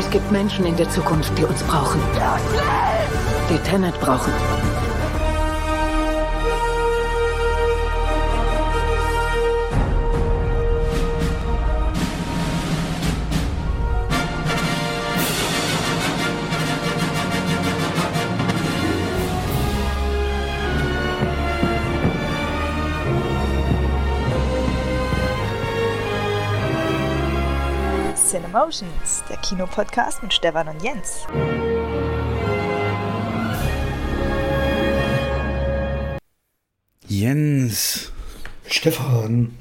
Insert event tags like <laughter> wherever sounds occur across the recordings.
Es gibt Menschen in der Zukunft, die uns brauchen. Die Tenet brauchen. Cinemotions, der Kinopodcast mit Stefan und Jens. Jens, Stefan.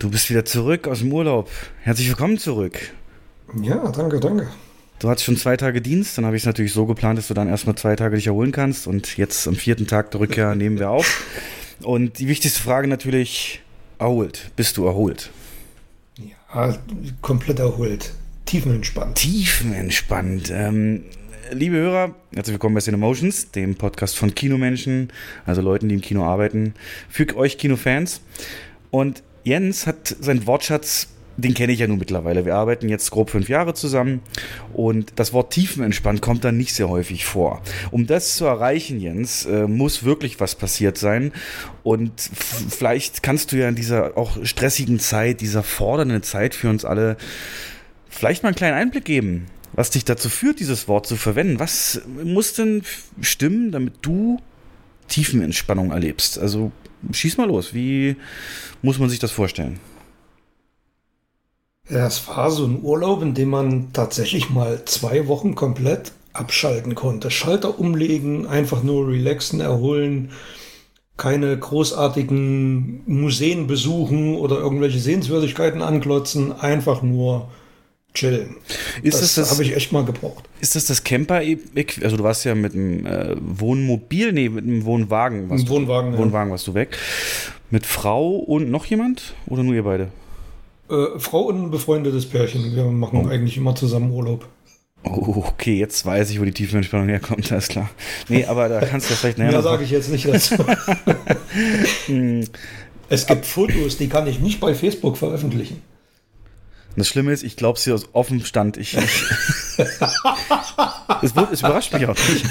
du bist wieder zurück aus dem Urlaub. Herzlich willkommen zurück. Ja, danke, danke. Du hattest schon zwei Tage Dienst, dann habe ich es natürlich so geplant, dass du dann erstmal zwei Tage dich erholen kannst und jetzt am vierten Tag der Rückkehr nehmen wir auf. Und die wichtigste Frage natürlich, erholt. Bist du erholt? Ja, komplett erholt. Tiefenentspannt. Tiefenentspannt. Ähm, liebe Hörer, herzlich willkommen bei Cinemotions, dem Podcast von Kinomenschen, also Leuten, die im Kino arbeiten, für euch Kinofans. Und Jens hat seinen Wortschatz, den kenne ich ja nun mittlerweile. Wir arbeiten jetzt grob fünf Jahre zusammen und das Wort tiefenentspannt kommt dann nicht sehr häufig vor. Um das zu erreichen, Jens, äh, muss wirklich was passiert sein. Und vielleicht kannst du ja in dieser auch stressigen Zeit, dieser fordernden Zeit für uns alle vielleicht mal einen kleinen Einblick geben, was dich dazu führt, dieses Wort zu verwenden. Was muss denn stimmen, damit du Tiefenentspannung erlebst? Also schieß mal los. Wie muss man sich das vorstellen? Es war so ein Urlaub, in dem man tatsächlich mal zwei Wochen komplett abschalten konnte. Schalter umlegen, einfach nur relaxen, erholen, keine großartigen Museen besuchen oder irgendwelche Sehenswürdigkeiten anklotzen, einfach nur chillen. Ist das das das- habe ich echt mal gebraucht. Ist das das camper Also du warst ja mit einem äh, Wohnmobil, nee, mit einem Wohnwagen. warst Ein Wohnwagen, Du, ja. Wohnwagen warst du weg. Mit Frau und noch jemand? Oder nur ihr beide? Äh, Frau und ein befreundetes Pärchen. Wir machen eigentlich immer zusammen Urlaub. Oh, okay, jetzt weiß ich, wo die Tiefenentspannung herkommt, alles klar. Nee, aber da kannst du ja vielleicht <laughs> Mehr noch- sage ich jetzt nicht dazu. <laughs> es gibt Fotos, die kann ich nicht bei Facebook veröffentlichen. Das Schlimme ist, ich glaube es aus offenem Stand. Ich, ich es, es überrascht mich auch nicht.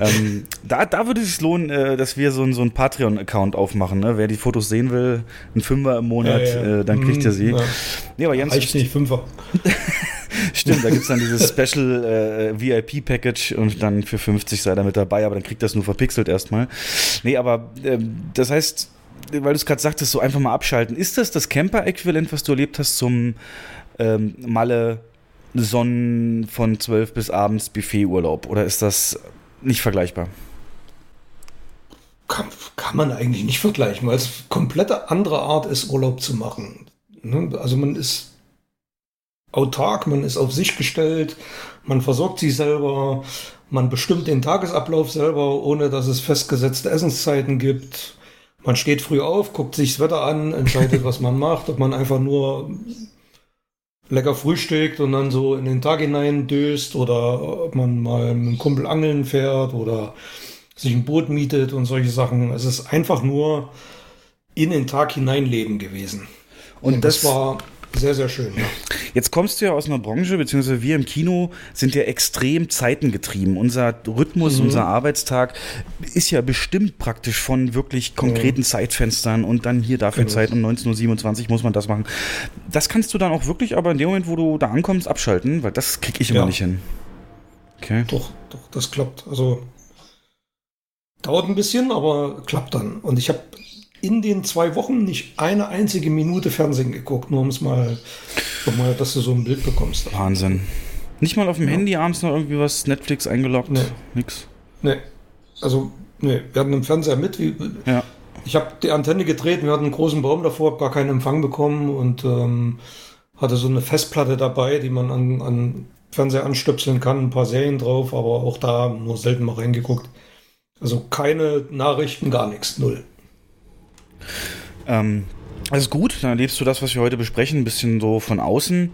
ähm, da, da würde es sich lohnen, äh, dass wir so, ein- so einen Patreon-Account aufmachen. Ne? Wer die Fotos sehen will, ein Fünfer im Monat, Ja, ja. Äh, dann kriegt er sie. Mhm, ja. Nee, aber Jens, Reicht nicht, Fünfer. <laughs> stimmt, da gibt es dann dieses Special äh, VIP-Package und dann für 50 sei er mit dabei, aber dann kriegt das nur verpixelt erstmal. Nee, aber ähm, das heißt, weil du es gerade sagtest, so einfach mal abschalten. Ist das das Camper-Äquivalent, was du erlebt hast zum ähm, Malle Sonnen von 12 bis abends Buffet-Urlaub? Oder ist das nicht vergleichbar? Kann, kann man eigentlich nicht vergleichen, weil es komplette andere Art ist, Urlaub zu machen. Ne? Also man ist autark, man ist auf sich gestellt, man versorgt sich selber, man bestimmt den Tagesablauf selber, ohne dass es festgesetzte Essenszeiten gibt. Man steht früh auf, guckt sich das Wetter an, entscheidet, <laughs> was man macht, ob man einfach nur lecker frühstückt und dann so in den Tag hinein döst oder ob man mal mit einem Kumpel angeln fährt oder sich ein Boot mietet und solche Sachen. Es ist einfach nur in den Tag hineinleben gewesen. Und Und, das, das- war sehr, sehr schön. Ja. Jetzt kommst du ja aus einer Branche, beziehungsweise wir im Kino sind ja extrem zeitengetrieben. Unser Rhythmus, unser Arbeitstag ist ja bestimmt praktisch von wirklich konkreten Zeitfenstern und dann hier dafür Genau. Zeit um 19.27 Uhr muss man das machen. Das kannst du dann auch wirklich aber in dem Moment, wo du da ankommst, abschalten, weil das krieg ich immer Ja. nicht hin. Okay. Doch, doch, das klappt. Also dauert ein bisschen, aber klappt dann. Und ich habe in den zwei Wochen nicht eine einzige Minute Fernsehen geguckt, nur um es mal, um mal, dass du so ein Bild bekommst. Wahnsinn. Nicht mal auf dem Handy abends noch irgendwie was Netflix eingeloggt? Nee. Nix. Nee, also, nee, wir hatten einen Fernseher mit. Wie, Ja. Ich habe die Antenne gedreht, wir hatten einen großen Baum davor, hab gar keinen Empfang bekommen und ähm, hatte so eine Festplatte dabei, die man an, an Fernseher anstöpseln kann, ein paar Serien drauf, aber auch da nur selten mal reingeguckt. Also keine Nachrichten, gar nichts, null. Ähm, das ist gut, dann erlebst du das, was wir heute besprechen, ein bisschen so von außen.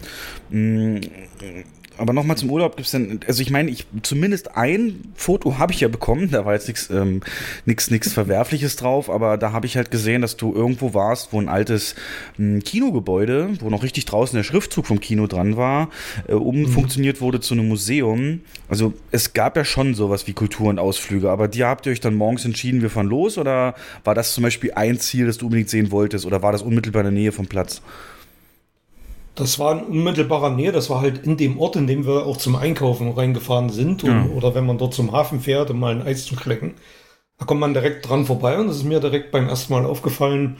Aber nochmal zum Urlaub gibt es denn, also ich meine, ich zumindest ein Foto habe ich ja bekommen, da war jetzt nichts ähm, nix, nix Verwerfliches drauf, aber da habe ich halt gesehen, dass du irgendwo warst, wo ein altes ähm, Kinogebäude, wo noch richtig draußen der Schriftzug vom Kino dran war, äh, umfunktioniert wurde zu einem Museum. Also es gab ja schon sowas wie Kultur und Ausflüge, aber die habt ihr euch dann morgens entschieden, wir fahren los oder war das zum Beispiel ein Ziel, das du unbedingt sehen wolltest oder war das unmittelbar in der Nähe vom Platz? Das war in unmittelbarer Nähe, das war halt in dem Ort, in dem wir auch zum Einkaufen reingefahren sind. Und, ja. Oder wenn man dort zum Hafen fährt, um mal ein Eis zu schlecken. Da kommt man direkt dran vorbei und das ist mir direkt beim ersten Mal aufgefallen.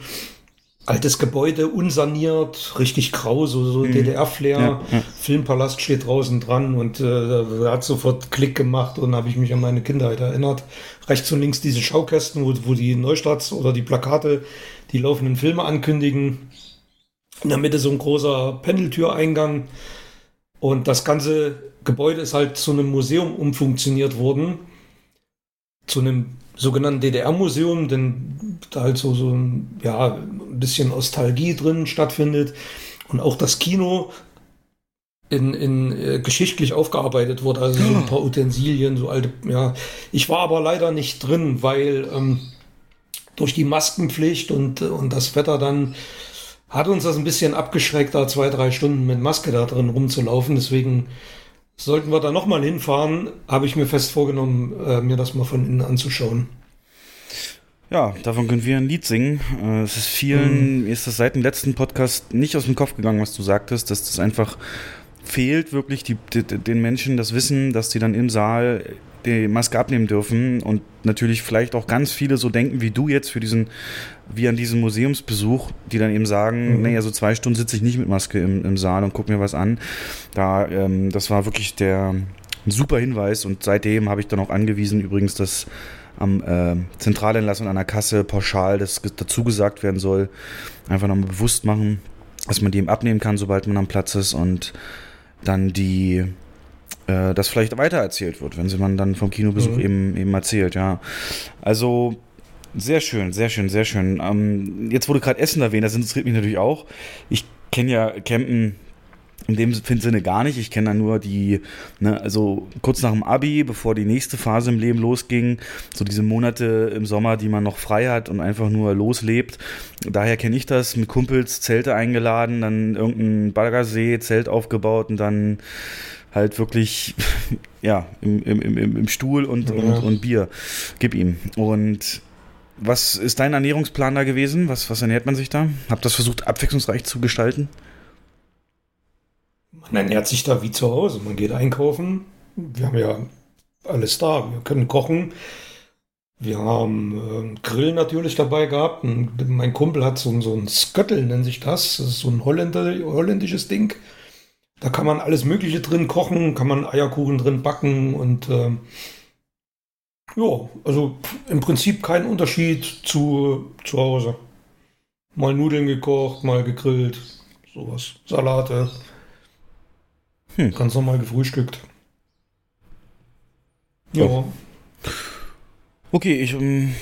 Altes Gebäude, unsaniert, richtig grau, so, so mhm. DDR-Flair. Ja, ja. Filmpalast steht draußen dran und äh, hat sofort Klick gemacht und habe ich mich an meine Kindheit erinnert. Rechts und links diese Schaukästen, wo, wo die Neustarts oder die Plakate die laufenden Filme ankündigen in der Mitte so ein großer Pendeltüreingang. Und das ganze Gebäude ist halt zu einem Museum umfunktioniert worden. Zu einem sogenannten DDR-Museum, denn da halt so, so ein, ja, ein bisschen Nostalgie drin stattfindet. Und auch das Kino in, in äh, geschichtlich aufgearbeitet wurde, also so ein paar Utensilien, so alte, ja. Ich war aber leider nicht drin, weil ähm, durch die Maskenpflicht und, und das Wetter dann hat uns das ein bisschen abgeschreckt, da zwei, drei Stunden mit Maske da drin rumzulaufen. Deswegen sollten wir da nochmal hinfahren, habe ich mir fest vorgenommen, äh, mir das mal von innen anzuschauen. Ja, davon können wir ein Lied singen. Äh, es ist vielen, mhm. ist das seit dem letzten Podcast nicht aus dem Kopf gegangen, was du sagtest, dass das einfach fehlt, wirklich die, die, den Menschen das Wissen, dass die dann im Saal die Maske abnehmen dürfen und natürlich vielleicht auch ganz viele so denken wie du jetzt für diesen, wie an diesem Museumsbesuch, die dann eben sagen, mhm. nee, also zwei Stunden sitze ich nicht mit Maske im, im Saal und gucke mir was an. Da, ähm, das war wirklich der super Hinweis und seitdem habe ich dann auch angewiesen, übrigens, dass am äh, Zentralenlass und an der Kasse pauschal das dazu gesagt werden soll. Einfach nochmal bewusst machen, dass man die eben abnehmen kann, sobald man am Platz ist und dann die äh, das vielleicht weitererzählt wird, wenn sie man dann vom Kinobesuch mhm. eben, eben erzählt, ja. Also sehr schön, sehr schön, sehr schön. Ähm, jetzt wurde gerade Essen erwähnt, das interessiert mich natürlich auch. Ich kenne ja Campen in dem Sinne gar nicht. Ich kenne da nur die, ne, also kurz nach dem Abi, bevor die nächste Phase im Leben losging, so diese Monate im Sommer, die man noch frei hat und einfach nur loslebt. Daher kenne ich das, mit Kumpels Zelte eingeladen, dann irgendein Baggersee, Zelt aufgebaut und dann halt wirklich, <laughs> ja, im, im, im, im Stuhl und, ja. und, und Bier. Gib ihm. Und was ist dein Ernährungsplan da gewesen? Was, was ernährt man sich da? Habt das versucht, abwechslungsreich zu gestalten? Man ernährt sich da wie zu Hause. Man geht einkaufen. Wir haben ja alles da. Wir können kochen. Wir haben äh, Grill natürlich dabei gehabt. Und mein Kumpel hat so, so ein Sköttel, nennt sich das. Das ist so ein Holländer, holländisches Ding. Da kann man alles Mögliche drin kochen, kann man Eierkuchen drin backen und äh, ja, also im Prinzip kein Unterschied zu zu Hause. Mal Nudeln gekocht, mal gegrillt, sowas. Salate. Hm. Ganz normal gefrühstückt. Ja. Oh. Okay, ich, ähm,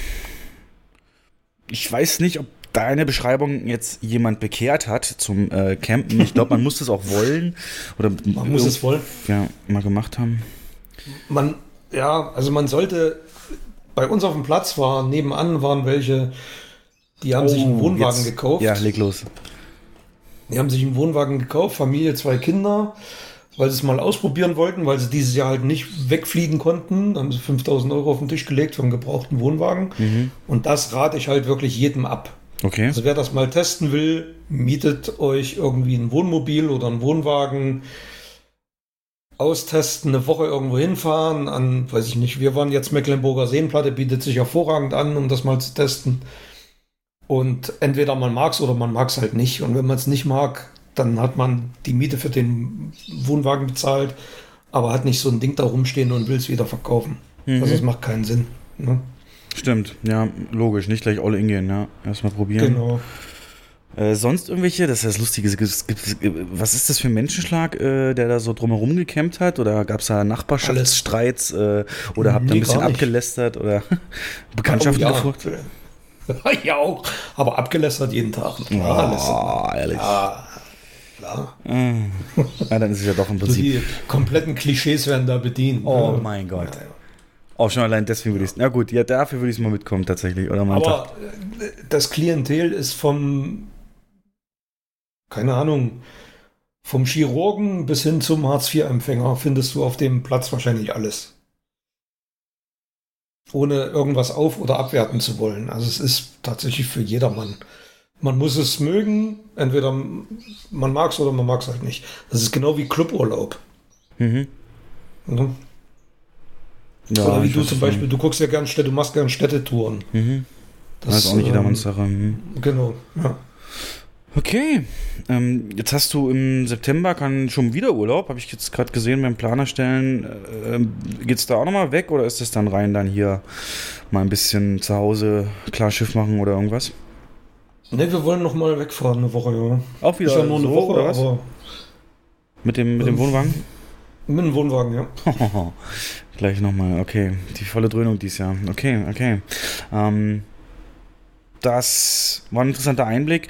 ich weiß nicht, ob deine Beschreibung jetzt jemand bekehrt hat zum äh, Campen. Ich glaube, man muss das auch wollen. Oder man muss es wollen. Ja, mal gemacht haben. Man, ja, also man sollte, bei uns auf dem Platz war, nebenan waren welche, die haben oh, sich einen oh, Wohnwagen jetzt, gekauft. Ja, leg los. Die haben sich einen Wohnwagen gekauft, Familie, zwei Kinder, weil sie es mal ausprobieren wollten, weil sie dieses Jahr halt nicht wegfliegen konnten. Da haben sie 5000 Euro auf den Tisch gelegt für einen gebrauchten Wohnwagen. Mhm. Und das rate ich halt wirklich jedem ab. Okay. Also wer das mal testen will, mietet euch irgendwie ein Wohnmobil oder einen Wohnwagen, austesten, eine Woche irgendwo hinfahren, an, weiß ich nicht, wir waren jetzt Mecklenburger Seenplatte, bietet sich hervorragend an, um das mal zu testen. Und entweder man mag es oder man mag es halt nicht. Und wenn man es nicht mag, dann hat man die Miete für den Wohnwagen bezahlt, aber hat nicht so ein Ding da rumstehen und will es wieder verkaufen. Mhm. Also es macht keinen Sinn. Ne? Stimmt, ja, logisch, nicht gleich all in gehen, ja. Erstmal probieren. Genau. Äh, sonst irgendwelche, das ist das Lustige, was ist das für ein Menschenschlag, äh, der da so drumherum gekämmt hat? Oder gab es da Nachbarschaftsstreits äh, oder habt ihr ein bisschen abgelästert oder <laughs> Bekanntschaften oh, ja. gefolgt? <laughs> ja, auch, aber abgelästert jeden Tag. Oh, ehrlich. Ja. Klar. Ah. <laughs> Ja, dann ist es ja doch im So Prinzip. die kompletten Klischees werden da bedient. Oh ne? mein Gott. Ja, ja. Auch schon allein deswegen würde ich es. Na gut, ja, dafür würde ich es mal mitkommen tatsächlich. Oder. Aber äh, das Klientel ist vom, keine Ahnung, vom Chirurgen bis hin zum Hartz-IV-Empfänger findest du auf dem Platz wahrscheinlich alles. Ohne irgendwas auf- oder abwerten zu wollen. Also es ist tatsächlich für jedermann. Man muss es mögen, entweder man mag es oder man mag es halt nicht. Das ist genau wie Cluburlaub. Mhm. Ne? Ja, oder wie ich du zum. Beispiel, du guckst ja gern Städte, du machst gern Städtetouren. Mhm. Das, ist auch nicht ähm, jedermanns Sache. Mhm. Genau, ja. Okay, ähm, jetzt hast du im September kann schon wieder Urlaub, habe ich jetzt gerade gesehen beim Planerstellen. Ähm, geht's da auch nochmal weg oder ist es dann rein dann hier mal ein bisschen zu Hause klar Schiff machen oder irgendwas? Ne, wir wollen noch mal wegfahren eine Woche, ja. Auch wieder ja nur eine so, Woche, oder was? Mit dem, mit dem Ähm, Wohnwagen? mit dem Wohnwagen, ja. <laughs> Gleich nochmal, okay. Die volle Dröhnung dieses Jahr. Okay, okay. Ähm, das war ein interessanter Einblick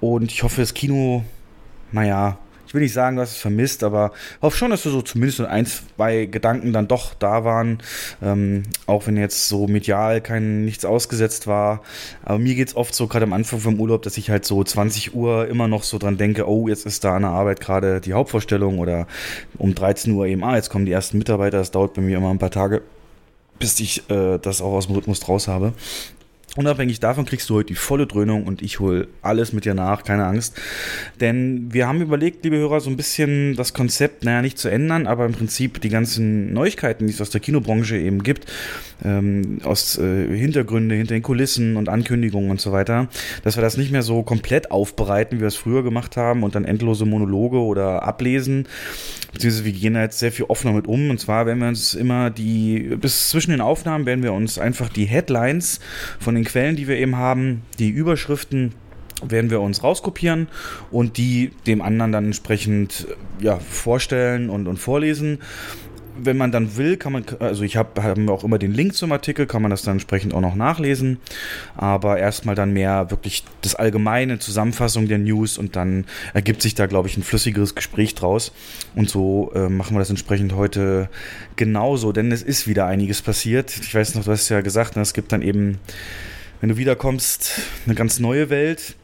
und ich hoffe, das Kino, naja, will nicht sagen, du hast es vermisst, aber hoffe schon, dass du so zumindest ein, zwei Gedanken dann doch da waren, ähm, auch wenn jetzt so medial kein nichts ausgesetzt war. Aber mir geht's oft so, gerade am Anfang vom Urlaub, dass ich halt so 20 Uhr immer noch so dran denke, oh, jetzt ist da an der Arbeit gerade die Hauptvorstellung oder um 13 Uhr eben, ah, jetzt kommen die ersten Mitarbeiter, das dauert bei mir immer ein paar Tage, bis ich äh, das auch aus dem Rhythmus draus habe. Unabhängig davon kriegst du heute die volle Dröhnung und ich hole alles mit dir nach, keine Angst. Denn wir haben überlegt, liebe Hörer, so ein bisschen das Konzept, naja, nicht zu ändern, aber im Prinzip die ganzen Neuigkeiten, die es aus der Kinobranche eben gibt, ähm, aus äh, Hintergründe, hinter den Kulissen und Ankündigungen und so weiter, dass wir das nicht mehr so komplett aufbereiten, wie wir es früher gemacht haben und dann endlose Monologe oder ablesen, beziehungsweise wir gehen da jetzt sehr viel offener mit um. Und zwar werden wir uns immer die, bis zwischen den Aufnahmen werden wir uns einfach die Headlines von den Quellen, die wir eben haben, die Überschriften werden wir uns rauskopieren und die dem anderen dann entsprechend ja, vorstellen und, und vorlesen. Wenn man dann will, kann man, also ich habe wir auch immer den Link zum Artikel, kann man das dann entsprechend auch noch nachlesen. Aber erstmal dann mehr wirklich das allgemeine Zusammenfassung der News und dann ergibt sich da, glaube ich, ein flüssigeres Gespräch draus. Und so äh, machen wir das entsprechend heute genauso, denn es ist wieder einiges passiert. Ich weiß noch, du hast ja gesagt, ne, es gibt dann eben, wenn du wiederkommst, eine ganz neue Welt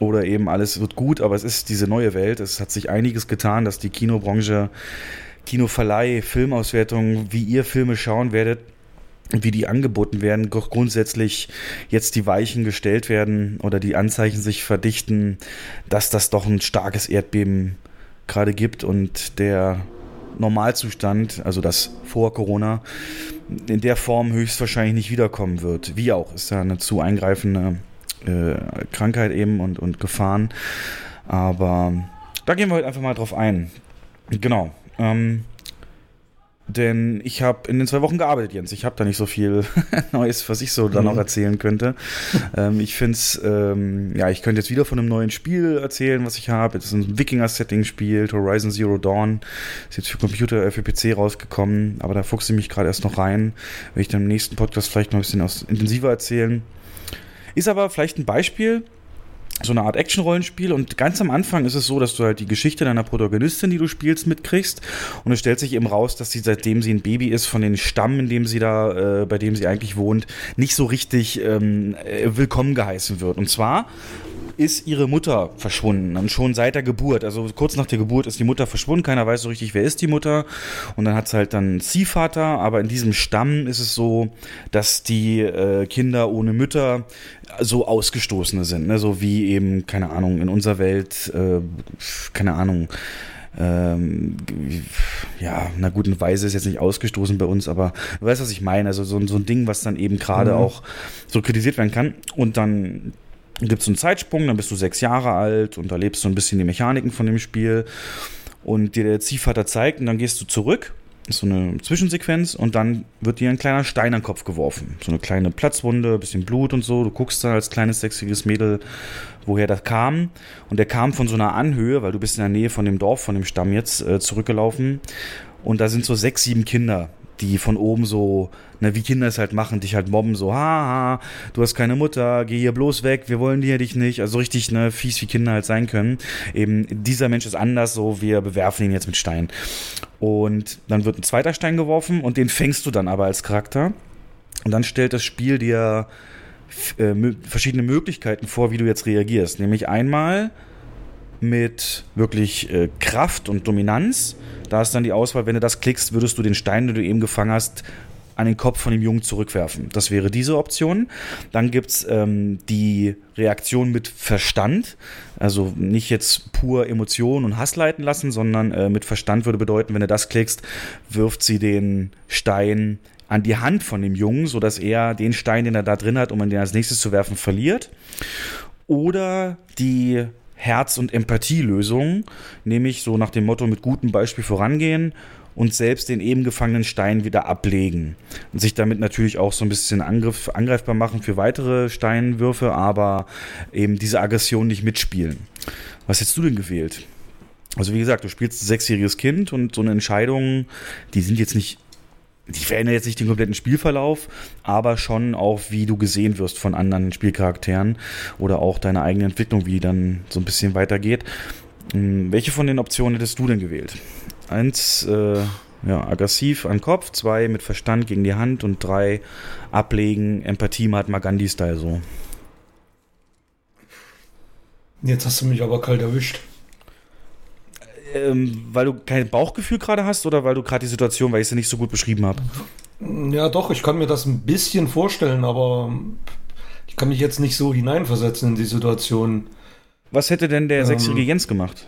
oder eben alles wird gut, aber es ist diese neue Welt. Es hat sich einiges getan, dass die Kinobranche, Kinoverleih, Filmauswertung, wie ihr Filme schauen werdet, wie die angeboten werden, grundsätzlich jetzt die Weichen gestellt werden oder die Anzeichen sich verdichten, dass das doch ein starkes Erdbeben gerade gibt und der Normalzustand, also das vor Corona, in der Form höchstwahrscheinlich nicht wiederkommen wird. Wie auch, ist da eine zu eingreifende äh, Krankheit eben und, und Gefahren. Aber da gehen wir heute einfach mal drauf ein. Genau. Ähm, denn ich habe in den zwei Wochen gearbeitet, Jens. Ich habe da nicht so viel <laughs> Neues, was ich so dann noch erzählen könnte. ähm, ich finde es, ähm, ja, ich könnte jetzt wieder von einem neuen Spiel erzählen, was ich habe. Es ist ein Wikinger-Setting-Spiel, Horizon Zero Dawn. Ist jetzt für Computer, äh, für PC rausgekommen, aber da fuchse ich mich gerade erst noch rein. Werde ich dann im nächsten Podcast vielleicht noch ein bisschen aus, intensiver erzählen. Ist aber vielleicht ein Beispiel, so eine Art Action-Rollenspiel und ganz am Anfang ist es so, dass du halt die Geschichte deiner Protagonistin, die du spielst, mitkriegst und es stellt sich eben raus, dass sie seitdem sie ein Baby ist, von den Stamm, in dem sie da, äh, bei dem sie eigentlich wohnt, nicht so richtig ähm, äh, willkommen geheißen wird. Und zwar ist ihre Mutter verschwunden und schon seit der Geburt, also kurz nach der Geburt ist die Mutter verschwunden, keiner weiß so richtig, wer ist die Mutter und dann hat sie halt dann einen Ziehvater, aber in diesem Stamm ist es so, dass die äh, Kinder ohne Mütter so Ausgestoßene sind, ne? so wie eben, keine Ahnung, in unserer Welt, äh, keine Ahnung, ähm, ja, na gut, eine Weise ist jetzt nicht ausgestoßen bei uns, aber du weißt, was ich meine. Also so, so ein Ding, was dann eben gerade Mhm. auch so kritisiert werden kann. Und dann gibt es einen Zeitsprung, dann bist du sechs Jahre alt und erlebst so ein bisschen die Mechaniken von dem Spiel und dir der Ziehvater zeigt und dann gehst du zurück. Ist so eine Zwischensequenz und dann wird dir ein kleiner Stein an den Kopf geworfen. So eine kleine Platzwunde, bisschen Blut und so. Du guckst da als kleines sexiges Mädel, woher das kam. Und der kam von so einer Anhöhe, weil du bist in der Nähe von dem Dorf, von dem Stamm jetzt äh, zurückgelaufen. Und da sind so sechs, sieben Kinder die von oben so, ne, wie Kinder es halt machen, dich halt mobben, so, haha, du hast keine Mutter, geh hier bloß weg, wir wollen dir dich nicht. Also richtig, ne, fies wie Kinder halt sein können. Eben, dieser Mensch ist anders, so, wir bewerfen ihn jetzt mit Stein. Und dann wird ein zweiter Stein geworfen und den fängst du dann aber als Charakter. Und dann stellt das Spiel dir äh, verschiedene Möglichkeiten vor, wie du jetzt reagierst. Nämlich einmal mit wirklich äh, Kraft und Dominanz. Da ist dann die Auswahl, wenn du das klickst, würdest du den Stein, den du eben gefangen hast, an den Kopf von dem Jungen zurückwerfen. Das wäre diese Option. Dann gibt's ähm, die Reaktion mit Verstand. Also nicht jetzt pur Emotionen und Hass leiten lassen, sondern äh, mit Verstand würde bedeuten, wenn du das klickst, wirft sie den Stein an die Hand von dem Jungen, sodass er den Stein, den er da drin hat, um ihn als nächstes zu werfen, verliert. Oder die Herz- und Empathielösung, nämlich so nach dem Motto mit gutem Beispiel vorangehen und selbst den eben gefangenen Stein wieder ablegen. Und sich damit natürlich auch so ein bisschen Angriff, angreifbar machen für weitere Steinwürfe, aber eben diese Aggression nicht mitspielen. Was hättest du denn gewählt? Also wie gesagt, du spielst ein sechsjähriges Kind und so eine Entscheidung, die sind jetzt nicht die verändern jetzt nicht den kompletten Spielverlauf, aber schon auch, wie du gesehen wirst von anderen Spielcharakteren oder auch deine eigene Entwicklung, wie die dann so ein bisschen weitergeht. Hm, welche von den Optionen hättest du denn gewählt? Eins, äh, ja, aggressiv an Kopf, zwei mit Verstand gegen die Hand und drei ablegen, Empathie Mahatma Gandhi-Style so. Jetzt hast du mich aber kalt erwischt. Ähm, weil du kein Bauchgefühl gerade hast oder weil du gerade die Situation, weil ich sie nicht so gut beschrieben habe? Ja, doch, ich kann mir das ein bisschen vorstellen, aber ich kann mich jetzt nicht so hineinversetzen in die Situation. Was hätte denn der ähm, sechsjährige Jens gemacht?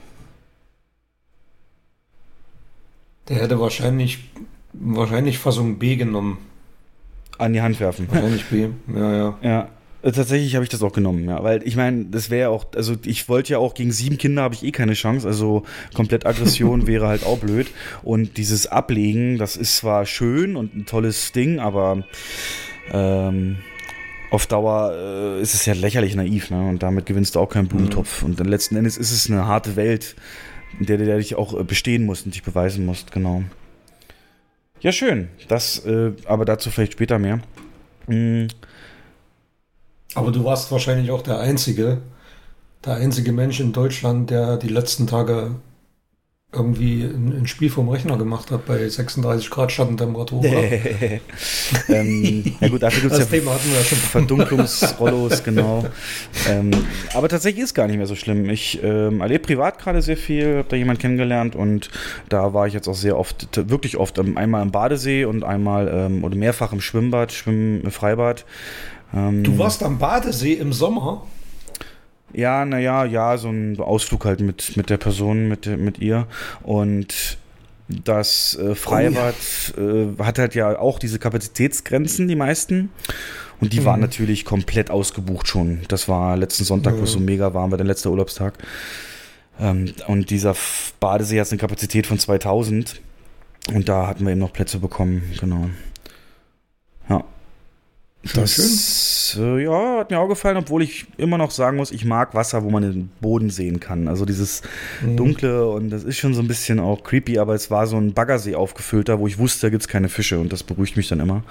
Der hätte wahrscheinlich, wahrscheinlich Fassung B genommen. An die Hand werfen. Wahrscheinlich B, ja, ja. Ja. Äh, tatsächlich habe ich das auch genommen, ja, weil ich meine, das wäre auch, also ich wollte ja auch gegen sieben Kinder habe ich eh keine Chance, also komplett Aggression <laughs> wäre halt auch blöd und dieses Ablegen, das ist zwar schön und ein tolles Ding, aber ähm, auf Dauer äh, ist es ja lächerlich naiv, ne? Und damit gewinnst du auch keinen Blumentopf. Mhm. Und dann letzten Endes ist es eine harte Welt, in der du dich auch äh, bestehen musst und dich beweisen musst, genau. Ja, schön. Das, äh, aber dazu vielleicht später mehr. Mhm. Aber du warst wahrscheinlich auch der Einzige, der einzige Mensch in Deutschland, der die letzten Tage irgendwie ein, ein, Spiel vom Rechner gemacht hat bei 36 Grad Schattentemperatur. <laughs> ähm, ja gut, dafür gibt es ja, ja Verdunklungsrollos, <laughs> genau. Ähm, aber tatsächlich ist gar nicht mehr so schlimm. Ich ähm, erlebe privat gerade sehr viel, habe da jemanden kennengelernt und da war ich jetzt auch sehr oft, wirklich oft, ähm, einmal im Badesee und einmal ähm, oder mehrfach im Schwimmbad, Schwimmen im Freibad. Ähm, du warst am Badesee im Sommer? Ja, naja, ja, so ein Ausflug halt mit, mit der Person, mit, mit ihr. Und das äh, Freibad oh, ja. äh, hat halt ja auch diese Kapazitätsgrenzen, die meisten. Und die mhm. waren natürlich komplett ausgebucht schon. Das war letzten Sonntag, wo es so mega warm war, der letzte Urlaubstag. Ähm, und dieser Badesee hat eine Kapazität von 2000. Und da hatten wir eben noch Plätze bekommen, genau. Ja. Das äh, ja, hat mir auch gefallen, obwohl ich immer noch sagen muss, ich mag Wasser, wo man den Boden sehen kann. Also dieses mhm. Dunkle und das ist schon so ein bisschen auch creepy, aber es war so ein Baggersee aufgefüllter, wo ich wusste, da gibt es keine Fische und das beruhigt mich dann immer.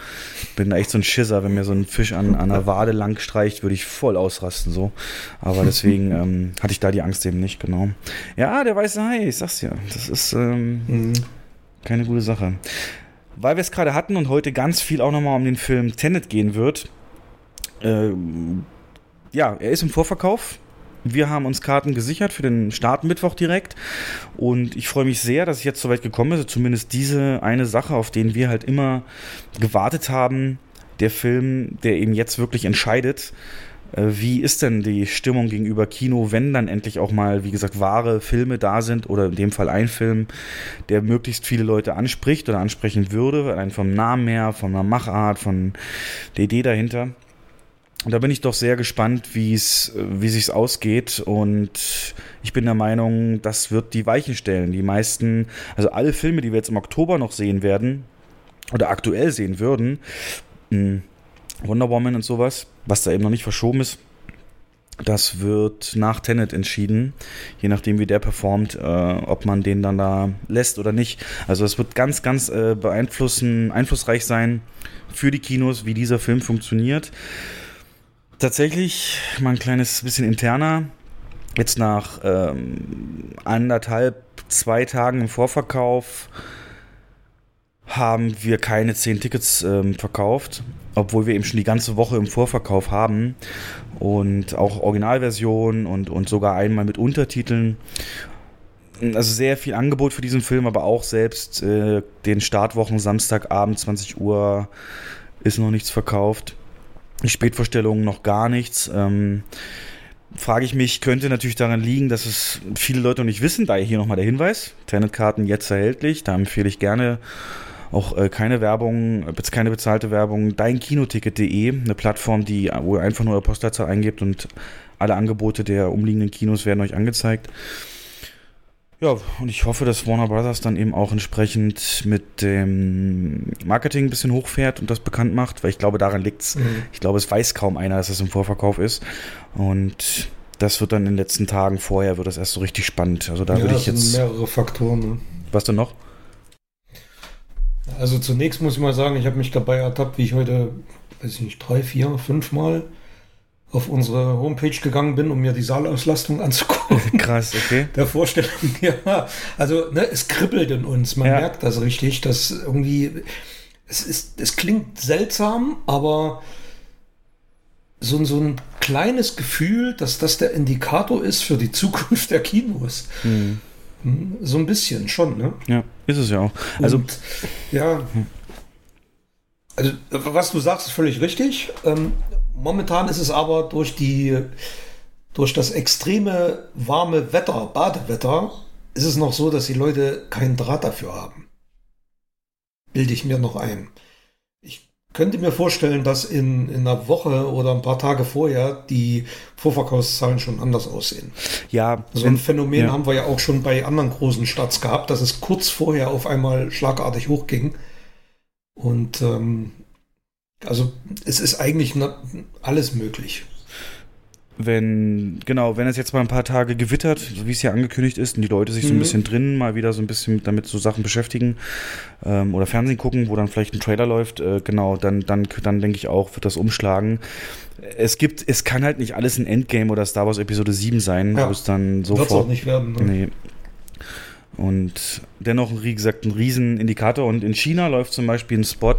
Bin da echt so ein Schisser, wenn mir so ein Fisch an, an einer Wade lang streicht, würde ich voll ausrasten so. Aber deswegen <laughs> ähm, hatte ich da die Angst eben nicht, genau. Ja, der weiße Hai, ich sag's ja. Das ist ähm, mhm. keine gute Sache weil wir es gerade hatten und heute ganz viel auch nochmal um den Film Tenet gehen wird. Äh, ja, er ist im Vorverkauf. Wir haben uns Karten gesichert für den Startmittwoch direkt. Und ich freue mich sehr, dass ich jetzt so weit gekommen bin. Also zumindest diese eine Sache, auf den wir halt immer gewartet haben. Der Film, der eben jetzt wirklich entscheidet, wie ist denn die Stimmung gegenüber Kino, wenn dann endlich auch mal, wie gesagt, wahre Filme da sind oder in dem Fall ein Film, der möglichst viele Leute anspricht oder ansprechen würde, allein vom Namen her, von der Machart, von der Idee dahinter. Und da bin ich doch sehr gespannt, wie es, wie sich's ausgeht. Und ich bin der Meinung, das wird die Weichen stellen. Die meisten, also alle Filme, die wir jetzt im Oktober noch sehen werden oder aktuell sehen würden, hm, Wonder Woman und sowas, was da eben noch nicht verschoben ist, Das wird nach Tenet entschieden, je nachdem wie der performt, äh, ob man den dann da lässt oder nicht. Also es wird ganz, ganz äh, beeinflussen, einflussreich sein für die Kinos, wie dieser Film funktioniert. Tatsächlich mal ein kleines bisschen interner. Jetzt nach ähm, anderthalb, zwei Tagen im Vorverkauf haben wir keine zehn Tickets ähm, verkauft, obwohl wir eben schon die ganze Woche im Vorverkauf haben und auch Originalversion und, und sogar einmal mit Untertiteln. Also sehr viel Angebot für diesen Film, aber auch selbst äh, den Startwochen Samstagabend 20 Uhr ist noch nichts verkauft. Die Spätvorstellungen noch gar nichts. Ähm, frage ich mich, könnte natürlich daran liegen, dass es viele Leute noch nicht wissen. Daher hier nochmal der Hinweis. Internetkarten jetzt erhältlich. Da empfehle ich gerne auch äh, keine Werbung, keine bezahlte Werbung. Deinkinoticket.de, eine Plattform, die, wo ihr einfach nur eure Postleitzahl eingebt und alle Angebote der umliegenden Kinos werden euch angezeigt. Ja, und ich hoffe, dass Warner Brothers dann eben auch entsprechend mit dem Marketing ein bisschen hochfährt und das bekannt macht, weil ich glaube, daran liegt's. Mhm. Ich glaube, es weiß kaum einer, dass es im Vorverkauf ist. Und das wird dann in den letzten Tagen vorher, wird das erst so richtig spannend. Also da ja, würde ich jetzt. mehrere Faktoren. Ne? Was denn noch? Also zunächst muss ich mal sagen, ich habe mich dabei ertappt, wie ich heute, weiß ich nicht, drei, vier, fünf Mal auf unsere Homepage gegangen bin, um mir die Saalauslastung <laughs> anzugucken. Krass, okay. Der Vorstellung, <laughs> ja. Also, ne, es kribbelt in uns. Man ja. merkt das richtig, dass irgendwie, es ist, es klingt seltsam, aber so, so ein kleines Gefühl, dass das der Indikator ist für die Zukunft der Kinos. Mhm. So ein bisschen schon, ne? Ja, ist es ja auch. Also, Und, ja. Also, was du sagst, ist völlig richtig. Ähm, momentan ist es aber durch die, durch das extreme warme Wetter, Badewetter, ist es noch so, dass die Leute keinen Draht dafür haben. Bilde ich mir noch ein könnte mir vorstellen, dass in, in einer Woche oder ein paar Tage vorher die Vorverkaufszahlen schon anders aussehen. Ja. So ein Phänomen ja. haben wir ja auch schon bei anderen großen Starts gehabt, dass es kurz vorher auf einmal schlagartig hochging. Und ähm, also es ist eigentlich alles möglich wenn, genau, wenn es jetzt mal ein paar Tage gewittert, so wie es ja angekündigt ist, und die Leute sich so ein mhm. bisschen drinnen mal wieder so ein bisschen damit so Sachen beschäftigen ähm, oder Fernsehen gucken, wo dann vielleicht ein Trailer läuft, äh, genau, dann, dann, dann denke ich auch, wird das umschlagen. Es gibt, es kann halt nicht alles ein Endgame oder Star Wars Episode 7 sein, ja. wo es dann sofort. Wird's auch nicht werden. Ne? Nee. Und dennoch, wie gesagt, ein Riesenindikator. Und in China läuft zum Beispiel ein Spot,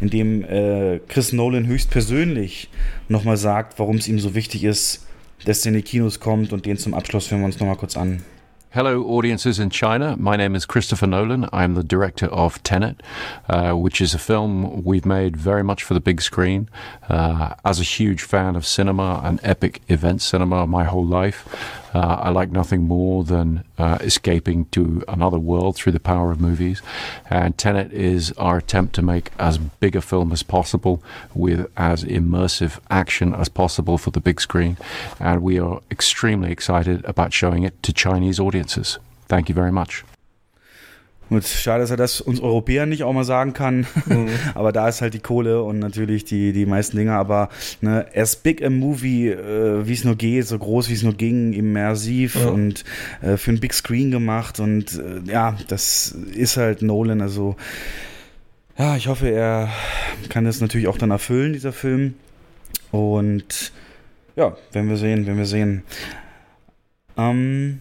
in dem äh, Chris Nolan höchstpersönlich nochmal sagt, warum es ihm so wichtig ist, dass er in die Kinos kommt. Und den zum Abschluss hören wir uns nochmal kurz an. Hello, audiences in China. My name is Christopher Nolan. I'm the director of Tenet, uh, which is a film we've made very much for the big screen. Uh, as a huge fan of cinema and epic event cinema my whole life, uh, I like nothing more than uh, escaping to another world through the power of movies. And Tenet is our attempt to make as big a film as possible with as immersive action as possible for the big screen. And we are extremely excited about showing it to Chinese audiences. Thank you very much. Und schade, dass er das uns Europäern nicht auch mal sagen kann. Mhm. <laughs> aber da ist halt die Kohle und natürlich die, die meisten Dinge. Aber ne, as big a movie, äh, wie es nur geht, so groß wie es nur ging, immersiv ja. und äh, für ein Big Screen gemacht. Und äh, ja, das ist halt Nolan. Also ja, ich hoffe, er kann das natürlich auch dann erfüllen, dieser Film. Und ja, werden wir sehen, werden wir sehen. Ähm,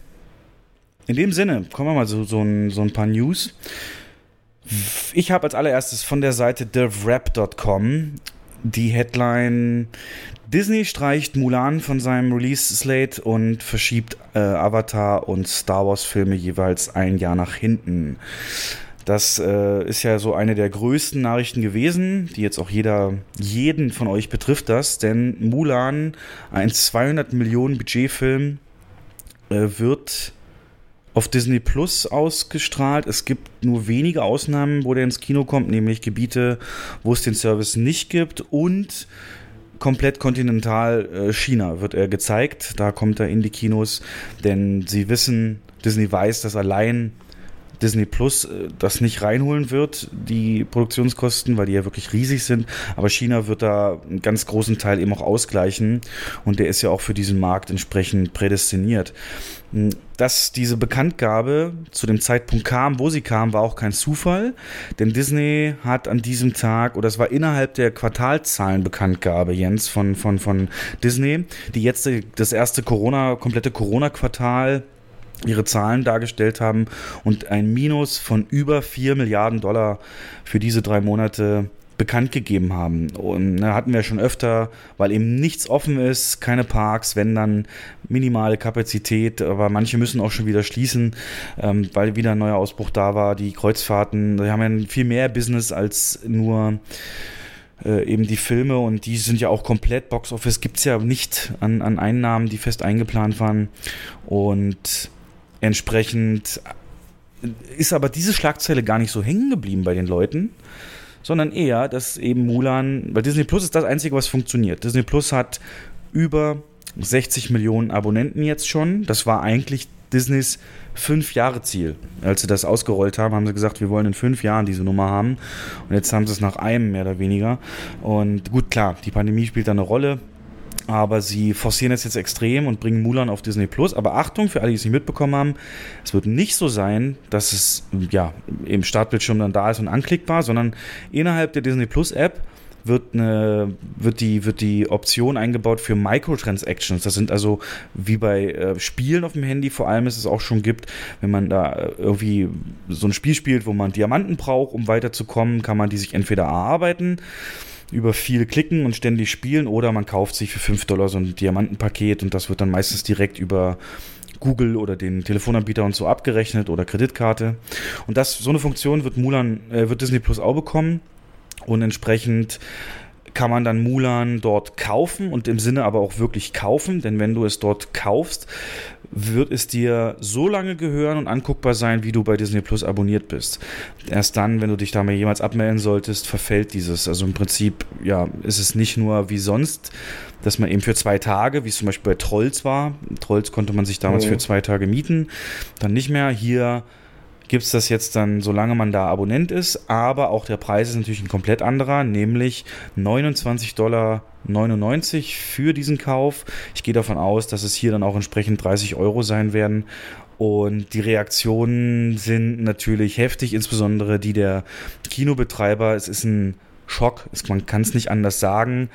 in dem Sinne, kommen wir mal so, so, ein, so ein paar News. Ich habe als allererstes von der Seite TheWrap.com die Headline Disney streicht Mulan von seinem Release-Slate und verschiebt äh, Avatar und Star Wars-Filme jeweils ein Jahr nach hinten. Das äh, ist ja so eine der größten Nachrichten gewesen, die jetzt auch jeder, jeden von euch betrifft das, denn Mulan, ein 200 Millionen Budgetfilm, äh, wird auf Disney Plus ausgestrahlt. Es gibt nur wenige Ausnahmen, wo der ins Kino kommt, nämlich Gebiete, wo es den Service nicht gibt und komplett kontinental äh, China wird er gezeigt. Da kommt er in die Kinos, denn sie wissen, Disney weiß, dass allein Disney Plus äh, das nicht reinholen wird, die Produktionskosten, weil die ja wirklich riesig sind. Aber China wird da einen ganz großen Teil eben auch ausgleichen und der ist ja auch für diesen Markt entsprechend prädestiniert. Hm, dass diese Bekanntgabe zu dem Zeitpunkt kam, wo sie kam, war auch kein Zufall, denn Disney hat an diesem Tag, oder es war innerhalb der Quartalzahlenbekanntgabe, Jens, von, von, von Disney, die jetzt das erste Corona, komplette Corona-Quartal ihre Zahlen dargestellt haben und ein Minus von über 4 Milliarden Dollar für diese drei Monate bekannt gegeben haben. Und da hatten wir schon öfter, weil eben nichts offen ist, keine Parks, wenn dann minimale Kapazität, aber manche müssen auch schon wieder schließen, ähm, weil wieder ein neuer Ausbruch da war. Die Kreuzfahrten, die haben ja viel mehr Business als nur äh, eben die Filme und die sind ja auch komplett Boxoffice, gibt es ja nicht an, an Einnahmen, die fest eingeplant waren. Und entsprechend ist aber diese Schlagzeile gar nicht so hängen geblieben bei den Leuten, sondern eher, dass eben Mulan, weil Disney Plus ist das Einzige, was funktioniert. Disney Plus hat über 60 Millionen Abonnenten jetzt schon. Das war eigentlich Disneys fünf Jahre Ziel. Als sie das ausgerollt haben, haben sie gesagt, wir wollen in fünf Jahren diese Nummer haben. Und jetzt haben sie es nach einem mehr oder weniger. Und gut, klar, die Pandemie spielt da eine Rolle. Aber sie forcieren es jetzt extrem und bringen Mulan auf Disney Plus. Aber Achtung, für alle, die es nicht mitbekommen haben, es wird nicht so sein, dass es ja im Startbildschirm dann da ist und anklickbar, sondern innerhalb der Disney Plus App wird, eine, wird, die, wird die Option eingebaut für Microtransactions. Das sind also wie bei äh, Spielen auf dem Handy vor allem es es auch schon gibt, wenn man da äh, irgendwie so ein Spiel spielt, wo man Diamanten braucht, um weiterzukommen, kann man die sich entweder erarbeiten über viel klicken und ständig spielen oder man kauft sich für 5 Dollar so ein Diamantenpaket und das wird dann meistens direkt über Google oder den Telefonanbieter und so abgerechnet oder Kreditkarte. Und das, so eine Funktion wird Mulan, äh, wird Disney Plus auch bekommen und entsprechend kann man dann Mulan dort kaufen und im Sinne aber auch wirklich kaufen, denn wenn du es dort kaufst, wird es dir so lange gehören und anguckbar sein, wie du bei Disney Plus abonniert bist. Erst dann, wenn du dich da mal jemals abmelden solltest, verfällt dieses. Also im Prinzip, ja, ist es nicht nur wie sonst, dass man eben für zwei Tage, wie es zum Beispiel bei Trolls war, Trolls konnte man sich damals mhm. für zwei Tage mieten, dann nicht mehr. Hier gibt es das jetzt dann, solange man da Abonnent ist, aber auch der Preis ist natürlich ein komplett anderer, nämlich 29,99 Dollar für diesen Kauf. Ich gehe davon aus, dass es hier dann auch entsprechend 30 Euro sein werden. Und die Reaktionen sind natürlich heftig, insbesondere die der Kinobetreiber. Es ist ein Schock, man kann es nicht anders sagen.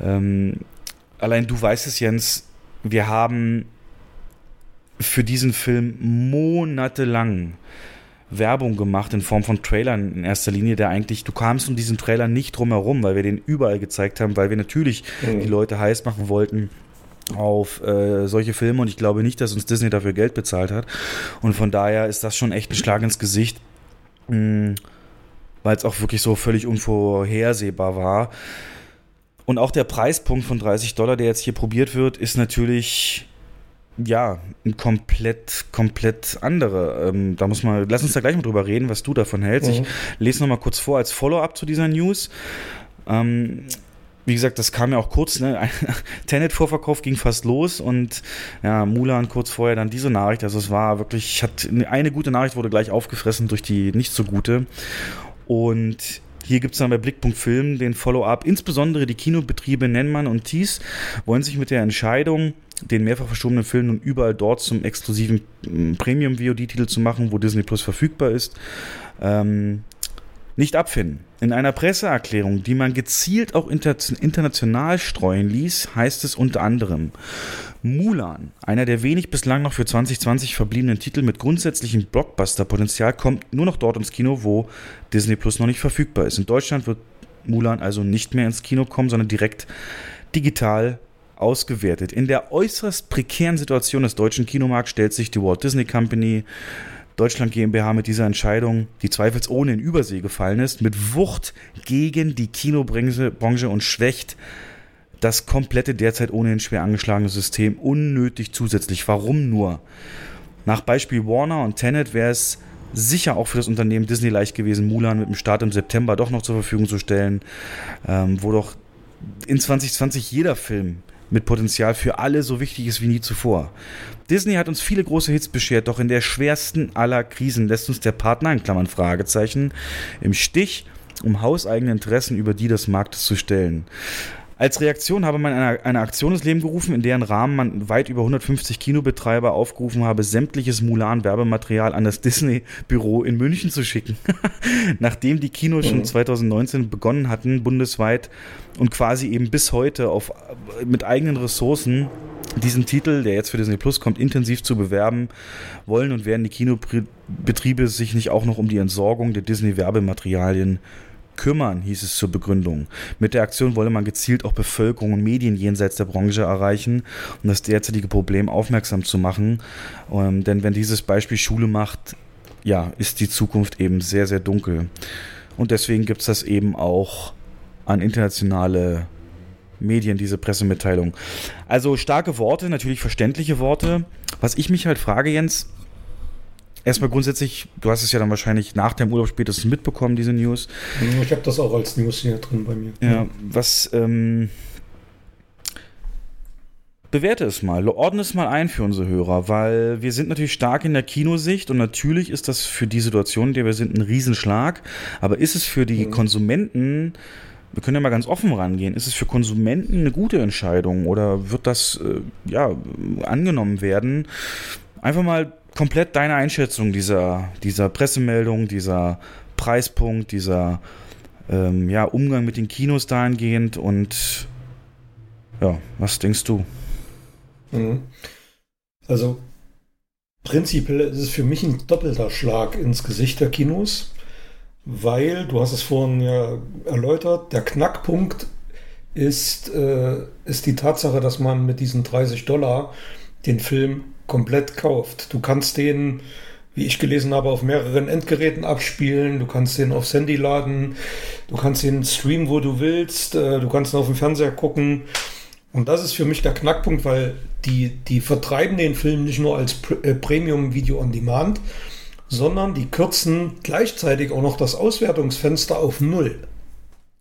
Ähm, allein du weißt es, Jens, wir haben für diesen Film monatelang Werbung gemacht in Form von Trailern in erster Linie, der eigentlich, du kamst um diesen Trailer nicht drum herum, weil wir den überall gezeigt haben, weil wir natürlich mhm. die Leute heiß machen wollten auf äh, solche Filme und ich glaube nicht, dass uns Disney dafür Geld bezahlt hat. Und von daher ist das schon echt ein Schlag ins Gesicht, hm, weil es auch wirklich so völlig unvorhersehbar war. Und auch der Preispunkt von 30 Dollar, der jetzt hier probiert wird, ist natürlich ja, ein komplett, komplett andere. Ähm, da muss man, lass uns da gleich mal drüber reden, was du davon hältst. Mhm. Ich lese noch mal kurz vor als Follow-up zu dieser News. Ähm, wie gesagt, das kam ja auch kurz, ne? <laughs> Tenet-Vorverkauf ging fast los und ja, Mulan kurz vorher dann diese Nachricht. Also es war wirklich, hat eine gute Nachricht wurde gleich aufgefressen durch die nicht so gute. Und hier gibt es dann bei Blickpunkt Film den Follow-up. Insbesondere die Kinobetriebe Nennmann und Thies wollen sich mit der Entscheidung den mehrfach verschobenen Film nun überall dort zum exklusiven mm, Premium-VOD-Titel zu machen, wo Disney Plus verfügbar ist, ähm, nicht abfinden. In einer Presseerklärung, die man gezielt auch inter international streuen ließ, heißt es unter anderem, Mulan, einer der wenig bislang noch für 2020 verbliebenen Titel mit grundsätzlichem Blockbuster-Potenzial, kommt nur noch dort ins Kino, wo Disney Plus noch nicht verfügbar ist. In Deutschland wird Mulan also nicht mehr ins Kino kommen, sondern direkt digital ausgewertet. In der äußerst prekären Situation des deutschen Kinomarkts stellt sich die Walt Disney Company Deutschland GmbH mit dieser Entscheidung, die zweifelsohne in Übersee gefallen ist, mit Wucht gegen die Kinobranche und schwächt das komplette derzeit ohnehin schwer angeschlagene System unnötig zusätzlich. Warum nur? Nach Beispiel Warner und Tenet wäre es sicher auch für das Unternehmen Disney leicht gewesen, Mulan mit dem Start im September doch noch zur Verfügung zu stellen, ähm, wo doch in 2020 jeder Film mit Potenzial für alle so wichtig ist wie nie zuvor. Disney hat uns viele große Hits beschert, doch in der schwersten aller Krisen lässt uns der Partner, in Klammern Fragezeichen, im Stich, um hauseigene Interessen über die des Marktes zu stellen. Als Reaktion habe man eine, eine, Aktion ins Leben gerufen, in deren Rahmen man weit über 150 Kinobetreiber aufgerufen habe, sämtliches Mulan-Werbematerial an das Disney-Büro in München zu schicken. <laughs> Nachdem die Kinos schon 2019 mhm. begonnen hatten, bundesweit und quasi eben bis heute auf, mit eigenen Ressourcen diesen Titel, der jetzt für Disney Plus kommt, intensiv zu bewerben, wollen und werden die Kinobetriebe sich nicht auch noch um die Entsorgung der Disney-Werbematerialien kümmern, hieß es zur Begründung. Mit der Aktion wolle man gezielt auch Bevölkerung und Medien jenseits der Branche erreichen, um das derzeitige Problem aufmerksam zu machen. Ähm, denn wenn dieses Beispiel Schule macht, ja, ist die Zukunft eben sehr, sehr dunkel. Und deswegen gibt es das eben auch an internationale Medien, diese Pressemitteilung. Also starke Worte, natürlich verständliche Worte. Was ich mich halt frage, Jens, erstmal grundsätzlich, du hast es ja dann wahrscheinlich nach dem Urlaub spätestens mitbekommen, diese News. Ich habe das auch als News hier drin bei mir. Ja, was, ähm, bewerte es mal, ordne es mal ein für unsere Hörer, weil wir sind natürlich stark in der Kinosicht und natürlich ist das für die Situation, in der wir sind, ein Riesenschlag. Aber ist es für die mhm. Konsumenten, wir können ja mal ganz offen rangehen, ist es für Konsumenten eine gute Entscheidung oder wird das äh, ja angenommen werden? Einfach mal komplett deine Einschätzung dieser, dieser Pressemeldung, dieser Preispunkt, dieser ähm, ja, Umgang mit den Kinos dahingehend und ja, was denkst du? Mhm. Also prinzipiell ist es für mich ein doppelter Schlag ins Gesicht der Kinos, weil, du hast es vorhin ja erläutert, der Knackpunkt ist, äh, ist die Tatsache, dass man mit diesen 30 Dollar den Film komplett kauft. Du kannst den, wie ich gelesen habe, auf mehreren Endgeräten abspielen, du kannst den aufs Handy laden, du kannst den streamen, wo du willst, äh, du kannst ihn auf dem Fernseher gucken. Und das ist für mich der Knackpunkt, weil die, die vertreiben den Film nicht nur als äh, Premium-Video on Demand, sondern die kürzen gleichzeitig auch noch das Auswertungsfenster auf Null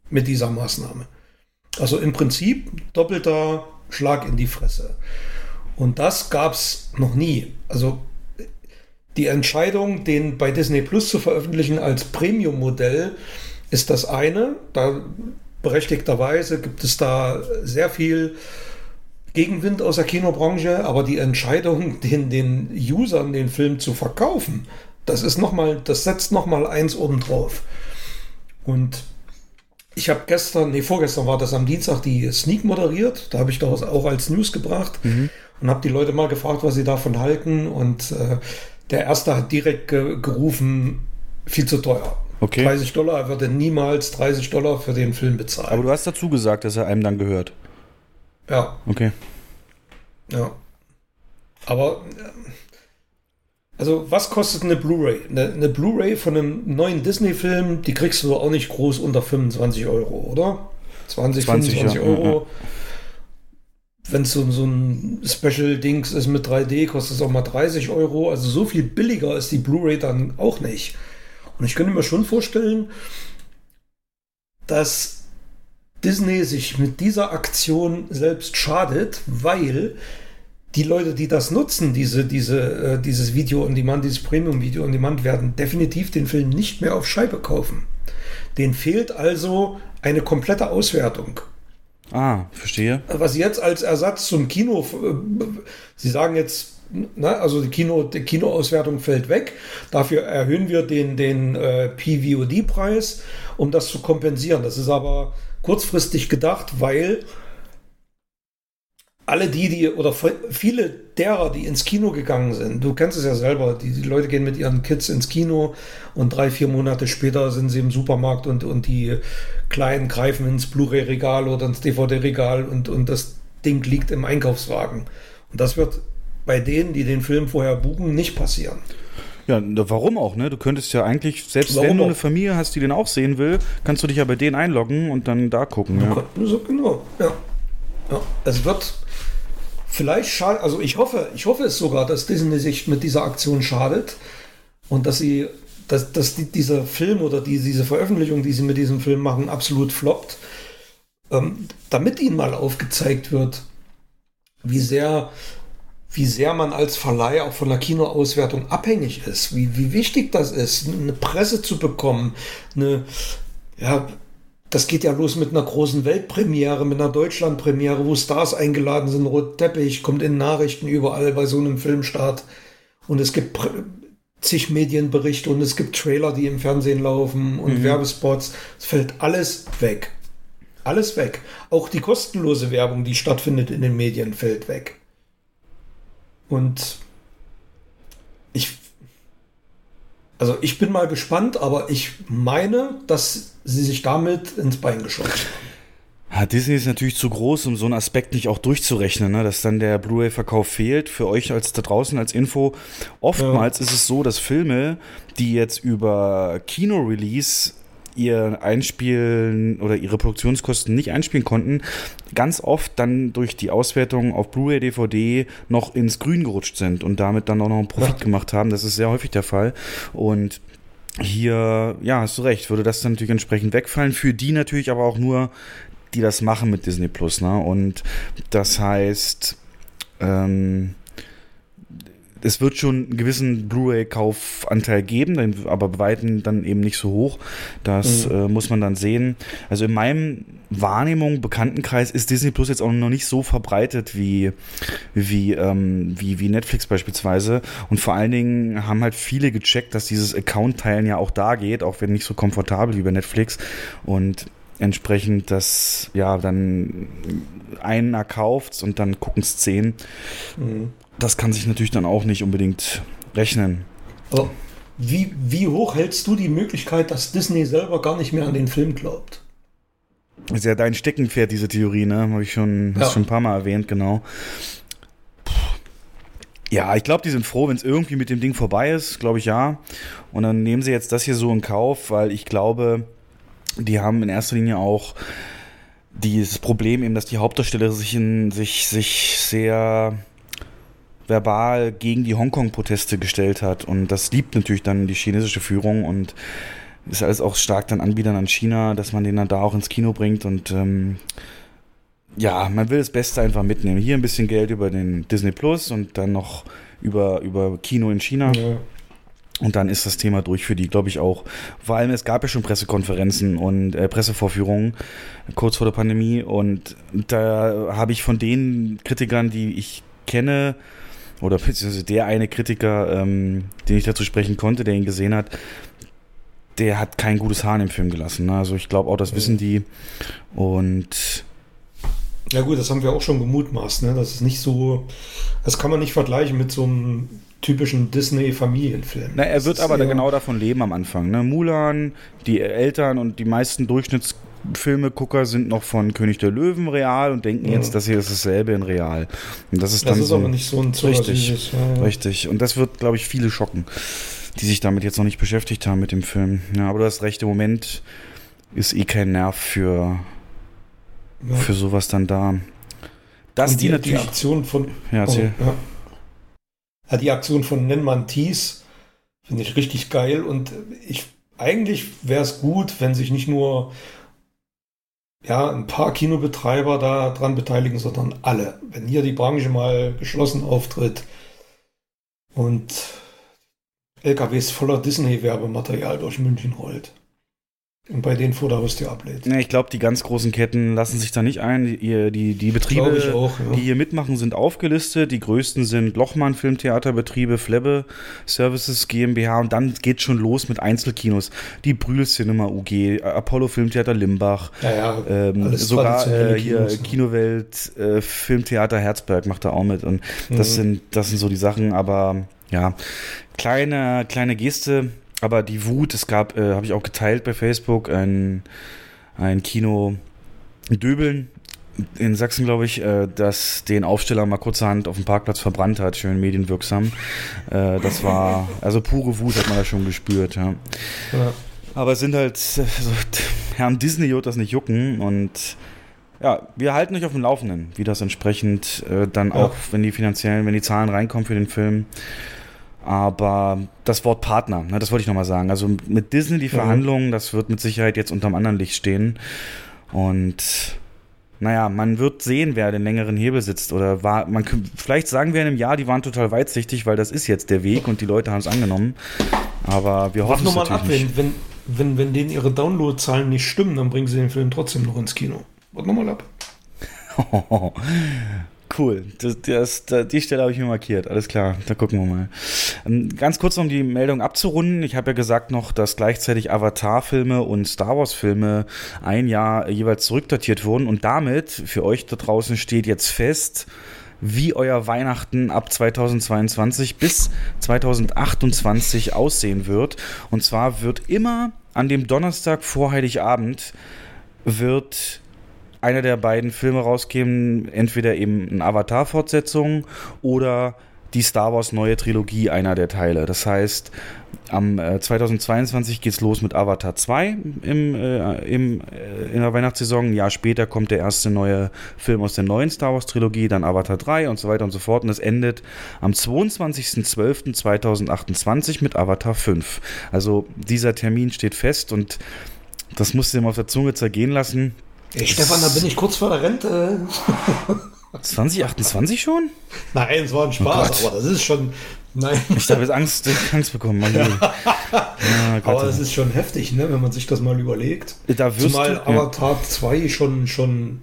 mit dieser Maßnahme. Also im Prinzip doppelter Schlag in die Fresse. Und das gab es noch nie. Also die Entscheidung, den bei Disney Plus zu veröffentlichen als Premium-Modell, ist das eine. Da berechtigterweise gibt es da sehr viel Gegenwind aus der Kinobranche, aber die Entscheidung, <laughs> den, den Usern den Film zu verkaufen, das ist noch mal, das setzt noch mal eins oben drauf. Und ich habe gestern, nee, vorgestern war das am Dienstag die Sneak moderiert. Da habe ich das auch als News gebracht. Mhm und habe die Leute mal gefragt, was sie davon halten. Und äh, der erste hat direkt ge gerufen, viel zu teuer. Okay. 30 Dollar, er würde niemals 30 Dollar für den Film bezahlen. Aber du hast dazu gesagt, dass er einem dann gehört. Ja. Okay. Ja. Aber, äh, also, was kostet eine Blu-ray? Eine, eine Blu-ray von einem neuen Disney-Film, die kriegst du auch nicht groß unter 25 Euro, oder? 20, 20 25 ja. Euro. Ja wenn es so, so ein Special-Dings ist mit 3D, kostet es auch mal 30 Euro. Also so viel billiger ist die Blu-ray dann auch nicht. Und ich könnte mir schon vorstellen, dass Disney sich mit dieser Aktion selbst schadet, weil die Leute, die das nutzen, diese, diese, äh, dieses Video on Demand, dieses Premium-Video on Demand, werden definitiv den Film nicht mehr auf Scheibe kaufen. Den fehlt also eine komplette Auswertung. Ah, verstehe. Was jetzt als Ersatz zum Kino, äh, Sie sagen jetzt, ne, also die, Kino, die Kinoauswertung fällt weg. Dafür erhöhen wir den, den äh, PVOD-Preis, um das zu kompensieren. Das ist aber kurzfristig gedacht, weil alle die, die, oder viele derer, die ins Kino gegangen sind, du kennst es ja selber, die, die, Leute gehen mit ihren Kids ins Kino und drei, vier Monate später sind sie im Supermarkt und, und die Kleinen greifen ins Blu-ray-Regal oder ins DVD-Regal und, und das Ding liegt im Einkaufswagen. Und das wird bei denen, die den Film vorher buchen, nicht passieren. Ja, warum auch, ne? Du könntest ja eigentlich, selbst warum wenn du eine Familie hast, die den auch sehen will, kannst du dich ja bei denen einloggen und dann da gucken. Ja. Genau, ja. ja. Es wird vielleicht schadet, also ich hoffe, ich hoffe es sogar, dass Disney sich mit dieser Aktion schadet und dass sie, dass, dass die, dieser Film oder die, diese Veröffentlichung, die sie mit diesem Film machen, absolut floppt, ähm, damit ihnen mal aufgezeigt wird, wie sehr, wie sehr man als Verleih auch von der Kinoauswertung abhängig ist, wie, wie wichtig das ist, eine Presse zu bekommen, eine, ja, das geht ja los mit einer großen Weltpremiere, mit einer Deutschlandpremiere, wo Stars eingeladen sind, Rot Teppich, kommt in Nachrichten überall bei so einem Filmstart. Und es gibt zig Medienberichte und es gibt Trailer, die im Fernsehen laufen und mhm. Werbespots. Es fällt alles weg. Alles weg. Auch die kostenlose Werbung, die stattfindet in den Medien, fällt weg. Und ich, also ich bin mal gespannt, aber ich meine, dass sie sich damit ins Bein geschossen haben. Ja, Disney ist natürlich zu groß, um so einen Aspekt nicht auch durchzurechnen, ne? dass dann der Blu-ray-Verkauf fehlt. Für euch als da draußen als Info. Oftmals ja. ist es so, dass Filme, die jetzt über Kino-Release ihr Einspielen oder ihre Produktionskosten nicht einspielen konnten, ganz oft dann durch die Auswertung auf Blu-ray, DVD noch ins Grün gerutscht sind und damit dann auch noch einen Profit ja. gemacht haben. Das ist sehr häufig der Fall. Und hier, ja, hast du recht, würde das dann natürlich entsprechend wegfallen. Für die natürlich aber auch nur, die das machen mit Disney Plus, ne? Und das heißt, ähm, es wird schon einen gewissen Blu-ray-Kaufanteil geben, aber bei weitem dann eben nicht so hoch. Das mhm. äh, muss man dann sehen. Also in meinem Wahrnehmung, Bekanntenkreis ist Disney Plus jetzt auch noch nicht so verbreitet wie, wie, ähm, wie, wie Netflix beispielsweise. Und vor allen Dingen haben halt viele gecheckt, dass dieses Account-Teilen ja auch da geht, auch wenn nicht so komfortabel wie bei Netflix. Und entsprechend das, ja, dann einer kauft und dann gucken es zehn. Mhm das kann sich natürlich dann auch nicht unbedingt rechnen. Aber wie, wie hoch hältst du die Möglichkeit, dass Disney selber gar nicht mehr an den Film glaubt? Ist ja dein Steckenpferd, diese Theorie, ne? Habe ich schon, ja. schon ein paar Mal erwähnt, genau. Ja, ich glaube, die sind froh, wenn es irgendwie mit dem Ding vorbei ist, glaube ich ja. Und dann nehmen sie jetzt das hier so in Kauf, weil ich glaube, die haben in erster Linie auch dieses Problem eben, dass die Hauptdarsteller sich in sich, sich sehr verbal gegen die Hongkong-Proteste gestellt hat. Und das liebt natürlich dann die chinesische Führung und ist alles auch stark dann Anbietern an China, dass man den dann da auch ins Kino bringt und ähm, ja, man will das Beste einfach mitnehmen. Hier ein bisschen Geld über den Disney Plus und dann noch über, über Kino in China. Ja. Und dann ist das Thema durch für die, glaube ich auch. Vor allem, es gab ja schon Pressekonferenzen und äh, Pressevorführungen kurz vor der Pandemie. Und da habe ich von den Kritikern, die ich kenne, oder beziehungsweise der eine Kritiker, ähm, den ich dazu sprechen konnte, der ihn gesehen hat, der hat kein gutes Haar im Film gelassen. Ne? Also ich glaube auch, das wissen die. Und ja gut, das haben wir auch schon gemutmaßt. Ne? Das ist nicht so, das kann man nicht vergleichen mit so einem typischen Disney-Familienfilm. Na, er wird aber genau davon leben am Anfang. Ne? Mulan, die Eltern und die meisten Durchschnitts Filmegucker sind noch von König der Löwen real und denken ja. jetzt, dass hier ist dasselbe in real. Und das ist dann das ist so, aber nicht so ein richtig, ja, ja. richtig. Und das wird, glaube ich, viele schocken, die sich damit jetzt noch nicht beschäftigt haben mit dem Film. Ja, aber du hast recht, im Moment ist eh kein Nerv für für sowas dann da. Dass die, die, natürlich die Aktion von ja, oh, ja. die Aktion von Nennmann Thies finde ich richtig geil und ich eigentlich wäre es gut, wenn sich nicht nur ja, ein paar Kinobetreiber da dran beteiligen, sondern alle. Wenn hier die Branche mal geschlossen auftritt und LKWs voller Disney-Werbematerial durch München rollt und bei denen vor der Haustür ablädt. Ja, ich glaube, die ganz großen Ketten lassen sich da nicht ein. Die, die, die Betriebe, auch, ja. die hier mitmachen, sind aufgelistet. Die größten sind Lochmann Filmtheaterbetriebe, Flebbe Services GmbH und dann geht schon los mit Einzelkinos. Die Brühl Cinema UG, Apollo Filmtheater Limbach, ja, ja, ähm, sogar äh, hier Kinos, ne? Kinowelt äh, Filmtheater Herzberg macht da auch mit. Und das, mhm. sind, das sind so die Sachen, aber ja, kleine, kleine Geste aber die Wut, es gab, äh, habe ich auch geteilt bei Facebook, ein, ein Kino in Döbeln in Sachsen, glaube ich, äh, das den Aufsteller mal kurzerhand auf dem Parkplatz verbrannt hat, schön medienwirksam. Äh, das war, also pure Wut hat man da schon gespürt, ja. ja. Aber es sind halt, also, <laughs> Herrn Disney wird das nicht jucken und ja, wir halten euch auf dem Laufenden, wie das entsprechend äh, dann ja. auch, wenn die finanziellen, wenn die Zahlen reinkommen für den Film, aber das Wort Partner, ne, das wollte ich nochmal sagen. Also mit Disney die mhm. Verhandlungen, das wird mit Sicherheit jetzt unterm anderen Licht stehen. Und naja, man wird sehen, wer den längeren Hebel sitzt. Oder war, man vielleicht sagen wir in einem Jahr, die waren total weitsichtig, weil das ist jetzt der Weg und die Leute haben es angenommen. Aber wir hoffen es natürlich ab, nicht. Wenn, wenn, wenn denen ihre Downloadzahlen nicht stimmen, dann bringen sie den Film trotzdem noch ins Kino. Warte nochmal ab. <laughs> Cool, das, das, die Stelle habe ich mir markiert. Alles klar, da gucken wir mal. Ähm, ganz kurz, um die Meldung abzurunden. Ich habe ja gesagt noch, dass gleichzeitig Avatar-Filme und Star Wars-Filme ein Jahr jeweils zurückdatiert wurden. Und damit, für euch da draußen, steht jetzt fest, wie euer Weihnachten ab 2022 bis 2028 aussehen wird. Und zwar wird immer an dem Donnerstag vor Heiligabend wird einer der beiden Filme rauskämen, entweder eben eine Avatar-Fortsetzung oder die Star Wars neue Trilogie einer der Teile. Das heißt, am äh, 2022 geht's los mit Avatar 2 im, äh, im, äh, in der Weihnachtssaison. Ein Jahr später kommt der erste neue Film aus der neuen Star Wars Trilogie, dann Avatar 3 und so weiter und so fort. Und es endet am 22.12.2028 mit Avatar 5. Also dieser Termin steht fest und das musst du dir mal auf der Zunge zergehen lassen. Ey, Stefan, da bin ich kurz vor der Rente. <laughs> 2028 schon? Nein, es war ein Spaß, oh aber das ist schon. Nein. Ich habe jetzt Angst, Angst bekommen. Mann. <laughs> ja, aber das ist schon heftig, ne, wenn man sich das mal überlegt. Da wirst Zumal du, Avatar ja. 2 schon, schon,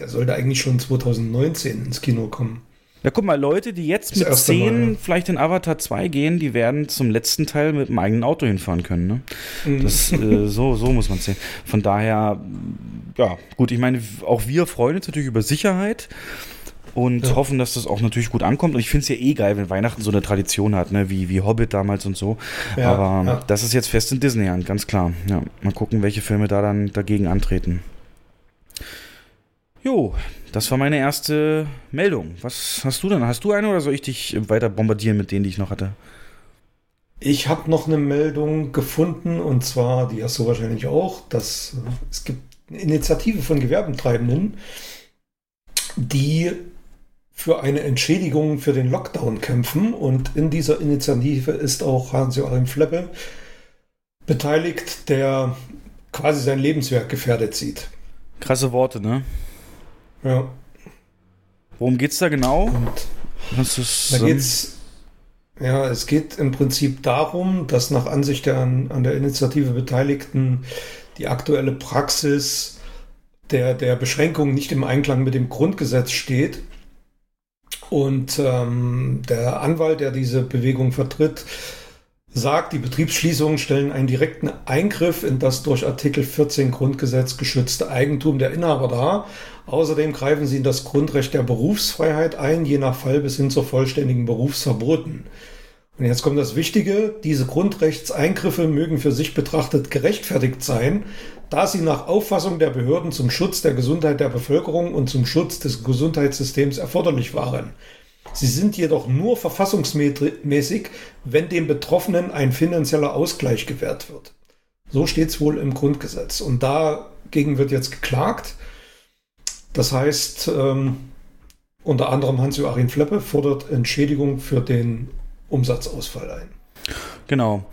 der sollte eigentlich schon 2019 ins Kino kommen. Ja, guck mal, Leute, die jetzt das mit 10 ja. vielleicht in Avatar 2 gehen, die werden zum letzten Teil mit dem eigenen Auto hinfahren können. Ne? Mhm. Das, äh, <laughs> so, so muss man sehen. Von daher, ja, gut, ich meine, auch wir freuen uns natürlich über Sicherheit und ja. hoffen, dass das auch natürlich gut ankommt. Und ich finde es ja eh geil, wenn Weihnachten so eine Tradition hat, ne? wie, wie Hobbit damals und so. Ja, Aber ja. das ist jetzt fest in Disneyland, ganz klar. Ja, mal gucken, welche Filme da dann dagegen antreten. Jo, das war meine erste Meldung. Was hast du denn? Hast du eine oder soll ich dich weiter bombardieren mit denen, die ich noch hatte? Ich habe noch eine Meldung gefunden und zwar, die hast du wahrscheinlich auch, dass es gibt eine Initiative von Gewerbentreibenden, die für eine Entschädigung für den Lockdown kämpfen und in dieser Initiative ist auch Hans-Joachim Fleppe beteiligt, der quasi sein Lebenswerk gefährdet sieht. Krasse Worte, ne? Ja. Worum geht's da genau? Und da geht's, ja, es geht im Prinzip darum, dass nach Ansicht der an, an der Initiative Beteiligten die aktuelle Praxis der, der Beschränkung nicht im Einklang mit dem Grundgesetz steht. Und ähm, der Anwalt, der diese Bewegung vertritt, sagt, die Betriebsschließungen stellen einen direkten Eingriff in das durch Artikel 14 Grundgesetz geschützte Eigentum der Inhaber dar. Außerdem greifen sie in das Grundrecht der Berufsfreiheit ein, je nach Fall bis hin zur vollständigen Berufsverboten. Und jetzt kommt das Wichtige, diese Grundrechtseingriffe mögen für sich betrachtet gerechtfertigt sein, da sie nach Auffassung der Behörden zum Schutz der Gesundheit der Bevölkerung und zum Schutz des Gesundheitssystems erforderlich waren. Sie sind jedoch nur verfassungsmäßig, wenn dem Betroffenen ein finanzieller Ausgleich gewährt wird. So steht es wohl im Grundgesetz. Und dagegen wird jetzt geklagt. Das heißt, ähm, unter anderem Hans-Joachim Fleppe fordert Entschädigung für den Umsatzausfall ein. Genau.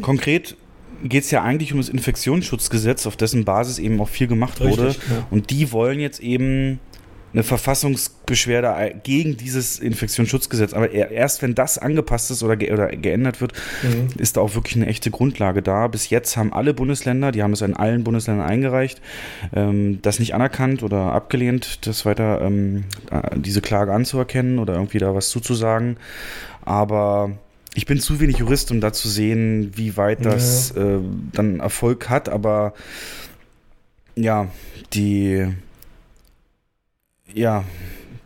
Konkret geht es ja eigentlich um das Infektionsschutzgesetz, auf dessen Basis eben auch viel gemacht Richtig, wurde. Ja. Und die wollen jetzt eben eine Verfassungsbeschwerde gegen dieses Infektionsschutzgesetz. Aber erst wenn das angepasst ist oder, ge oder geändert wird, mhm. ist da auch wirklich eine echte Grundlage da. Bis jetzt haben alle Bundesländer, die haben es in allen Bundesländern eingereicht, ähm, das nicht anerkannt oder abgelehnt, das weiter ähm, äh, diese Klage anzuerkennen oder irgendwie da was zuzusagen. Aber ich bin zu wenig Jurist, um da zu sehen, wie weit das ja. äh, dann Erfolg hat. Aber ja, die ja,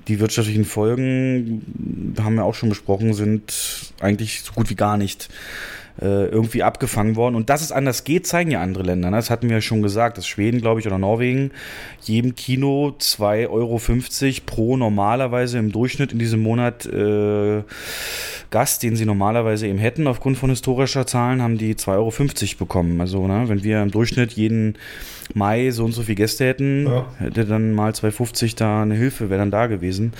die wirtschaftlichen Folgen, haben wir auch schon besprochen, sind eigentlich so gut wie gar nicht äh, irgendwie abgefangen worden. Und dass es anders geht, zeigen ja andere Länder. Ne? Das hatten wir ja schon gesagt, dass Schweden, glaube ich, oder Norwegen jedem Kino 2,50 Euro pro normalerweise im Durchschnitt in diesem Monat äh, Gast, den sie normalerweise eben hätten, aufgrund von historischer Zahlen, haben die 2,50 Euro bekommen. Also, ne, wenn wir im Durchschnitt jeden Mai so und so viele Gäste hätten, ja. hätte dann mal 2,50 da eine Hilfe, wäre dann da gewesen.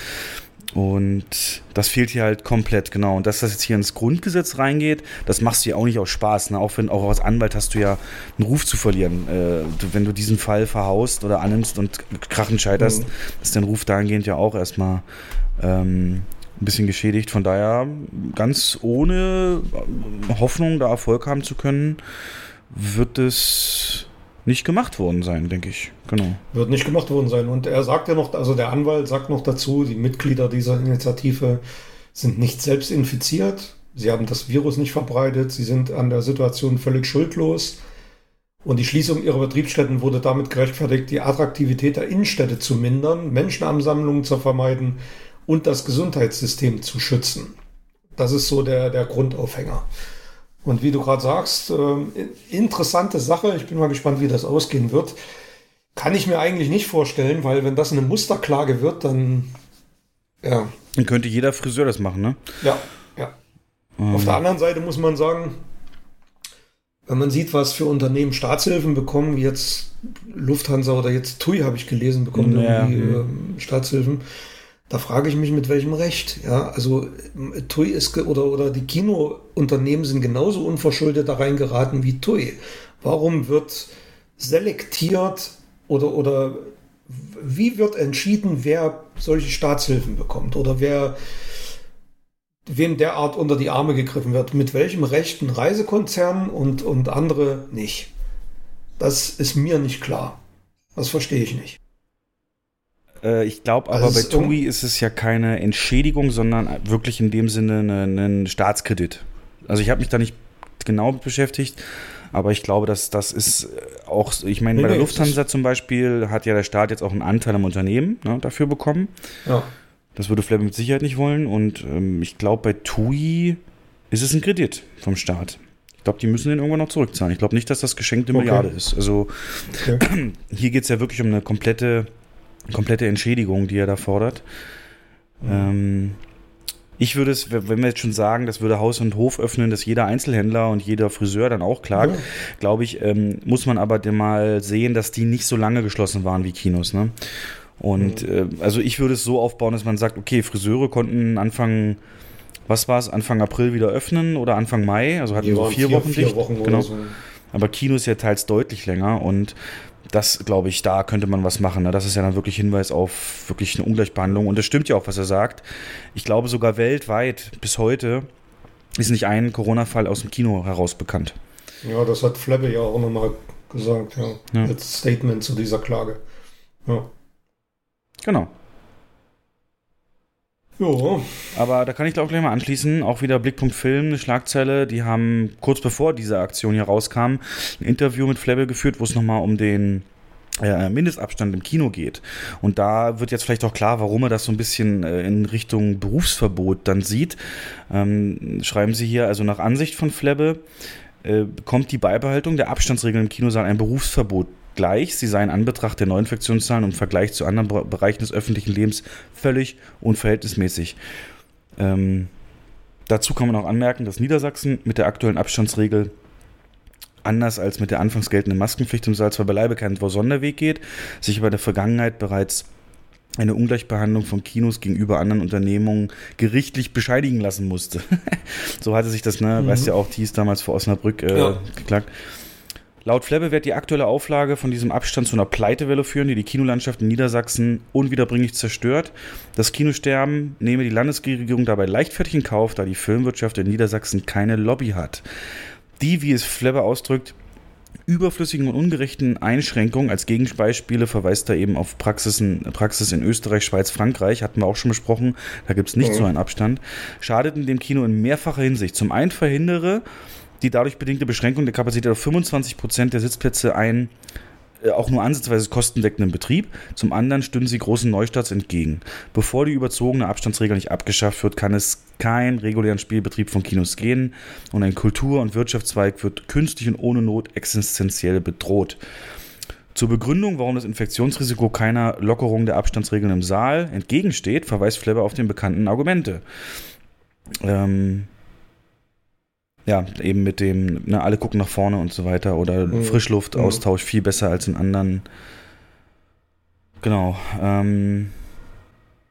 Und das fehlt hier halt komplett, genau. Und dass das jetzt hier ins Grundgesetz reingeht, das machst du ja auch nicht aus Spaß. Ne? Auch wenn auch als Anwalt hast du ja einen Ruf zu verlieren. Äh, wenn du diesen Fall verhaust oder annimmst und krachend scheiterst, mhm. ist dein Ruf dahingehend ja auch erstmal ähm, ein bisschen geschädigt. Von daher ganz ohne Hoffnung, da Erfolg haben zu können, wird es nicht gemacht worden sein, denke ich. Genau. Wird nicht gemacht worden sein. Und er sagt ja noch, also der Anwalt sagt noch dazu, die Mitglieder dieser Initiative sind nicht selbst infiziert. Sie haben das Virus nicht verbreitet. Sie sind an der Situation völlig schuldlos. Und die Schließung ihrer Betriebsstätten wurde damit gerechtfertigt, die Attraktivität der Innenstädte zu mindern, Menschenansammlungen zu vermeiden und das Gesundheitssystem zu schützen. Das ist so der, der Grundaufhänger. Und wie du gerade sagst, äh, interessante Sache. Ich bin mal gespannt, wie das ausgehen wird. Kann ich mir eigentlich nicht vorstellen, weil wenn das eine Musterklage wird, dann ja. Dann könnte jeder Friseur das machen, ne? Ja, ja. Ähm. Auf der anderen Seite muss man sagen, wenn man sieht, was für Unternehmen Staatshilfen bekommen, wie jetzt Lufthansa oder jetzt TUI habe ich gelesen, bekommen ja. irgendwie äh, Staatshilfen. Da frage ich mich, mit welchem Recht. Ja, also TUI ist oder, oder die Kinounternehmen sind genauso unverschuldet da reingeraten wie TUI. Warum wird selektiert oder, oder wie wird entschieden, wer solche Staatshilfen bekommt oder wer wem derart unter die Arme gegriffen wird, mit welchem Recht ein Reisekonzern und, und andere nicht. Das ist mir nicht klar. Das verstehe ich nicht. Äh, ich glaube aber also bei TUI ist es ja keine Entschädigung, sondern wirklich in dem Sinne ein Staatskredit. Also ich habe mich da nicht genau mit beschäftigt, aber ich glaube, dass das ist äh, auch, ich meine, nee, bei der nee, Lufthansa zum Beispiel hat ja der Staat jetzt auch einen Anteil am Unternehmen ne, dafür bekommen. Ja. Das würde Flabber mit Sicherheit nicht wollen und ähm, ich glaube, bei TUI ist es ein Kredit vom Staat. Ich glaube, die müssen den irgendwann noch zurückzahlen. Ich glaube nicht, dass das geschenkte okay. Milliarde ist. Also okay. <clears throat> hier geht es ja wirklich um eine komplette komplette Entschädigung, die er da fordert. Ähm, ich würde es, wenn wir jetzt schon sagen, das würde Haus und Hof öffnen, dass jeder Einzelhändler und jeder Friseur dann auch klagt, ja. glaube ich, ähm, muss man aber mal sehen, dass die nicht so lange geschlossen waren wie Kinos. Ne? Und mhm. äh, also ich würde es so aufbauen, dass man sagt, okay, Friseure konnten Anfang, was war es, Anfang April wieder öffnen oder Anfang Mai, also hatten die so vier, vier Wochen vier dicht. Wochen genau. So. Aber Kinos ja teils deutlich länger und das glaube ich, da könnte man was machen. Ne? Das ist ja dann wirklich Hinweis auf wirklich eine Ungleichbehandlung. Und das stimmt ja auch, was er sagt. Ich glaube sogar weltweit bis heute ist nicht ein Corona-Fall aus dem Kino heraus bekannt. Ja, das hat Flebbe ja auch nochmal gesagt, ja, ja. Als Statement zu dieser Klage. Ja. Genau. Jo. Aber da kann ich glaube gleich mal anschließen. Auch wieder Blickpunkt Film, eine Schlagzeile. Die haben kurz bevor diese Aktion hier rauskam, ein Interview mit Flebbe geführt, wo es nochmal um den äh, Mindestabstand im Kino geht. Und da wird jetzt vielleicht auch klar, warum er das so ein bisschen äh, in Richtung Berufsverbot dann sieht. Ähm, schreiben Sie hier also nach Ansicht von Flebbe äh, bekommt die Beibehaltung der Abstandsregeln im Kinosaal ein Berufsverbot gleich. Sie seien in Anbetracht der Neuinfektionszahlen und im Vergleich zu anderen Bereichen des öffentlichen Lebens völlig unverhältnismäßig. Ähm, dazu kann man auch anmerken, dass Niedersachsen mit der aktuellen Abstandsregel anders als mit der anfangs geltenden Maskenpflicht im Saal zwar beileibe keinen Sonderweg geht, sich aber in der Vergangenheit bereits eine Ungleichbehandlung von Kinos gegenüber anderen Unternehmungen gerichtlich bescheidigen lassen musste. <laughs> so hatte sich das, ne, mhm. weißt ja auch, Thies damals vor Osnabrück äh, ja. geklagt. Laut Flebbe wird die aktuelle Auflage von diesem Abstand zu einer Pleitewelle führen, die die Kinolandschaft in Niedersachsen unwiederbringlich zerstört. Das Kinosterben nehme die Landesregierung dabei leichtfertig in Kauf, da die Filmwirtschaft in Niedersachsen keine Lobby hat. Die, wie es Flebbe ausdrückt, überflüssigen und ungerechten Einschränkungen als Gegenbeispiele verweist er eben auf Praxisen, Praxis in Österreich, Schweiz, Frankreich, hatten wir auch schon besprochen, da gibt es nicht mhm. so einen Abstand, schadeten dem Kino in mehrfacher Hinsicht. Zum einen verhindere die dadurch bedingte Beschränkung der Kapazität auf 25 Prozent der Sitzplätze ein äh, auch nur ansatzweise kostendeckenden Betrieb. Zum anderen stünden sie großen Neustarts entgegen. Bevor die überzogene Abstandsregel nicht abgeschafft wird, kann es keinen regulären Spielbetrieb von Kinos gehen und ein Kultur- und Wirtschaftszweig wird künstlich und ohne Not existenziell bedroht. Zur Begründung, warum das Infektionsrisiko keiner Lockerung der Abstandsregeln im Saal entgegensteht, verweist Flebber auf den bekannten Argumente. Ähm, ja, eben mit dem, ne, alle gucken nach vorne und so weiter oder mhm. Frischluftaustausch mhm. viel besser als in anderen. Genau. Ähm,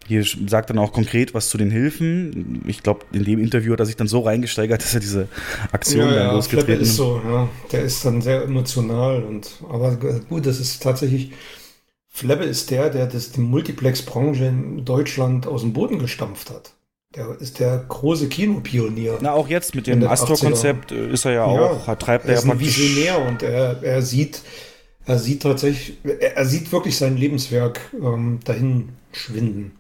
hier sagt dann auch konkret was zu den Hilfen. Ich glaube, in dem Interview hat er sich dann so reingesteigert, dass er diese Aktion ja, dann ja, losgetreten Fleppe ist so, ja. Der ist dann sehr emotional und aber gut, das ist tatsächlich. Fleppe ist der, der das, die Multiplex-Branche in Deutschland aus dem Boden gestampft hat. Der ist der große Kinopionier. Na, auch jetzt mit dem den Astor-Konzept äh, ist er ja auch, hat, treibt er er ja ist ein praktisch. Visionär und er, er sieht, er sieht tatsächlich, er, er sieht wirklich sein Lebenswerk ähm, dahin schwinden.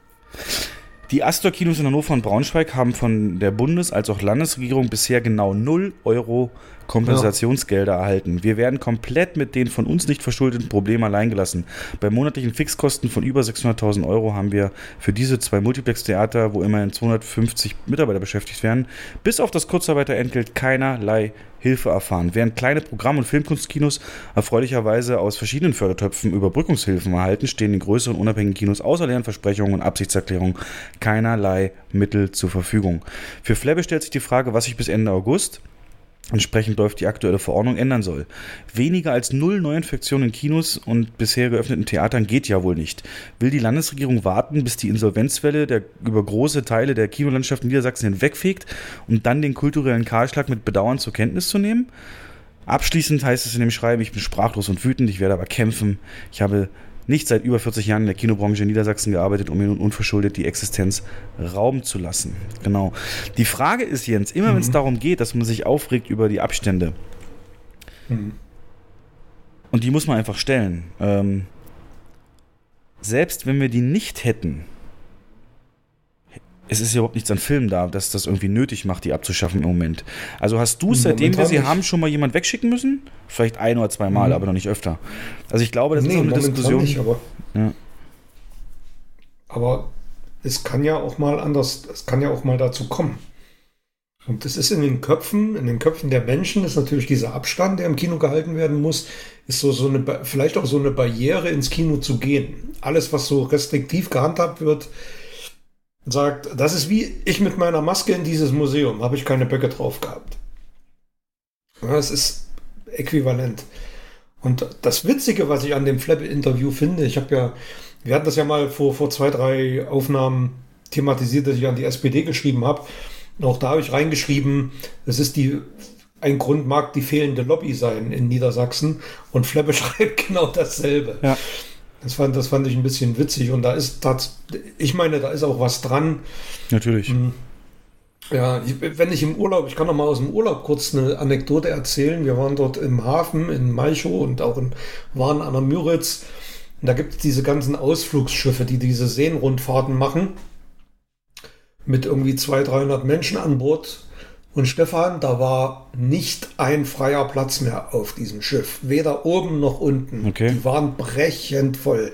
Die Astor-Kinos in Hannover und Braunschweig haben von der Bundes- als auch Landesregierung bisher genau 0 Euro Kompensationsgelder erhalten. Wir werden komplett mit den von uns nicht verschuldeten Problemen alleingelassen. Bei monatlichen Fixkosten von über 600.000 Euro haben wir für diese zwei Multiplex-Theater, wo immerhin 250 Mitarbeiter beschäftigt werden, bis auf das Kurzarbeiterentgelt keinerlei Hilfe erfahren. Während kleine Programm- und Filmkunstkinos erfreulicherweise aus verschiedenen Fördertöpfen Überbrückungshilfen erhalten, stehen den größeren unabhängigen Kinos außer leeren Versprechungen und Absichtserklärungen keinerlei Mittel zur Verfügung. Für Flebbe stellt sich die Frage, was sich bis Ende August entsprechend läuft die aktuelle Verordnung ändern soll. Weniger als null Neuinfektionen in Kinos und bisher geöffneten Theatern geht ja wohl nicht. Will die Landesregierung warten, bis die Insolvenzwelle der über große Teile der Kinolandschaft in Niedersachsen hinwegfegt, um dann den kulturellen Kahlschlag mit Bedauern zur Kenntnis zu nehmen? Abschließend heißt es in dem Schreiben, ich bin sprachlos und wütend, ich werde aber kämpfen. Ich habe nicht seit über 40 Jahren in der Kinobranche in Niedersachsen gearbeitet, um mir nun unverschuldet die Existenz rauben zu lassen. Genau. Die Frage ist, Jens, immer wenn es darum geht, dass man sich aufregt über die Abstände, und die muss man einfach stellen, ähm, selbst wenn wir die nicht hätten, es ist ja überhaupt nichts an Filmen da, dass das irgendwie nötig macht, die abzuschaffen im Moment. Also hast du, seitdem wir sie haben, schon mal jemand wegschicken müssen? Vielleicht ein oder zwei Mal, Mhm. aber noch nicht öfter. Also ich glaube, das ist Nee, auch eine Diskussion. nicht, aber, Ja. aber es kann ja auch mal anders, es kann ja auch mal dazu kommen. Und das ist in den Köpfen, in den Köpfen der Menschen ist natürlich dieser Abstand, der im Kino gehalten werden muss, ist so, so eine, vielleicht auch so eine Barriere ins Kino zu gehen. Alles, was so restriktiv gehandhabt wird, sagt, das ist wie ich mit meiner Maske in dieses Museum, habe ich keine Böcke drauf gehabt. Ja, es ist äquivalent. Und das Witzige, was ich an dem Flappe-Interview finde, ich habe ja, wir hatten das ja mal vor, vor zwei, drei Aufnahmen thematisiert, dass ich an die SPD geschrieben habe. Auch da habe ich reingeschrieben, es ist die, ein Grund mag die fehlende Lobby sein in Niedersachsen. Und Flappe <laughs> schreibt genau dasselbe. Ja. Das fand, das fand ich ein bisschen witzig. Und da ist tats ich meine, da ist auch was dran. Natürlich. Mhm. Ja, wenn ich im Urlaub, ich kann noch mal aus dem Urlaub kurz eine Anekdote erzählen. Wir waren dort im Hafen in Malchow und auch in, waren an der Müritz. Und da gibt es diese ganzen Ausflugsschiffe, die diese Seenrundfahrten machen. Mit irgendwie 200, 300 Menschen an Bord. Und Stefan, da war nicht ein freier Platz mehr auf diesem Schiff. Weder oben noch unten. Okay. Die waren brechend voll.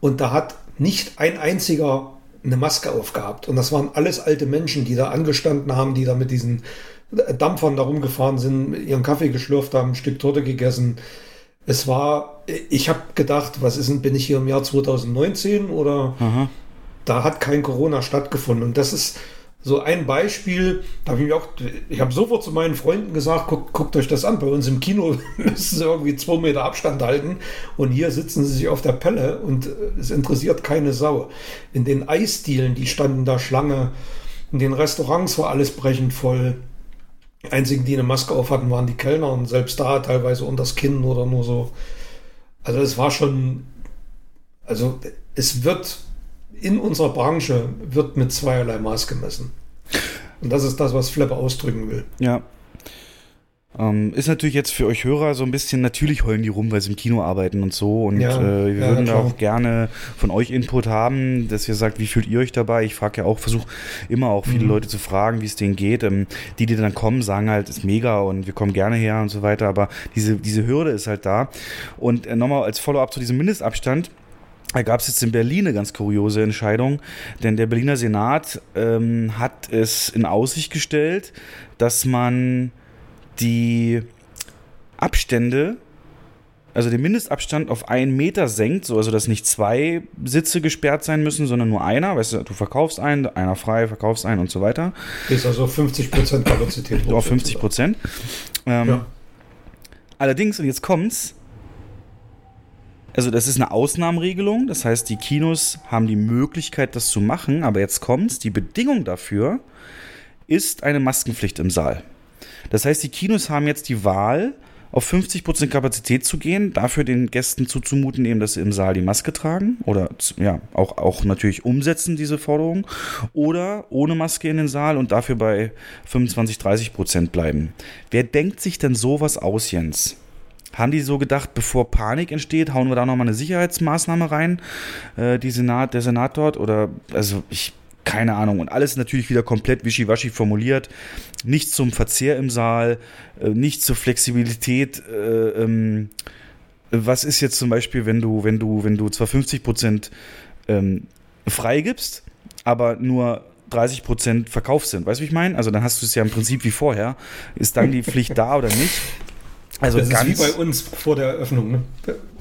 Und da hat nicht ein einziger eine Maske aufgehabt. Und das waren alles alte Menschen, die da angestanden haben, die da mit diesen Dampfern da rumgefahren sind, ihren Kaffee geschlürft haben, ein Stück Torte gegessen. Es war, ich habe gedacht, was ist denn, bin ich hier im Jahr 2019 oder Aha. da hat kein Corona stattgefunden. Und das ist so ein Beispiel, da habe ich auch, ich habe sofort zu meinen Freunden gesagt, guckt, guckt euch das an. Bei uns im Kino <laughs> müssen sie irgendwie zwei Meter Abstand halten und hier sitzen sie sich auf der Pelle und äh, es interessiert keine Sau. In den Eisdielen, die standen da Schlange, in den Restaurants war alles brechend voll. Die einzigen, die eine Maske auf hatten, waren die Kellner und selbst da teilweise unters Kinn oder nur so. Also es war schon, also es wird in unserer Branche wird mit zweierlei Maß gemessen. Und das ist das, was Flapper ausdrücken will. Ja. Ähm, ist natürlich jetzt für euch Hörer so ein bisschen, natürlich heulen die rum, weil sie im Kino arbeiten und so. Und Ja, äh, wir ja, würden da auch gerne von euch Input haben, dass ihr sagt, wie fühlt ihr euch dabei? Ich frage ja auch, versuche immer auch Mhm. viele Leute zu fragen, wie es denen geht. Ähm, die, die dann kommen, sagen halt, ist mega und wir kommen gerne her und so weiter. Aber diese, diese Hürde ist halt da. Und äh, nochmal als Follow-up zu diesem Mindestabstand. Da gab es jetzt in Berlin eine ganz kuriose Entscheidung, denn der Berliner Senat ähm, hat es in Aussicht gestellt, dass man die Abstände, also den Mindestabstand auf einen Meter senkt, so also dass nicht zwei Sitze gesperrt sein müssen, sondern nur einer. Weißt du, du verkaufst einen, einer frei, verkaufst einen und so weiter. Ist also 50% Kapazität. <laughs> Auf 50 Prozent. Ähm, Ja. Allerdings, und jetzt kommt's, also das ist eine Ausnahmeregelung, das heißt, die Kinos haben die Möglichkeit, das zu machen, aber jetzt kommt's, die Bedingung dafür ist eine Maskenpflicht im Saal. Das heißt, die Kinos haben jetzt die Wahl, auf 50% Kapazität zu gehen, dafür den Gästen zuzumuten, eben, dass sie im Saal die Maske tragen oder ja, auch, auch natürlich umsetzen, diese Forderung, oder ohne Maske in den Saal und dafür bei 25, 30% bleiben. Wer denkt sich denn sowas aus, Jens? Haben die so gedacht, bevor Panik entsteht, hauen wir da nochmal eine Sicherheitsmaßnahme rein, äh, die Senat, der Senat dort? Oder, also ich keine Ahnung. Und alles natürlich wieder komplett wischiwaschi formuliert. Nichts zum Verzehr im Saal, äh, nichts zur Flexibilität. Äh, ähm, was ist jetzt zum Beispiel, wenn du, wenn du, wenn du zwar 50 Prozent ähm, freigibst, aber nur 30 Prozent verkauft sind? Weißt du, wie ich meine? Also dann hast du es ja im Prinzip wie vorher. Ist dann die Pflicht da oder nicht? Also das ganz ist wie bei uns vor der Eröffnung. Ne?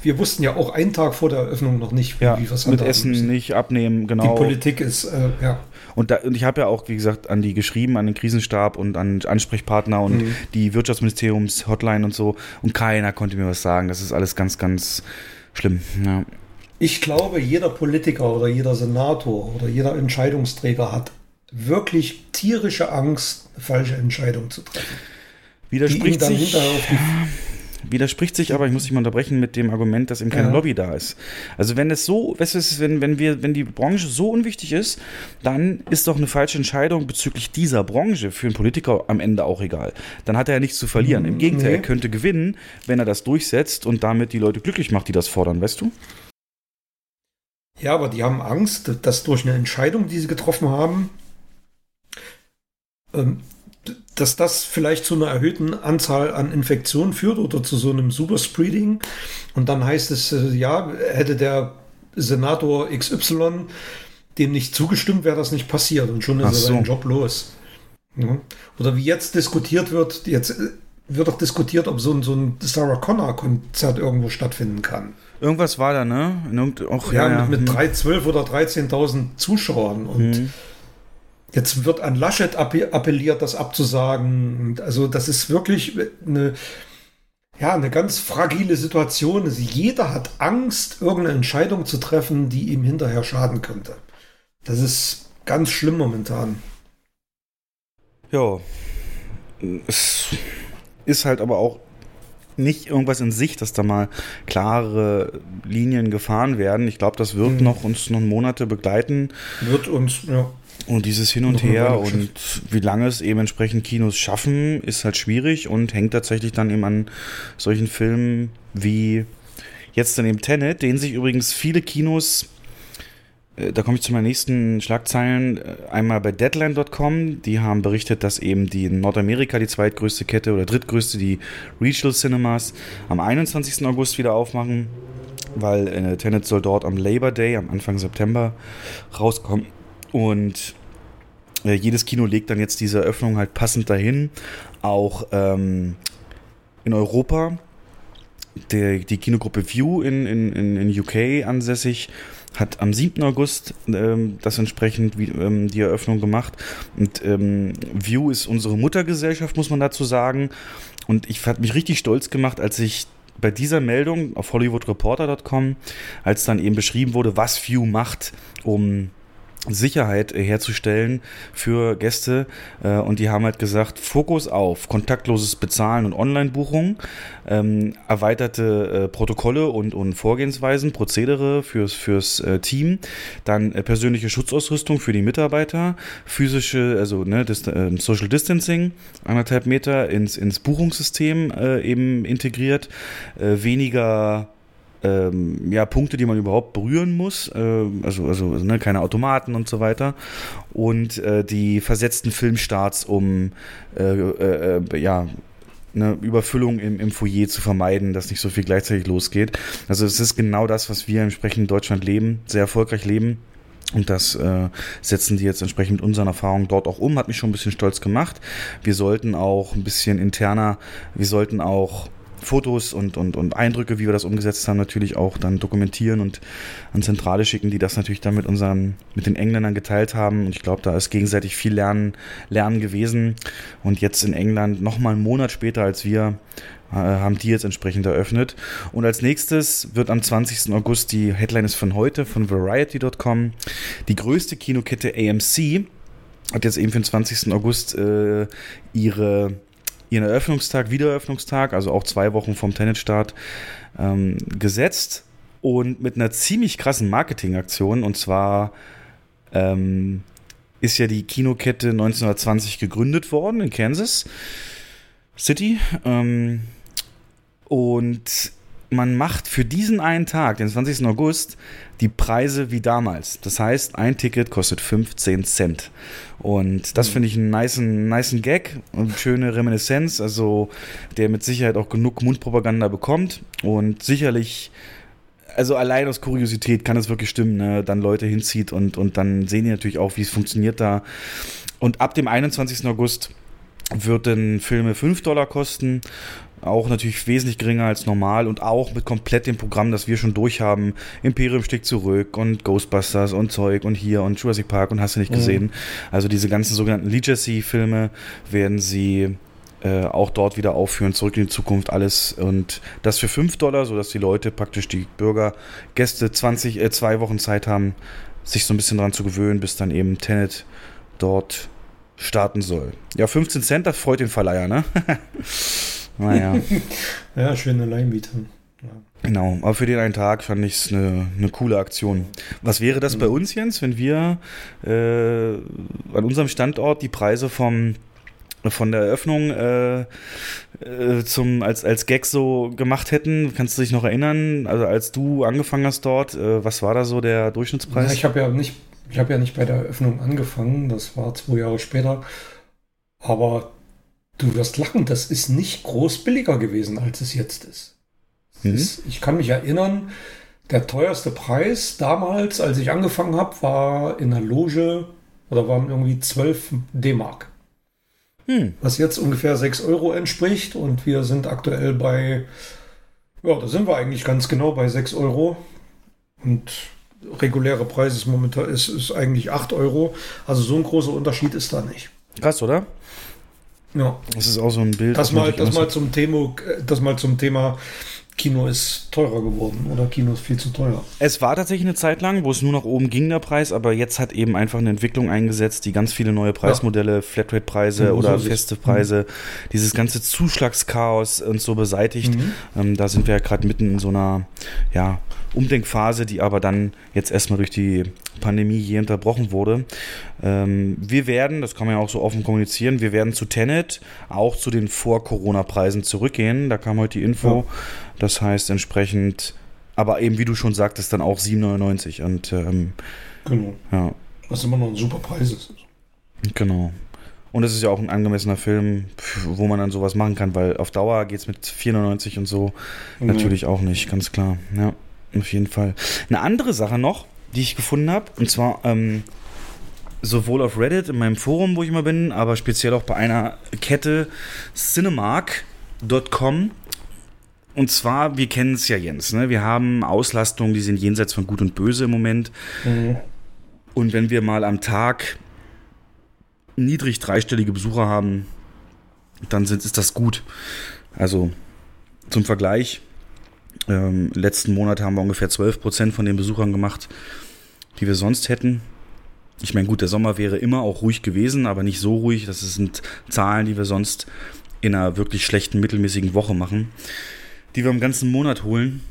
Wir wussten ja auch einen Tag vor der Eröffnung noch nicht, wie, ja, wie wir es Mit Essen müssen. nicht abnehmen, genau. Die Politik ist, äh, ja. Und, da, und ich habe ja auch, wie gesagt, an die geschrieben, an den Krisenstab und an Ansprechpartner und mhm. die Wirtschaftsministeriums-Hotline und so. Und keiner konnte mir was sagen. Das ist alles ganz, ganz schlimm. Ja. Ich glaube, jeder Politiker oder jeder Senator oder jeder Entscheidungsträger hat wirklich tierische Angst, eine falsche Entscheidung zu treffen widerspricht sich, widerspricht sich aber, ich muss dich mal unterbrechen, mit dem Argument, dass eben keine ja. Lobby da ist. Also wenn es so, weißt du, wenn, wenn wir, wenn die Branche so unwichtig ist, dann ist doch eine falsche Entscheidung bezüglich dieser Branche für einen Politiker am Ende auch egal. Dann hat er ja nichts zu verlieren. Im Gegenteil, nee. er könnte gewinnen, wenn er das durchsetzt und damit die Leute glücklich macht, die das fordern, weißt du? Ja, aber die haben Angst, dass durch eine Entscheidung, die sie getroffen haben, ähm, dass das vielleicht zu einer erhöhten Anzahl an Infektionen führt oder zu so einem Superspreading. Und dann heißt es, äh, ja, hätte der Senator XY dem nicht zugestimmt, wäre das nicht passiert und schon ist er so. seinen Job los. Ja. Oder wie jetzt diskutiert wird, jetzt äh, wird doch diskutiert, ob so ein, so ein Sarah Connor-Konzert irgendwo stattfinden kann. Irgendwas war da, ne? Auch, ja, ja, mit, mit 3, hm. 12 oder 13.000 Zuschauern und hm Jetzt wird an Laschet appelliert, das abzusagen. Also das ist wirklich eine, ja, eine ganz fragile Situation. Also jeder hat Angst, irgendeine Entscheidung zu treffen, die ihm hinterher schaden könnte. Das ist ganz schlimm momentan. Ja, es ist halt aber auch nicht irgendwas in sich, dass da mal klare Linien gefahren werden. Ich glaube, das wird mhm. noch uns noch Monate begleiten. Wird uns, ja. Und dieses Hin und Her und wie lange es eben entsprechend Kinos schaffen, ist halt schwierig und hängt tatsächlich dann eben an solchen Filmen wie jetzt dann eben Tenet, den sich übrigens viele Kinos, äh, da komme ich zu meinen nächsten Schlagzeilen, äh, einmal bei Deadline.com, die haben berichtet, dass eben die in Nordamerika die zweitgrößte Kette oder drittgrößte, die Regional Cinemas, am 21. August wieder aufmachen, weil äh, Tenet soll dort am Labor Day, am Anfang September rauskommen. Und äh, jedes Kino legt dann jetzt diese Eröffnung halt passend dahin. Auch ähm, in Europa, der, die Kinogruppe View in, in, in UK ansässig, hat am 7. August ähm, das entsprechend wie, ähm, die Eröffnung gemacht. Und ähm, View ist unsere Muttergesellschaft, muss man dazu sagen. Und ich hat mich richtig stolz gemacht, als ich bei dieser Meldung auf hollywoodreporter.com, als dann eben beschrieben wurde, was View macht, um Sicherheit herzustellen für Gäste. Äh, und die haben halt gesagt, Fokus auf kontaktloses Bezahlen und Online-Buchung, ähm, erweiterte äh, Protokolle und, und Vorgehensweisen, Prozedere fürs, fürs äh, Team, dann äh, persönliche Schutzausrüstung für die Mitarbeiter, physische, also ne, das, äh, Social Distancing, anderthalb Meter ins, ins Buchungssystem äh, eben integriert, weniger ähm, ja, Punkte, die man überhaupt berühren muss, äh, also, also ne, keine Automaten und so weiter. Und äh, die versetzten Filmstarts, um äh, äh, äh, ja, eine Überfüllung im, im Foyer zu vermeiden, dass nicht so viel gleichzeitig losgeht. Also es ist genau das, was wir entsprechend in Deutschland leben, sehr erfolgreich leben. Und das äh, setzen die jetzt entsprechend mit unseren Erfahrungen dort auch um. Hat mich schon ein bisschen stolz gemacht. Wir sollten auch ein bisschen interner, wir sollten auch Fotos und, und, und Eindrücke, wie wir das umgesetzt haben, natürlich auch dann dokumentieren und an Zentrale schicken, die das natürlich dann mit unseren, mit den Engländern geteilt haben. Und ich glaube, da ist gegenseitig viel Lernen, Lernen gewesen. Und jetzt in England nochmal einen Monat später als wir äh, haben die jetzt entsprechend eröffnet. Und als nächstes wird am 20. August die Headline ist von heute von Variety.com die größte Kinokette AMC hat jetzt eben für den 20. August äh, ihre ihren Eröffnungstag, Wiedereröffnungstag, also auch zwei Wochen vom Tennisstart, ähm, gesetzt und mit einer ziemlich krassen Marketingaktion. Und zwar ähm, ist ja die Kinokette 1920 gegründet worden in Kansas City. Ähm, und man macht für diesen einen Tag, den 20. August, die Preise wie damals. Das heißt, ein Ticket kostet 15 Cent. Und das finde ich einen nice, nice Gag und schöne Reminiszenz, also der mit Sicherheit auch genug Mundpropaganda bekommt und sicherlich also allein aus Kuriosität kann es wirklich stimmen, ne? dann Leute hinzieht und, und dann sehen die natürlich auch, wie es funktioniert da. Und ab dem 21. August würden Filme 5 Dollar kosten auch natürlich wesentlich geringer als normal und auch mit komplett dem Programm, das wir schon durchhaben. Imperium steckt zurück und Ghostbusters und Zeug und hier und Jurassic Park und hast du nicht mhm. gesehen. Also diese ganzen sogenannten Legacy-Filme werden sie äh, auch dort wieder aufführen, zurück in die Zukunft, alles. Und das für 5 Dollar, sodass die Leute praktisch die Bürger, Gäste 20, äh, zwei Wochen Zeit haben, sich so ein bisschen dran zu gewöhnen, bis dann eben Tenet dort starten soll. Ja, 15 Cent, das freut den Verleiher, ne? <laughs> Naja. <laughs> ja, schöne Leihmiete. Ja. Genau, aber für den einen Tag fand ich es eine, eine coole Aktion. Was wäre das mhm. bei uns, Jens, wenn wir äh, an unserem Standort die Preise vom von der Eröffnung äh, äh, zum als als Gag so gemacht hätten. Kannst du dich noch erinnern? Also als du angefangen hast dort, äh, was war da so der Durchschnittspreis? Ja, ich habe ja nicht ich habe ja nicht bei der Eröffnung angefangen. Das war zwei Jahre später. Aber Du wirst lachen, das ist nicht groß billiger gewesen, als es jetzt ist. Mhm. ist ich kann mich erinnern, der teuerste Preis damals, als ich angefangen habe, war in der Loge oder waren irgendwie 12 D-Mark. Hm. Was jetzt ungefähr 6 Euro entspricht und wir sind aktuell bei, ja, da sind wir eigentlich ganz genau bei 6 Euro. Und reguläre Preis ist momentan ist, ist eigentlich 8 Euro. Also so ein großer Unterschied ist da nicht. Krass, oder? Ja. Das ist auch so ein Bild. Das, mal, das, mal zum Thema, das mal zum Thema Kino ist teurer geworden oder Kino ist viel zu teuer. Es war tatsächlich eine Zeit lang, wo es nur nach oben ging, der Preis, aber jetzt hat eben einfach eine Entwicklung eingesetzt, die ganz viele neue Preismodelle, ja. Flatrate-Preise ja, oder so feste Preise, mhm. dieses ganze Zuschlagschaos und so beseitigt. Mhm. Ähm, da sind wir ja gerade mitten in so einer, ja, Umdenkphase, die aber dann jetzt erstmal durch die Pandemie je unterbrochen wurde. Ähm, wir werden, das kann man ja auch so offen kommunizieren, wir werden zu Tenet auch zu den Vor-Corona-Preisen zurückgehen. Da kam heute die Info. Ja. Das heißt entsprechend, aber eben wie du schon sagtest, dann auch 7,99 und ähm, genau. Ja. Was immer noch ein super Preis ist. Genau. Und es ist ja auch ein angemessener Film, wo man dann sowas machen kann, weil auf Dauer geht es mit 4,99 und so mhm. natürlich auch nicht, ganz klar. Ja. Auf jeden Fall. Eine andere Sache noch, die ich gefunden habe, und zwar ähm, sowohl auf Reddit, in meinem Forum, wo ich immer bin, aber speziell auch bei einer Kette cinemark.com. Und zwar, wir kennen es ja, Jens, ne? wir haben Auslastungen, die sind jenseits von Gut und Böse im Moment. Mhm. Und wenn wir mal am Tag niedrig dreistellige Besucher haben, dann sind, ist das gut. Also zum Vergleich, ähm, letzten Monat haben wir ungefähr 12 Prozent von den Besuchern gemacht, die wir sonst hätten. Ich meine, gut, der Sommer wäre immer auch ruhig gewesen, aber nicht so ruhig. Das sind Zahlen, die wir sonst in einer wirklich schlechten, mittelmäßigen Woche machen, die wir im ganzen Monat holen.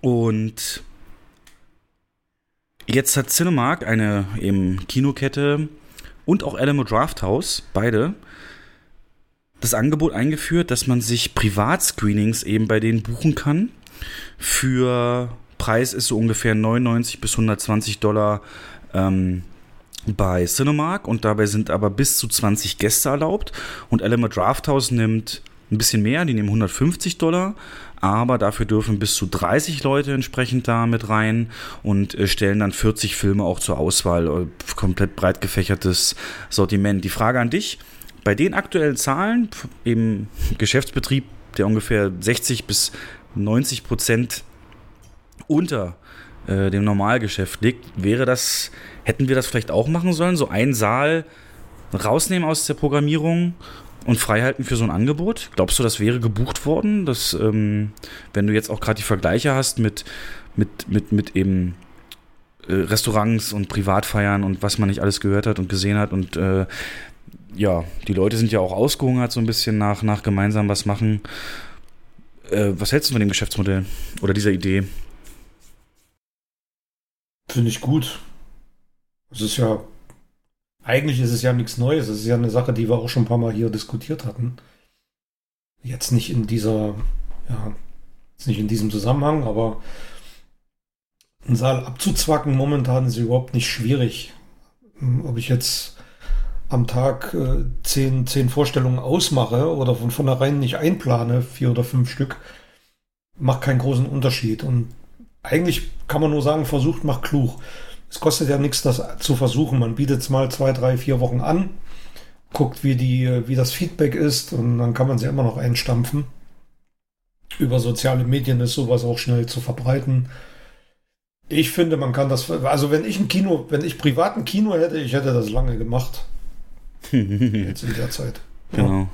Und jetzt hat Cinemark, eine eben Kinokette und auch Alamo Drafthouse, beide, das Angebot eingeführt, dass man sich Privatscreenings eben bei denen buchen kann. Für Preis ist so ungefähr 99 bis 120 Dollar ähm, bei Cinemark und dabei sind aber bis zu 20 Gäste erlaubt. Und Element Drafthouse nimmt ein bisschen mehr, die nehmen 150 Dollar, aber dafür dürfen bis zu 30 Leute entsprechend da mit rein und äh, stellen dann 40 Filme auch zur Auswahl. Äh, komplett breit gefächertes Sortiment. Die Frage an dich, bei den aktuellen Zahlen im Geschäftsbetrieb der ungefähr 60 bis 90 Prozent unter äh, dem Normalgeschäft liegt. Wäre das, hätten wir das vielleicht auch machen sollen? So einen Saal rausnehmen aus der Programmierung und freihalten für so ein Angebot? Glaubst du, das wäre gebucht worden? Dass, ähm, wenn du jetzt auch gerade die Vergleiche hast mit, mit, mit, mit eben äh, Restaurants und Privatfeiern und was man nicht alles gehört hat und gesehen hat und äh, ja, die Leute sind ja auch ausgehungert so ein bisschen nach, nach gemeinsam was machen. Äh, was hältst du von dem Geschäftsmodell oder dieser Idee? Finde ich gut. Es ist ja, eigentlich ist es ja nichts Neues. Es ist ja eine Sache, die wir auch schon ein paar Mal hier diskutiert hatten. Jetzt nicht in dieser, ja, jetzt nicht in diesem Zusammenhang, aber einen Saal abzuzwacken momentan ist überhaupt nicht schwierig. Ob ich jetzt am Tag äh, zehn, zehn Vorstellungen ausmache oder von vornherein nicht einplane, vier oder fünf Stück, macht keinen großen Unterschied. Und eigentlich kann man nur sagen, versucht, macht klug. Es kostet ja nichts, das zu versuchen. Man bietet es mal zwei, drei, vier Wochen an, guckt, wie, die, wie das Feedback ist und dann kann man sie immer noch einstampfen. Über soziale Medien ist sowas auch schnell zu verbreiten. Ich finde, man kann das, also wenn ich ein Kino, wenn ich privat ein Kino hätte, ich hätte das lange gemacht. Jetzt <laughs> in der Zeit. Genau.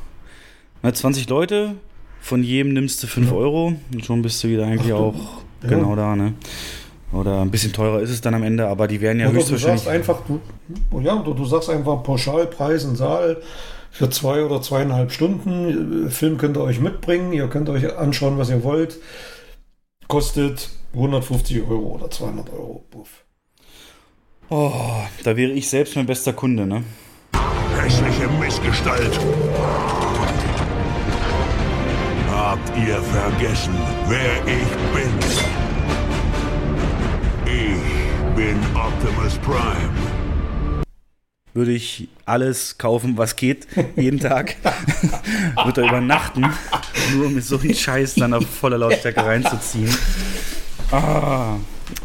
Na, 20 Leute, von jedem nimmst du 5 ja. Euro und schon bist du wieder eigentlich Ach, auch ja. genau da, ne? Oder ein bisschen teurer ist es dann am Ende, aber die werden ja Oder höchstwahrscheinlich. Du sagst einfach, du, ja, du, du sagst einfach Pauschalpreis in Saal für zwei oder zweieinhalb Stunden. Film könnt ihr euch mitbringen, ihr könnt euch anschauen, was ihr wollt. Kostet 150 Euro oder 200 Euro. Buff. Oh, da wäre ich selbst mein bester Kunde, ne? Hässliche Missgestalt. Habt ihr vergessen, wer ich bin? Ich bin Optimus Prime. Würde ich alles kaufen, was geht, jeden Tag. <laughs> Würde er übernachten, nur um so einen Scheiß dann auf voller Lautstärke reinzuziehen. Ah,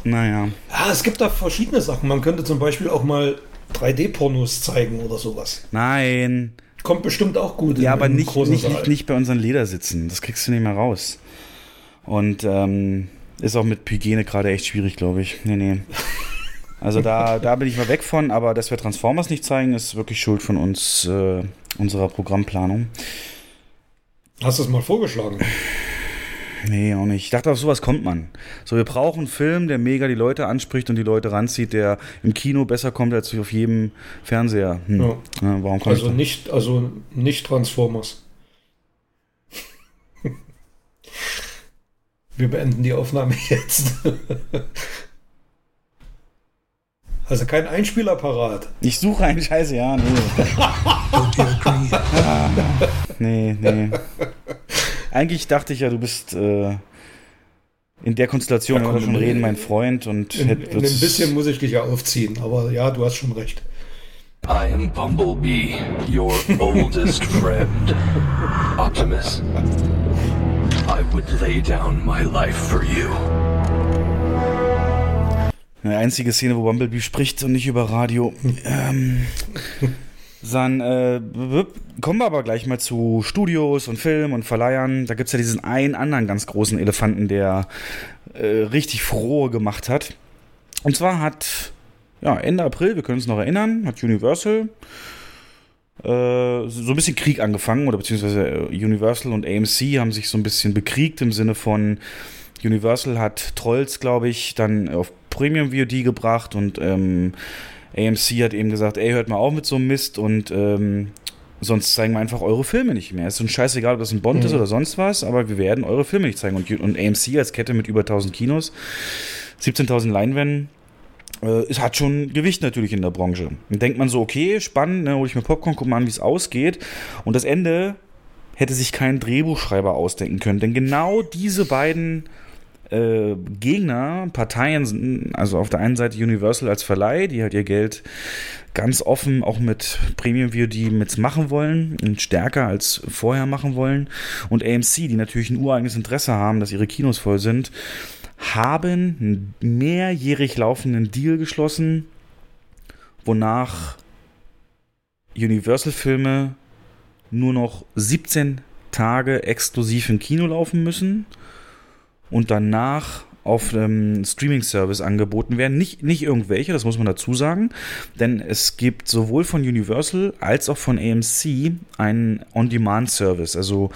naja. Ja, es gibt da verschiedene Sachen. Man könnte zum Beispiel auch mal 3D-Pornos zeigen oder sowas. Nein. Kommt bestimmt auch gut. Ja, aber nicht, nicht, nicht, nicht, bei unseren Ledersitzen. Das kriegst du nicht mehr raus. Und ähm, ist auch mit Hygiene gerade echt schwierig, glaube ich. Nee, nee. Also da, <laughs> da bin ich mal weg von, aber dass wir Transformers nicht zeigen, ist wirklich Schuld von uns, äh, unserer Programmplanung. Hast du es mal vorgeschlagen? <laughs> Nee, auch nicht. Ich dachte, auf sowas kommt man. So, wir brauchen einen Film, der mega die Leute anspricht und die Leute ranzieht, der im Kino besser kommt als auf jedem Fernseher. Hm. Ja. Ja, warum kommt also nicht, also nicht Transformers. <laughs> wir beenden die Aufnahme <laughs> jetzt. Also kein Einspielapparat. Ich suche einen Scheiße, ja, nee. ah, nee, nee. Eigentlich dachte ich ja, du bist äh, in der Konstellation, wenn wir schon reden, mein Freund und in, in ein bisschen muss ich dich ja aufziehen, aber ja, du hast schon recht. I am Bumblebee, your <laughs> oldest friend. Optimus. I would lay down my life for you. Eine einzige Szene, wo Bumblebee spricht und nicht über Radio. <laughs> Ähm, dann äh, kommen wir aber gleich mal zu Studios und Film und Verleihern. Da gibt es ja diesen einen anderen ganz großen Elefanten, der äh, richtig frohe gemacht hat. Und zwar hat, ja, Ende April, wir können uns noch erinnern, hat Universal äh, so ein bisschen Krieg angefangen, oder beziehungsweise äh, Universal und AMC haben sich so ein bisschen bekriegt im Sinne von Universal hat Trolls, glaube ich, dann auf Premium VOD gebracht und ähm, AMC hat eben gesagt, ey, hört mal auf mit so einem Mist und ähm, sonst zeigen wir einfach eure Filme nicht mehr. Es ist uns scheißegal, ob das ein Bond mhm. ist oder sonst was, aber wir werden eure Filme nicht zeigen. Und, und AMC als Kette mit über 1000 Kinos, 17.000 Leinwänden, äh, es hat schon Gewicht natürlich in der Branche. Dann denkt man so, okay, spannend, ne, hol ich mir Popcorn, guck mal an, wie es ausgeht. Und das Ende hätte sich kein Drehbuchschreiber ausdenken können, denn genau diese beiden äh, Gegner, Parteien, also auf der einen Seite Universal als Verleih, die halt ihr Geld ganz offen auch mit Premium VOD mit machen wollen und stärker als vorher machen wollen. Und AMC, die natürlich ein ureigenes Interesse haben, dass ihre Kinos voll sind, haben einen mehrjährig laufenden Deal geschlossen, wonach Universal-Filme nur noch 17 Tage exklusiv im Kino laufen müssen und danach auf einem Streaming-Service angeboten werden. Nicht, nicht irgendwelche, das muss man dazu sagen, denn es gibt sowohl von Universal als auch von AMC einen On-Demand-Service, also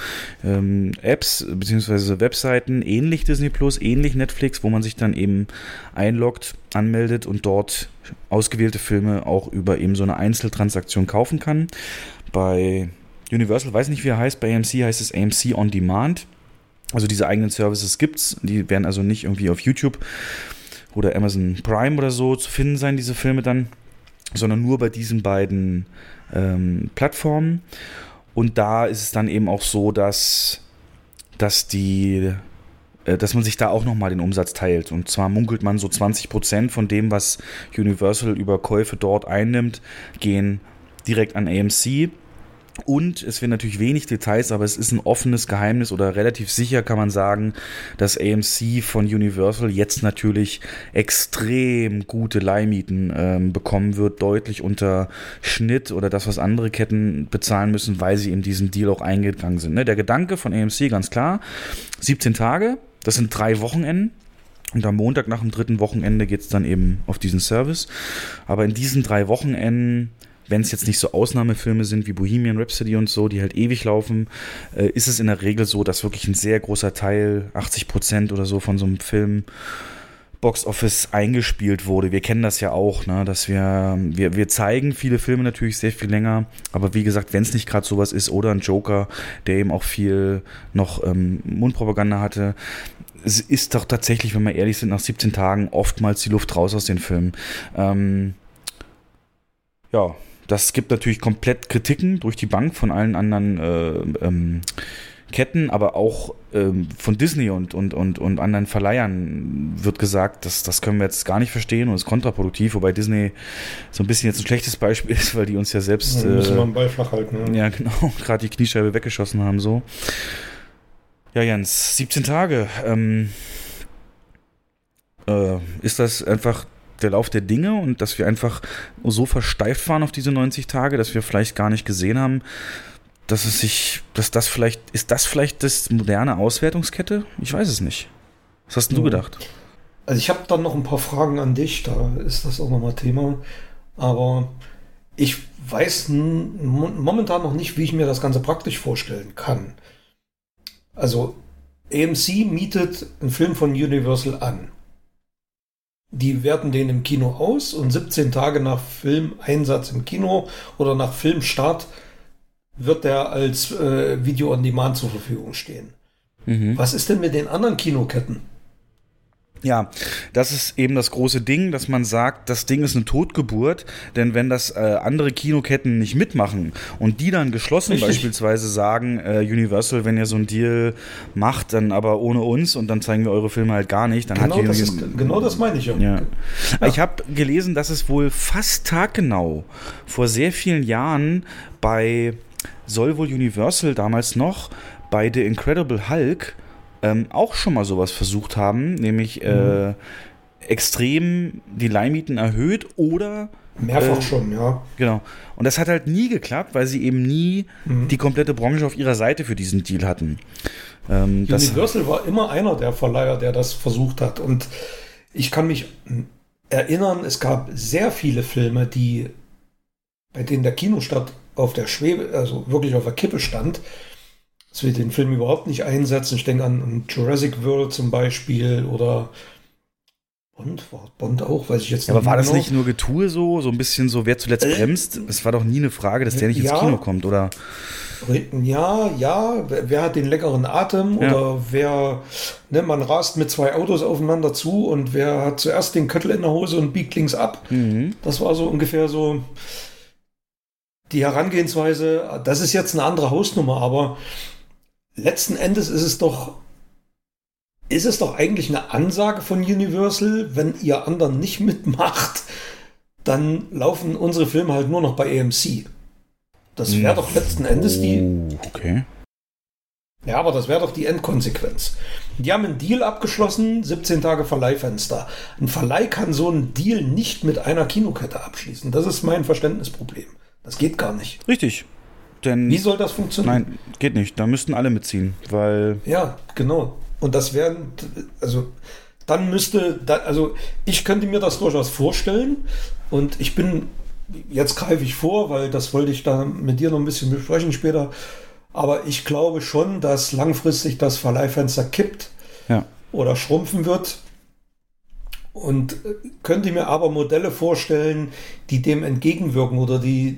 ähm, Apps bzw. Webseiten, ähnlich Disney Plus, ähnlich Netflix, wo man sich dann eben einloggt, anmeldet und dort ausgewählte Filme auch über eben so eine Einzeltransaktion kaufen kann. Bei Universal weiß nicht, wie er heißt, bei AMC heißt es AMC On Demand. Also diese eigenen Services gibt's, die werden also nicht irgendwie auf YouTube oder Amazon Prime oder so zu finden sein, diese Filme dann, sondern nur bei diesen beiden ähm, Plattformen. Und da ist es dann eben auch so, dass, dass die äh, dass man sich da auch nochmal den Umsatz teilt. Und zwar munkelt man so 20% von dem, was Universal über Käufe dort einnimmt, gehen direkt an AMC und es werden natürlich wenig Details, aber es ist ein offenes Geheimnis oder relativ sicher kann man sagen, dass AMC von Universal jetzt natürlich extrem gute Leihmieten ähm, bekommen wird, deutlich unter Schnitt oder das, was andere Ketten bezahlen müssen, weil sie in diesen Deal auch eingegangen sind. Ne? Der Gedanke von AMC ganz klar, 17 Tage, das sind drei Wochenenden. Und am Montag nach dem dritten Wochenende geht es dann eben auf diesen Service. Aber in diesen drei Wochenenden wenn es jetzt nicht so Ausnahmefilme sind wie Bohemian Rhapsody und so, die halt ewig laufen, äh, ist es in der Regel so, dass wirklich ein sehr großer Teil, 80 Prozent oder so von so einem Film, Box Office eingespielt wurde. Wir kennen das ja auch, ne? dass wir, wir, wir zeigen viele Filme natürlich sehr viel länger, aber wie gesagt, wenn es nicht gerade sowas ist oder ein Joker, der eben auch viel noch ähm, Mundpropaganda hatte, es ist doch tatsächlich, wenn wir ehrlich sind, nach 17 Tagen oftmals die Luft raus aus den Filmen. Ähm, ja, das gibt natürlich komplett Kritiken durch die Bank von allen anderen äh, ähm, Ketten, aber auch ähm, von Disney und, und, und, und anderen Verleihern wird gesagt, dass das können wir jetzt gar nicht verstehen und ist kontraproduktiv, wobei Disney so ein bisschen jetzt ein schlechtes Beispiel <laughs> ist, weil die uns ja selbst. Ja, müssen äh, wir einen Ball flach halten. Ja, genau, <laughs> gerade die Kniescheibe weggeschossen haben, so. Ja, Jens, 17 Tage. Ähm, äh, ist das einfach der Lauf der Dinge und dass wir einfach so versteift waren auf diese 90 Tage, dass wir vielleicht gar nicht gesehen haben, dass es sich, dass das vielleicht, ist das vielleicht das moderne Auswertungskette? Ich weiß es nicht. Was hast denn du gedacht? Also ich habe dann noch ein paar Fragen an dich, da ist das auch nochmal Thema. Aber ich weiß momentan noch nicht, wie ich mir das Ganze praktisch vorstellen kann. Also AMC mietet einen Film von Universal an die werten den im Kino aus und 17 Tage nach Filmeinsatz im Kino oder nach Filmstart wird der als äh, Video on Demand zur Verfügung stehen. Mhm. Was ist denn mit den anderen Kinoketten? Ja, das ist eben das große Ding, dass man sagt, das Ding ist eine Totgeburt, denn wenn das äh, andere Kinoketten nicht mitmachen und die dann geschlossen Richtig. beispielsweise sagen, äh, Universal, wenn ihr so einen Deal macht, dann aber ohne uns und dann zeigen wir eure Filme halt gar nicht, dann genau hat das ist, Genau das meine ich ja. ja. ja. Ich habe gelesen, dass es wohl fast taggenau vor sehr vielen Jahren bei soll wohl Universal damals noch bei The Incredible Hulk ähm, auch schon mal sowas versucht haben, nämlich mhm. äh, extrem die Leihmieten erhöht oder Mehrfach äh, schon, ja. Genau. Und das hat halt nie geklappt, weil sie eben nie mhm. die komplette Branche auf ihrer Seite für diesen Deal hatten. Ähm, Universal war immer einer der Verleiher, der das versucht hat. Und ich kann mich erinnern, es gab sehr viele Filme, die bei denen der Kinostart auf der Schwebe, also wirklich auf der Kippe stand, dass wir den Film überhaupt nicht einsetzen. Ich denke an Jurassic World zum Beispiel oder Bond, war Bond auch, weiß ich jetzt nicht. Aber war das genau. nicht nur Getue so, so ein bisschen so, wer zuletzt äh, bremst? Es war doch nie eine Frage, dass der nicht ja, ins Kino kommt, oder? Ja, ja, wer hat den leckeren Atem ja. oder wer, ne, man rast mit zwei Autos aufeinander zu und wer hat zuerst den Köttel in der Hose und biegt links ab. Mhm. Das war so ungefähr so die Herangehensweise. Das ist jetzt eine andere Hausnummer, aber letzten Endes ist es doch, ist es doch eigentlich eine Ansage von Universal, wenn ihr anderen nicht <laughs> mitmacht, dann laufen unsere Filme halt nur noch bei AMC. Das wäre doch letzten Endes die. Oh, okay. Ja, aber das wäre doch die Endkonsequenz. Die haben einen Deal abgeschlossen, 17 Tage Verleihfenster. Ein Verleih kann so einen Deal nicht mit einer Kinokette abschließen. Das ist mein Verständnisproblem. Das geht gar nicht. Richtig. Denn. Wie soll das funktionieren? Nein, geht nicht. Da müssten alle mitziehen, weil. Ja, genau. Und das wären, also dann müsste, also ich könnte mir das durchaus vorstellen und ich bin, jetzt greife ich vor, weil das wollte ich da mit dir noch ein bisschen besprechen später, aber ich glaube schon, dass langfristig das Verleihfenster kippt Ja. oder schrumpfen wird. Und äh, könnte mir aber Modelle vorstellen, die dem entgegenwirken oder die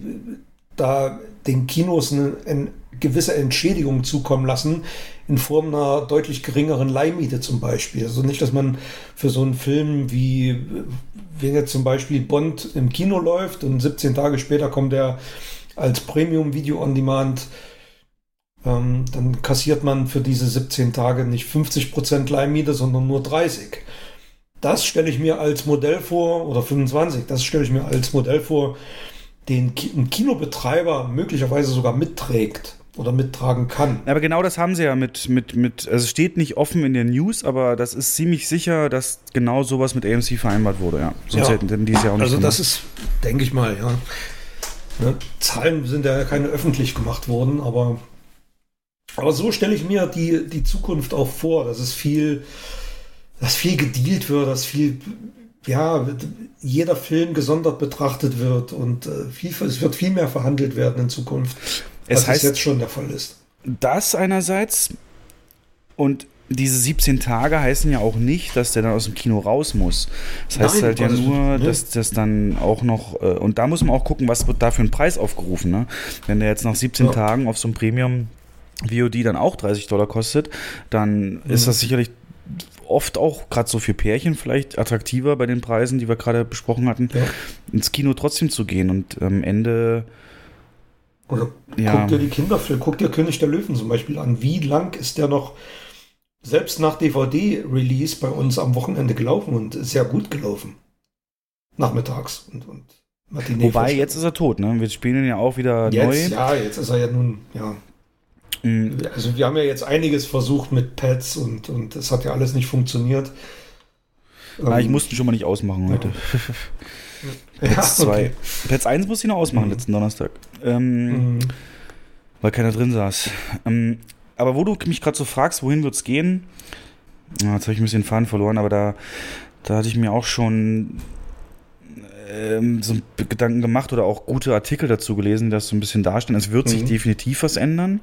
da den Kinos eine, eine gewisse Entschädigung zukommen lassen, in Form einer deutlich geringeren Leihmiete zum Beispiel. Also nicht, dass man für so einen Film wie, wenn jetzt zum Beispiel Bond im Kino läuft und 17 Tage später kommt er als Premium Video on Demand, ähm, dann kassiert man für diese 17 Tage nicht 50% Leihmiete, sondern nur 30. Das stelle ich mir als Modell vor, oder 25, das stelle ich mir als Modell vor, den Ki ein Kinobetreiber möglicherweise sogar mitträgt oder mittragen kann. Aber genau das haben sie ja mit, mit, mit, also es steht nicht offen in den News, aber das ist ziemlich sicher, dass genau sowas mit AMC vereinbart wurde, ja. Sonst Ja. hätten die es ja auch nicht Also das gemacht. ist, denke ich mal, ja. Ne, Zahlen sind ja keine öffentlich gemacht worden, aber, aber so stelle ich mir die, die Zukunft auch vor, dass es viel, dass viel gedealt wird, dass viel, ja, jeder Film gesondert betrachtet wird und äh, viel, es wird viel mehr verhandelt werden in Zukunft, Es als heißt- es jetzt schon der Fall ist. Das einerseits und diese 17 Tage heißen ja auch nicht, dass der dann aus dem Kino raus muss. Das heißt Nein, halt ja nur, ne. dass das dann auch noch, äh, und da muss man auch gucken, was wird da für ein Preis aufgerufen. Ne? Wenn der jetzt nach 17 Ja. Tagen auf so einem Premium VOD dann auch 30 Dollar kostet, dann Mhm. ist das sicherlich oft auch gerade so für Pärchen vielleicht attraktiver bei den Preisen, die wir gerade besprochen hatten, Ja. ins Kino trotzdem zu gehen und am Ende Oder Ja. guck dir die Kinderfilme, guck dir König der Löwen zum Beispiel an. Wie lang ist der noch selbst nach DVD-Release bei uns am Wochenende gelaufen und sehr gut gelaufen. Nachmittags und, und Wobei, jetzt ist er tot, ne? Wir spielen ihn ja auch wieder Jetzt, neu. ja, jetzt ist er ja nun, ja. Mm, Also wir haben ja jetzt einiges versucht mit Pads und, und das hat ja alles nicht funktioniert. Ah, ich Ähm, musste ihn schon mal nicht ausmachen heute. ja, <laughs> Pets 2. okay. Pets 1 musste ich noch ausmachen Mhm. letzten Donnerstag. Ähm, Mhm. Weil keiner drin saß. Ähm, aber wo du mich gerade so fragst, wohin wird's gehen? Ja, jetzt habe ich ein bisschen den Faden verloren, aber da, da hatte ich mir auch schon ähm, so Gedanken gemacht oder auch gute Artikel dazu gelesen, die das so ein bisschen darstellen. Es wird sich Mhm. definitiv was ändern.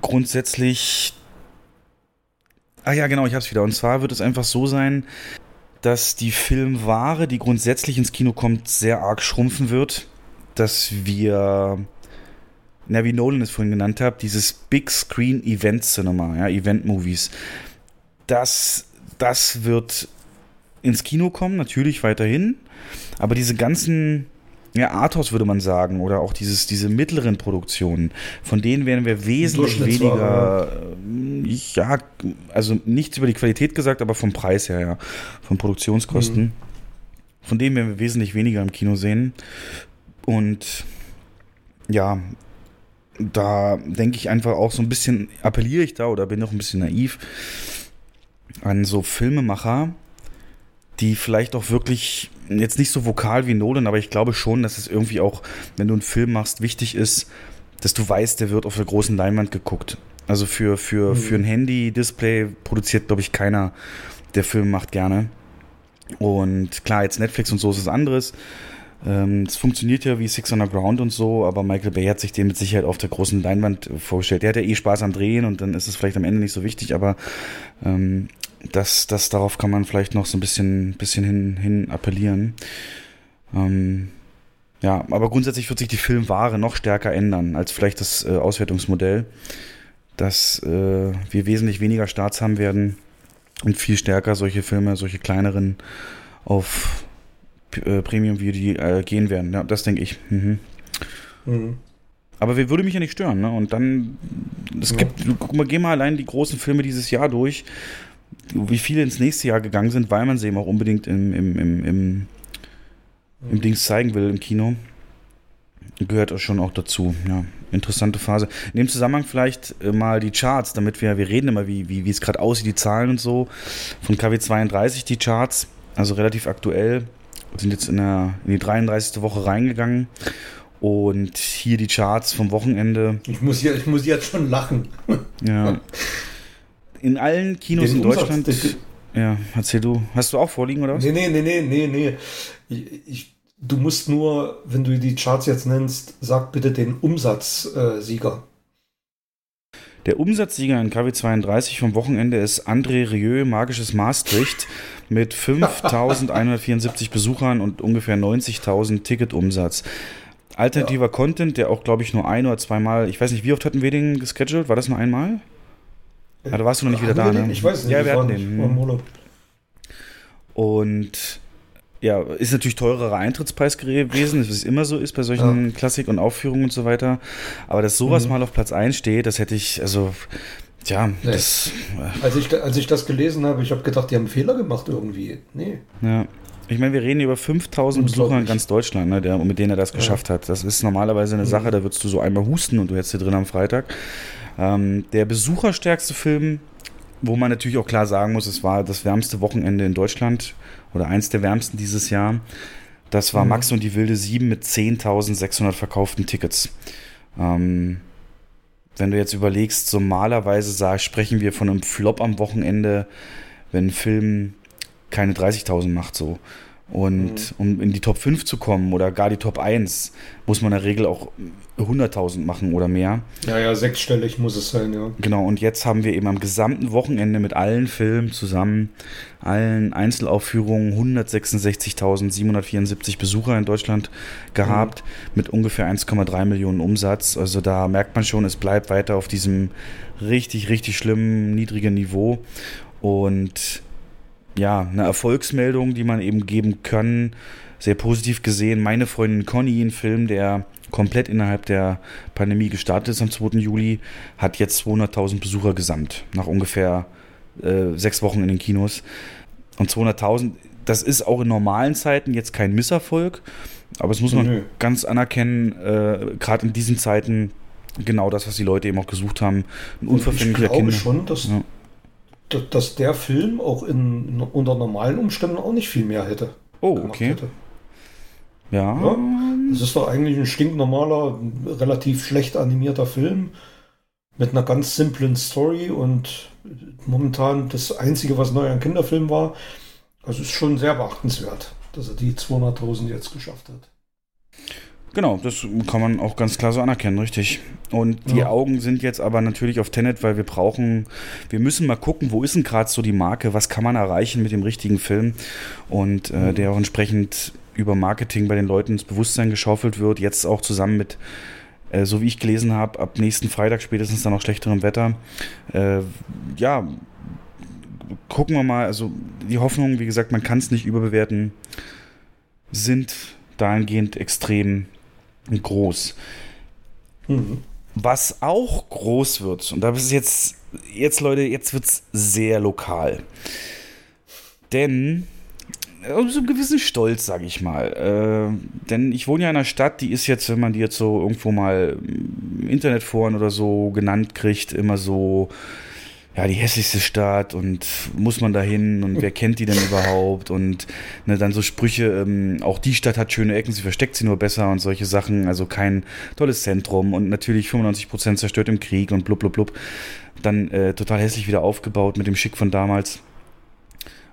Grundsätzlich. Ah ja, genau, ich hab's wieder. Und zwar wird es einfach so sein, dass die Filmware, die grundsätzlich ins Kino kommt, sehr arg schrumpfen wird. Dass wir, na, wie Nolan es vorhin genannt hat, dieses Big Screen Event Cinema, ja, Event Movies, das, das wird ins Kino kommen, natürlich weiterhin. Aber diese ganzen, ja, Arthouse würde man sagen, oder auch dieses, diese mittleren Produktionen, von denen werden wir wesentlich weniger, äh, ja, also nichts über die Qualität gesagt, aber vom Preis her, ja, von Produktionskosten. Von denen werden wir wesentlich weniger im Kino sehen. Und ja, da denke ich einfach auch so ein bisschen, appelliere ich da oder bin noch ein bisschen naiv an so Filmemacher, die vielleicht auch wirklich jetzt nicht so vokal wie Nolan, aber ich glaube schon, dass es irgendwie auch, wenn du einen Film machst, wichtig ist, dass du weißt, der wird auf der großen Leinwand geguckt. Also für, für, Mhm. für ein Handy-Display produziert, glaube ich, keiner, der Film macht gerne. Und klar, jetzt Netflix und so ist es anderes. Ähm, Es funktioniert ja wie Six Underground und so, aber Michael Bay hat sich den mit Sicherheit auf der großen Leinwand vorgestellt. Der hat ja eh Spaß am Drehen und dann ist es vielleicht am Ende nicht so wichtig, aber ähm, das, das darauf kann man vielleicht noch so ein bisschen, bisschen hin, hin appellieren. Ähm, ja, aber grundsätzlich wird sich die Filmware noch stärker ändern als vielleicht das äh, Auswertungsmodell, dass äh, wir wesentlich weniger Starts haben werden und viel stärker solche Filme, solche kleineren auf äh, Premium VOD äh, gehen werden. Ja, das denke ich. Mhm. Mhm. Aber wir würde mich ja nicht stören, ne? Und dann, es Ja. gibt, guck mal, geh mal allein die großen Filme dieses Jahr durch, wie viele ins nächste Jahr gegangen sind, weil man sie eben auch unbedingt im, im, im, im, im Dings zeigen will, im Kino. Gehört auch schon auch dazu, ja. Interessante Phase. In dem Zusammenhang vielleicht äh, mal die Charts, damit wir, wir reden immer, wie, wie, wie es gerade aussieht, die Zahlen und so. Von KW32 die Charts, also relativ aktuell, sind jetzt in, der, in die 33. Woche reingegangen. Und hier die Charts vom Wochenende. Ich muss, ich muss jetzt schon lachen. Ja. <laughs> In allen Kinos Den in Umsatz, Deutschland. den- ja, erzähl du. Hast du auch vorliegen oder was? Nee, nee, nee, nee, nee, nee. Ich, ich, du musst nur, wenn du die Charts jetzt nennst, sag bitte den Umsatzsieger. Äh. Der Umsatzsieger in KW32 vom Wochenende ist André Rieu, Magisches Maastricht, mit <laughs> 5.174 Besuchern und ungefähr 90.000 Ticketumsatz. Alternativer Content, der auch, glaube ich, nur ein oder zweimal, ich weiß nicht, wie oft hatten wir den gescheduled? War das nur einmal? Ja, da warst du noch nicht wieder da, ne? Ich weiß es nicht. Ja, wir hatten den. war im Urlaub. Und ja, ist natürlich teurerer Eintrittspreis gewesen, wie es immer so ist bei solchen Klassik- und Aufführungen und so weiter. Aber dass sowas Mhm. mal auf Platz 1 steht, das hätte ich, also, ja, Nee. das, Als ich, als ich das gelesen habe, ich habe gedacht, die haben einen Fehler gemacht irgendwie. Nee. ja. Ich meine, wir reden über 5000 Besucher in ganz Deutschland, ne, der, mit denen er das geschafft hat. Das ist normalerweise eine Sache, da würdest du so einmal husten und du hättest hier drin am Freitag. Ähm, der besucherstärkste Film, wo man natürlich auch klar sagen muss, es war das wärmste Wochenende in Deutschland oder eins der wärmsten dieses Jahr. Das war Mhm. Max und die wilde 7 mit 10.600 verkauften Tickets. Ähm, wenn du jetzt überlegst, normalerweise sag, sprechen wir von einem Flop am Wochenende, wenn ein Film keine 30.000 macht so. Und um in die Top 5 zu kommen oder gar die Top 1, muss man in der Regel auch 100.000 machen oder mehr. Ja, ja, sechsstellig muss es sein, ja. Genau, und jetzt haben wir eben am gesamten Wochenende mit allen Filmen zusammen, allen Einzelaufführungen 166.774 Besucher in Deutschland gehabt, mit ungefähr 1,3 Millionen Umsatz. Also da merkt man schon, es bleibt weiter auf diesem richtig, richtig schlimmen, niedrigen Niveau. Und ja, eine Erfolgsmeldung, die man eben geben kann, sehr positiv gesehen. Meine Freundin Conny, ein Film, der komplett innerhalb der Pandemie gestartet ist am 2. Juli, hat jetzt 200.000 Besucher gesamt, nach ungefähr äh, sechs Wochen in den Kinos. Und 200.000, das ist auch in normalen Zeiten jetzt kein Misserfolg, aber es muss man Nö. ganz anerkennen, äh, gerade in diesen Zeiten genau das, was die Leute eben auch gesucht haben, ein ich unverfänglicher glaube Kinder. schon, dass, Ja. Dass, der Film auch in, unter normalen Umständen auch nicht viel mehr hätte. Oh, okay. Hätte. Ja. Ja, es ist doch eigentlich ein stinknormaler, relativ schlecht animierter Film mit einer ganz simplen Story und momentan das Einzige, was neu an Kinderfilm war. Also ist schon sehr beachtenswert, dass er die 200.000 jetzt geschafft hat. Genau, das kann man auch ganz klar so anerkennen, richtig. Und die Ja. Augen sind jetzt aber natürlich auf Tenet, weil wir brauchen, wir müssen mal gucken, wo ist denn gerade so die Marke, was kann man erreichen mit dem richtigen Film und äh, der auch entsprechend über Marketing bei den Leuten ins Bewusstsein geschaufelt wird, jetzt auch zusammen mit, äh, so wie ich gelesen habe, ab nächsten Freitag spätestens dann auch schlechterem Wetter. Äh, ja, gucken wir mal, also die Hoffnung, wie gesagt, man kann es nicht überbewerten, sind dahingehend extrem groß. Mhm. Was auch groß wird, und da ist jetzt, jetzt Leute, jetzt wird es sehr lokal. Denn, äh, so einen gewissen Stolz, sage ich mal. Äh, denn ich wohne ja in einer Stadt, die ist jetzt, wenn man die jetzt so irgendwo mal im Internetforen oder so genannt kriegt, immer so, ja, die hässlichste Stadt und muss man da hin und wer kennt die denn überhaupt und ne, dann so Sprüche, ähm, auch die Stadt hat schöne Ecken, sie versteckt sie nur besser und solche Sachen, also kein tolles Zentrum und natürlich 95% zerstört im Krieg und blub blub blub. Dann äh, total hässlich wieder aufgebaut mit dem Schick von damals.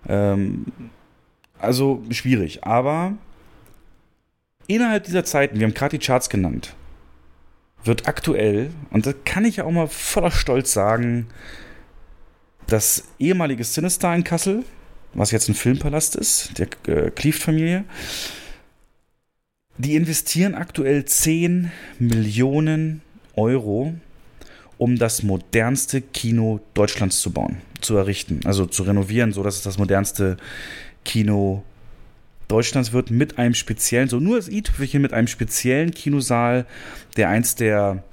Ähm, also schwierig, aber innerhalb dieser Zeiten, wir haben gerade die Charts genannt, wird aktuell, und das kann ich ja auch mal voller Stolz sagen, das ehemalige Cinestar in Kassel, was jetzt ein Filmpalast ist, der äh, Klieft-Familie, die investieren aktuell 10 Millionen Euro, um das modernste Kino Deutschlands zu bauen, zu errichten, also zu renovieren, so dass es das modernste Kino Deutschlands wird, mit einem speziellen, so nur das i-Tüpfelchen mit einem speziellen Kinosaal, der eins der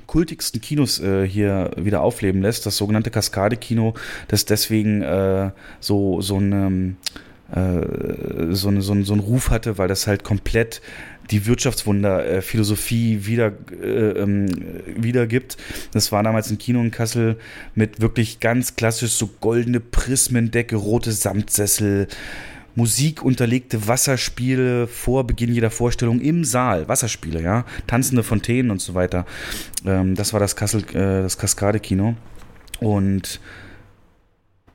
kultigsten Kinos äh, hier wieder aufleben lässt, das sogenannte Kaskade-Kino, das deswegen äh, so, so, eine, äh, so, eine, so, einen, so einen Ruf hatte, weil das halt komplett die Wirtschaftswunder-Philosophie wieder, äh, ähm, wiedergibt. Das war damals ein Kino in Kassel mit wirklich ganz klassisch so goldene Prismendecke, rote Samtsessel, Musik unterlegte Wasserspiele vor Beginn jeder Vorstellung im Saal. Wasserspiele, ja. Tanzende Fontänen und so weiter. Ähm, das war das Kassel, äh, das Kaskade-Kino. Und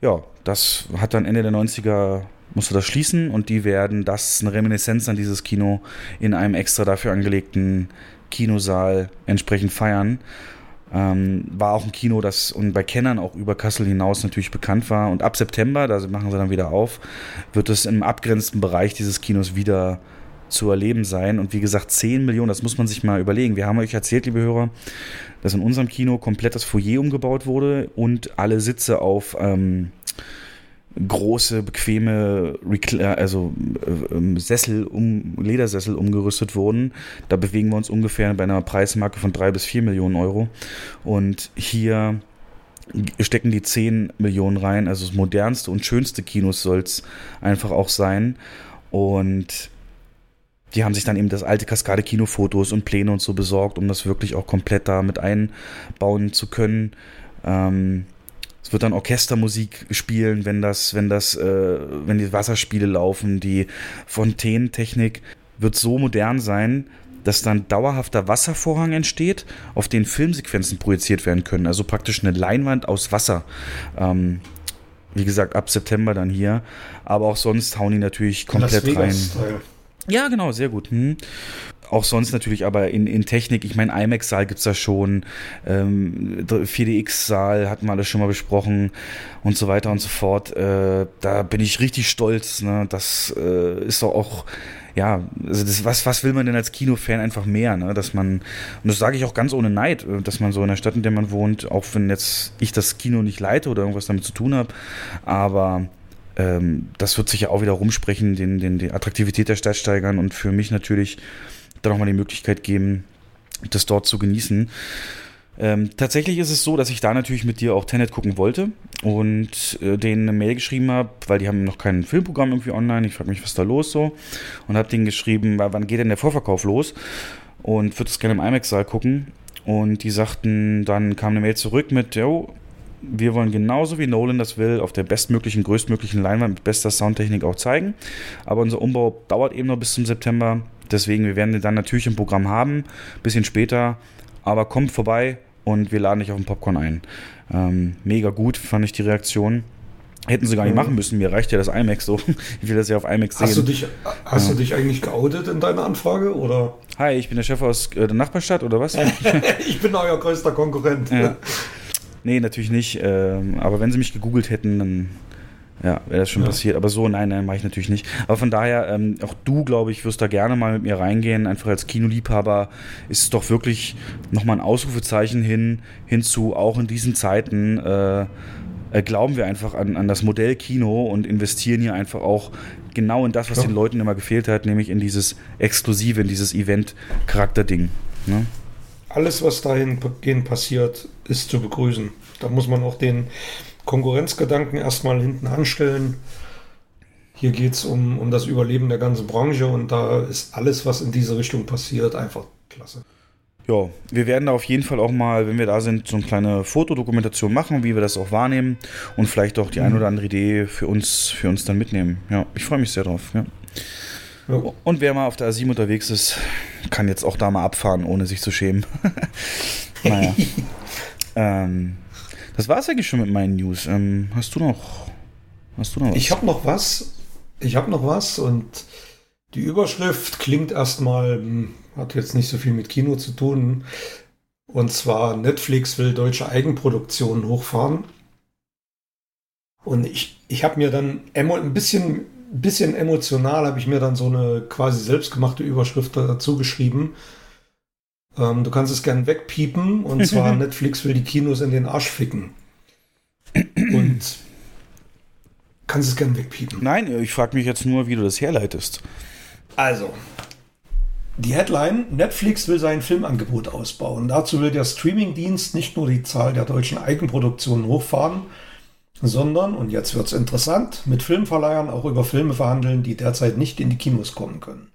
ja, das hat dann Ende der 90er musste das schließen und die werden das eine Reminiszenz an dieses Kino in einem extra dafür angelegten Kinosaal entsprechend feiern. Ähm, war auch ein Kino, das und bei Kennern auch über Kassel hinaus natürlich bekannt war. Und ab September, da machen sie dann wieder auf, wird es im abgrenzten Bereich dieses Kinos wieder zu erleben sein. Und wie gesagt, 10 Millionen, das muss man sich mal überlegen. Wir haben euch erzählt, liebe Hörer, dass in unserem Kino komplett das Foyer umgebaut wurde und alle Sitze auf ähm, große, bequeme Recl also äh, Sessel, um, Ledersessel umgerüstet wurden. Da bewegen wir uns ungefähr bei einer Preismarke von drei bis vier Millionen Euro. Und hier stecken die 10 Millionen rein. Also das modernste und schönste Kinos soll es einfach auch sein. Und die haben sich dann eben das alte Kaskade-Kino-Fotos und Pläne und so besorgt, um das wirklich auch komplett da mit einbauen zu können. Ähm, es wird dann Orchestermusik spielen, wenn das, wenn das, äh, wenn die Wasserspiele laufen. Die Fontänentechnik wird so modern sein, dass dann dauerhafter Wasservorhang entsteht, auf den Filmsequenzen projiziert werden können. Also praktisch eine Leinwand aus Wasser. Ähm, wie gesagt, ab September dann hier. Aber auch sonst hauen die natürlich komplett rein. Ja, genau, sehr gut. Hm auch sonst natürlich aber in, in Technik, ich meine, IMAX-Saal gibt es da schon, ähm, 4DX-Saal hatten wir alles schon mal besprochen und so weiter und so fort. Äh, da bin ich richtig stolz. Ne? Das äh, ist doch auch, ja, also das, was, was will man denn als Kinofan einfach mehr, ne? Dass man, und das sage ich auch ganz ohne Neid, äh, dass man so in der Stadt, in der man wohnt, auch wenn jetzt ich das Kino nicht leite oder irgendwas damit zu tun habe, aber ähm, das wird sich ja auch wieder rumsprechen, den, den, die Attraktivität der Stadt steigern und für mich natürlich dann nochmal die Möglichkeit geben, das dort zu genießen. Ähm, tatsächlich ist es so, dass ich da natürlich mit dir auch Tenet gucken wollte und äh, denen eine Mail geschrieben habe, weil die haben noch kein Filmprogramm irgendwie online. Ich frage mich, was da los so und habe denen geschrieben, wann geht denn der Vorverkauf los und würde es gerne im IMAX-Saal gucken. Und die sagten, dann kam eine Mail zurück mit, jo, wir wollen genauso wie Nolan das will, auf der bestmöglichen, größtmöglichen Leinwand mit bester Soundtechnik auch zeigen. Aber unser Umbau dauert eben noch bis zum September. Deswegen, wir werden den dann natürlich im Programm haben, bisschen später. Aber kommt vorbei und wir laden dich auf den Popcorn ein. Ähm, mega gut, fand ich die Reaktion. Hätten sie gar nicht machen müssen. Mir reicht ja das IMAX so. <laughs> Ich will das ja auf IMAX sehen. Hast du dich, hast ja. du dich eigentlich geoutet in deiner Anfrage? Oder? Hi, ich bin der Chef aus äh, der Nachbarstadt, oder was? <laughs> ich bin euer größter Konkurrent. Ja. Nee, natürlich nicht. Ähm, aber wenn sie mich gegoogelt hätten, dann ja, wäre das schon ja. passiert. Aber so, nein, nein, mache ich natürlich nicht. Aber von daher, ähm, auch du, glaube ich, wirst da gerne mal mit mir reingehen. Einfach als Kinoliebhaber ist es doch wirklich nochmal ein Ausrufezeichen hin, hinzu, auch in diesen Zeiten. Äh, äh, glauben wir einfach an, an das Modell Kino und investieren hier einfach auch genau in das, was ja. den Leuten immer gefehlt hat, nämlich in dieses Exklusive, in dieses Event-Charakter-Ding. Ne? Alles, was dahin passiert, ist zu begrüßen. Da muss man auch den Konkurrenzgedanken erstmal hinten anstellen. Hier geht es um, um das Überleben der ganzen Branche und da ist alles, was in diese Richtung passiert, einfach klasse. Ja, wir werden da auf jeden Fall auch mal, wenn wir da sind, so eine kleine Fotodokumentation machen, wie wir das auch wahrnehmen und vielleicht auch die mhm. ein oder andere Idee für uns, für uns dann mitnehmen. Ja, ich freue mich sehr drauf. Ja. Ja. Und wer mal auf der A7 unterwegs ist, kann jetzt auch da mal abfahren, ohne sich zu schämen. <laughs> naja. <laughs> ähm, das war es eigentlich schon mit meinen News. Ähm, hast du noch? Hast du noch was? Ich habe noch was. Ich habe noch was und die Überschrift klingt erstmal, hm, hat jetzt nicht so viel mit Kino zu tun. Und zwar Netflix will deutsche Eigenproduktionen hochfahren. Und ich, ich habe mir dann ein bisschen, bisschen emotional, habe ich mir dann so eine quasi selbstgemachte Überschrift dazu geschrieben. Ähm, du kannst es gern wegpiepen und zwar <laughs> Netflix will die Kinos in den Arsch ficken. Und kannst es gern wegpiepen. Nein, ich frage mich jetzt nur, wie du das herleitest. Also, die Headline: Netflix will sein Filmangebot ausbauen. Dazu will der Streamingdienst nicht nur die Zahl der deutschen Eigenproduktionen hochfahren, sondern, und jetzt wird es interessant, mit Filmverleihern auch über Filme verhandeln, die derzeit nicht in die Kinos kommen können.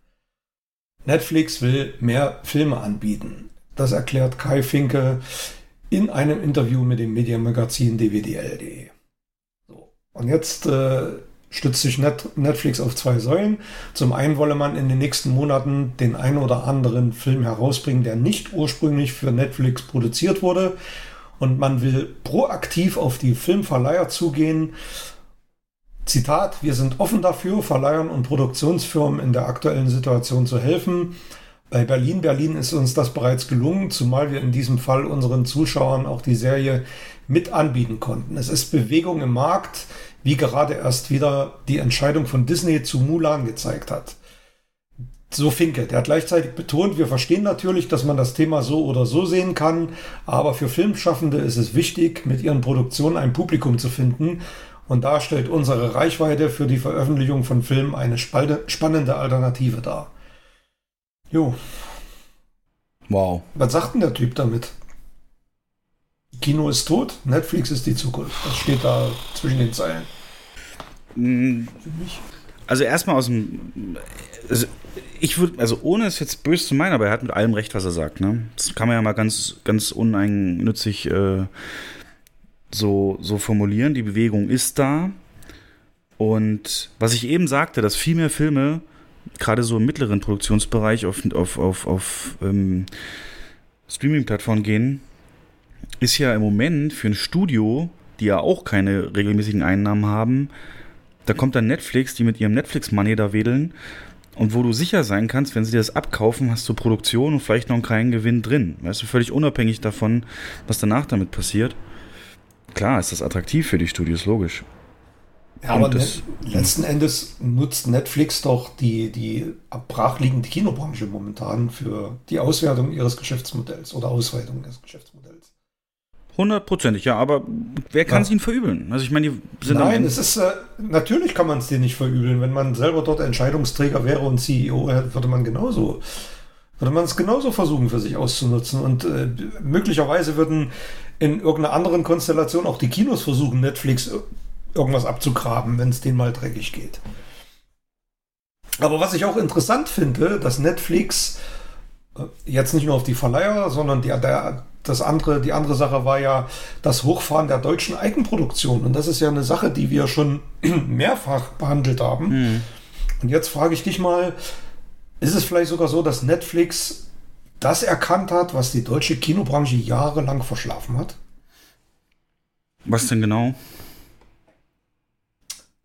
Netflix will mehr Filme anbieten. Das erklärt Kai Finke in einem Interview mit dem Medienmagazin dwdl.de. So. Und jetzt äh, stützt sich Net Netflix auf zwei Säulen. Zum einen wolle man in den nächsten Monaten den einen oder anderen Film herausbringen, der nicht ursprünglich für Netflix produziert wurde. Und man will proaktiv auf die Filmverleiher zugehen. Zitat, wir sind offen dafür, Verleihern und Produktionsfirmen in der aktuellen Situation zu helfen. Bei Berlin Berlin ist uns das bereits gelungen, zumal wir in diesem Fall unseren Zuschauern auch die Serie mit anbieten konnten. Es ist Bewegung im Markt, wie gerade erst wieder die Entscheidung von Disney zu Mulan gezeigt hat. So Finke, der hat gleichzeitig betont, wir verstehen natürlich, dass man das Thema so oder so sehen kann, aber für Filmschaffende ist es wichtig, mit ihren Produktionen ein Publikum zu finden und da stellt unsere Reichweite für die Veröffentlichung von Filmen eine spannende Alternative dar. Jo. Wow. Was sagt denn der Typ damit? Kino ist tot, Netflix ist die Zukunft. Das steht da zwischen den Zeilen. Mm. Also erstmal aus dem. Also ich würde, also ohne es jetzt böse zu meinen, aber er hat mit allem recht, was er sagt. Ne? Das kann man ja mal ganz, ganz uneigennützig äh, so, so formulieren. Die Bewegung ist da. Und was ich eben sagte, dass viel mehr Filme gerade so im mittleren Produktionsbereich auf, auf, auf, auf ähm, Streaming-Plattformen gehen, ist ja im Moment für ein Studio, die ja auch keine regelmäßigen Einnahmen haben, da kommt dann Netflix, die mit ihrem Netflix-Money da wedeln und wo du sicher sein kannst, wenn sie dir das abkaufen, hast du Produktion und vielleicht noch einen kleinen Gewinn drin. Weißt du, völlig unabhängig davon, was danach damit passiert. Klar ist das attraktiv für die Studios, logisch. Ja, aber das, letzten Endes nutzt Netflix doch die, die brachliegende Kinobranche momentan für die Auswertung ihres Geschäftsmodells oder Ausweitung des Geschäftsmodells. Hundertprozentig, ja, aber wer kann es ihnen verübeln? Also ich meine, die sind Nein, es ist äh, natürlich kann man es dir nicht verübeln. Wenn man selber dort Entscheidungsträger wäre und CEO, würde man genauso würde man es genauso versuchen für sich auszunutzen. Und äh, möglicherweise würden in irgendeiner anderen Konstellation auch die Kinos versuchen, Netflix irgendwas abzugraben, wenn es denen mal dreckig geht. Aber was ich auch interessant finde, dass Netflix äh, jetzt nicht nur auf die Verleiher, sondern die, der, das andere, die andere Sache war ja das Hochfahren der deutschen Eigenproduktion. Und das ist ja eine Sache, die wir schon <clears throat> mehrfach behandelt haben. Mhm. Und jetzt frage ich dich mal, ist es vielleicht sogar so, dass Netflix das erkannt hat, was die deutsche Kinobranche jahrelang verschlafen hat? Was denn genau?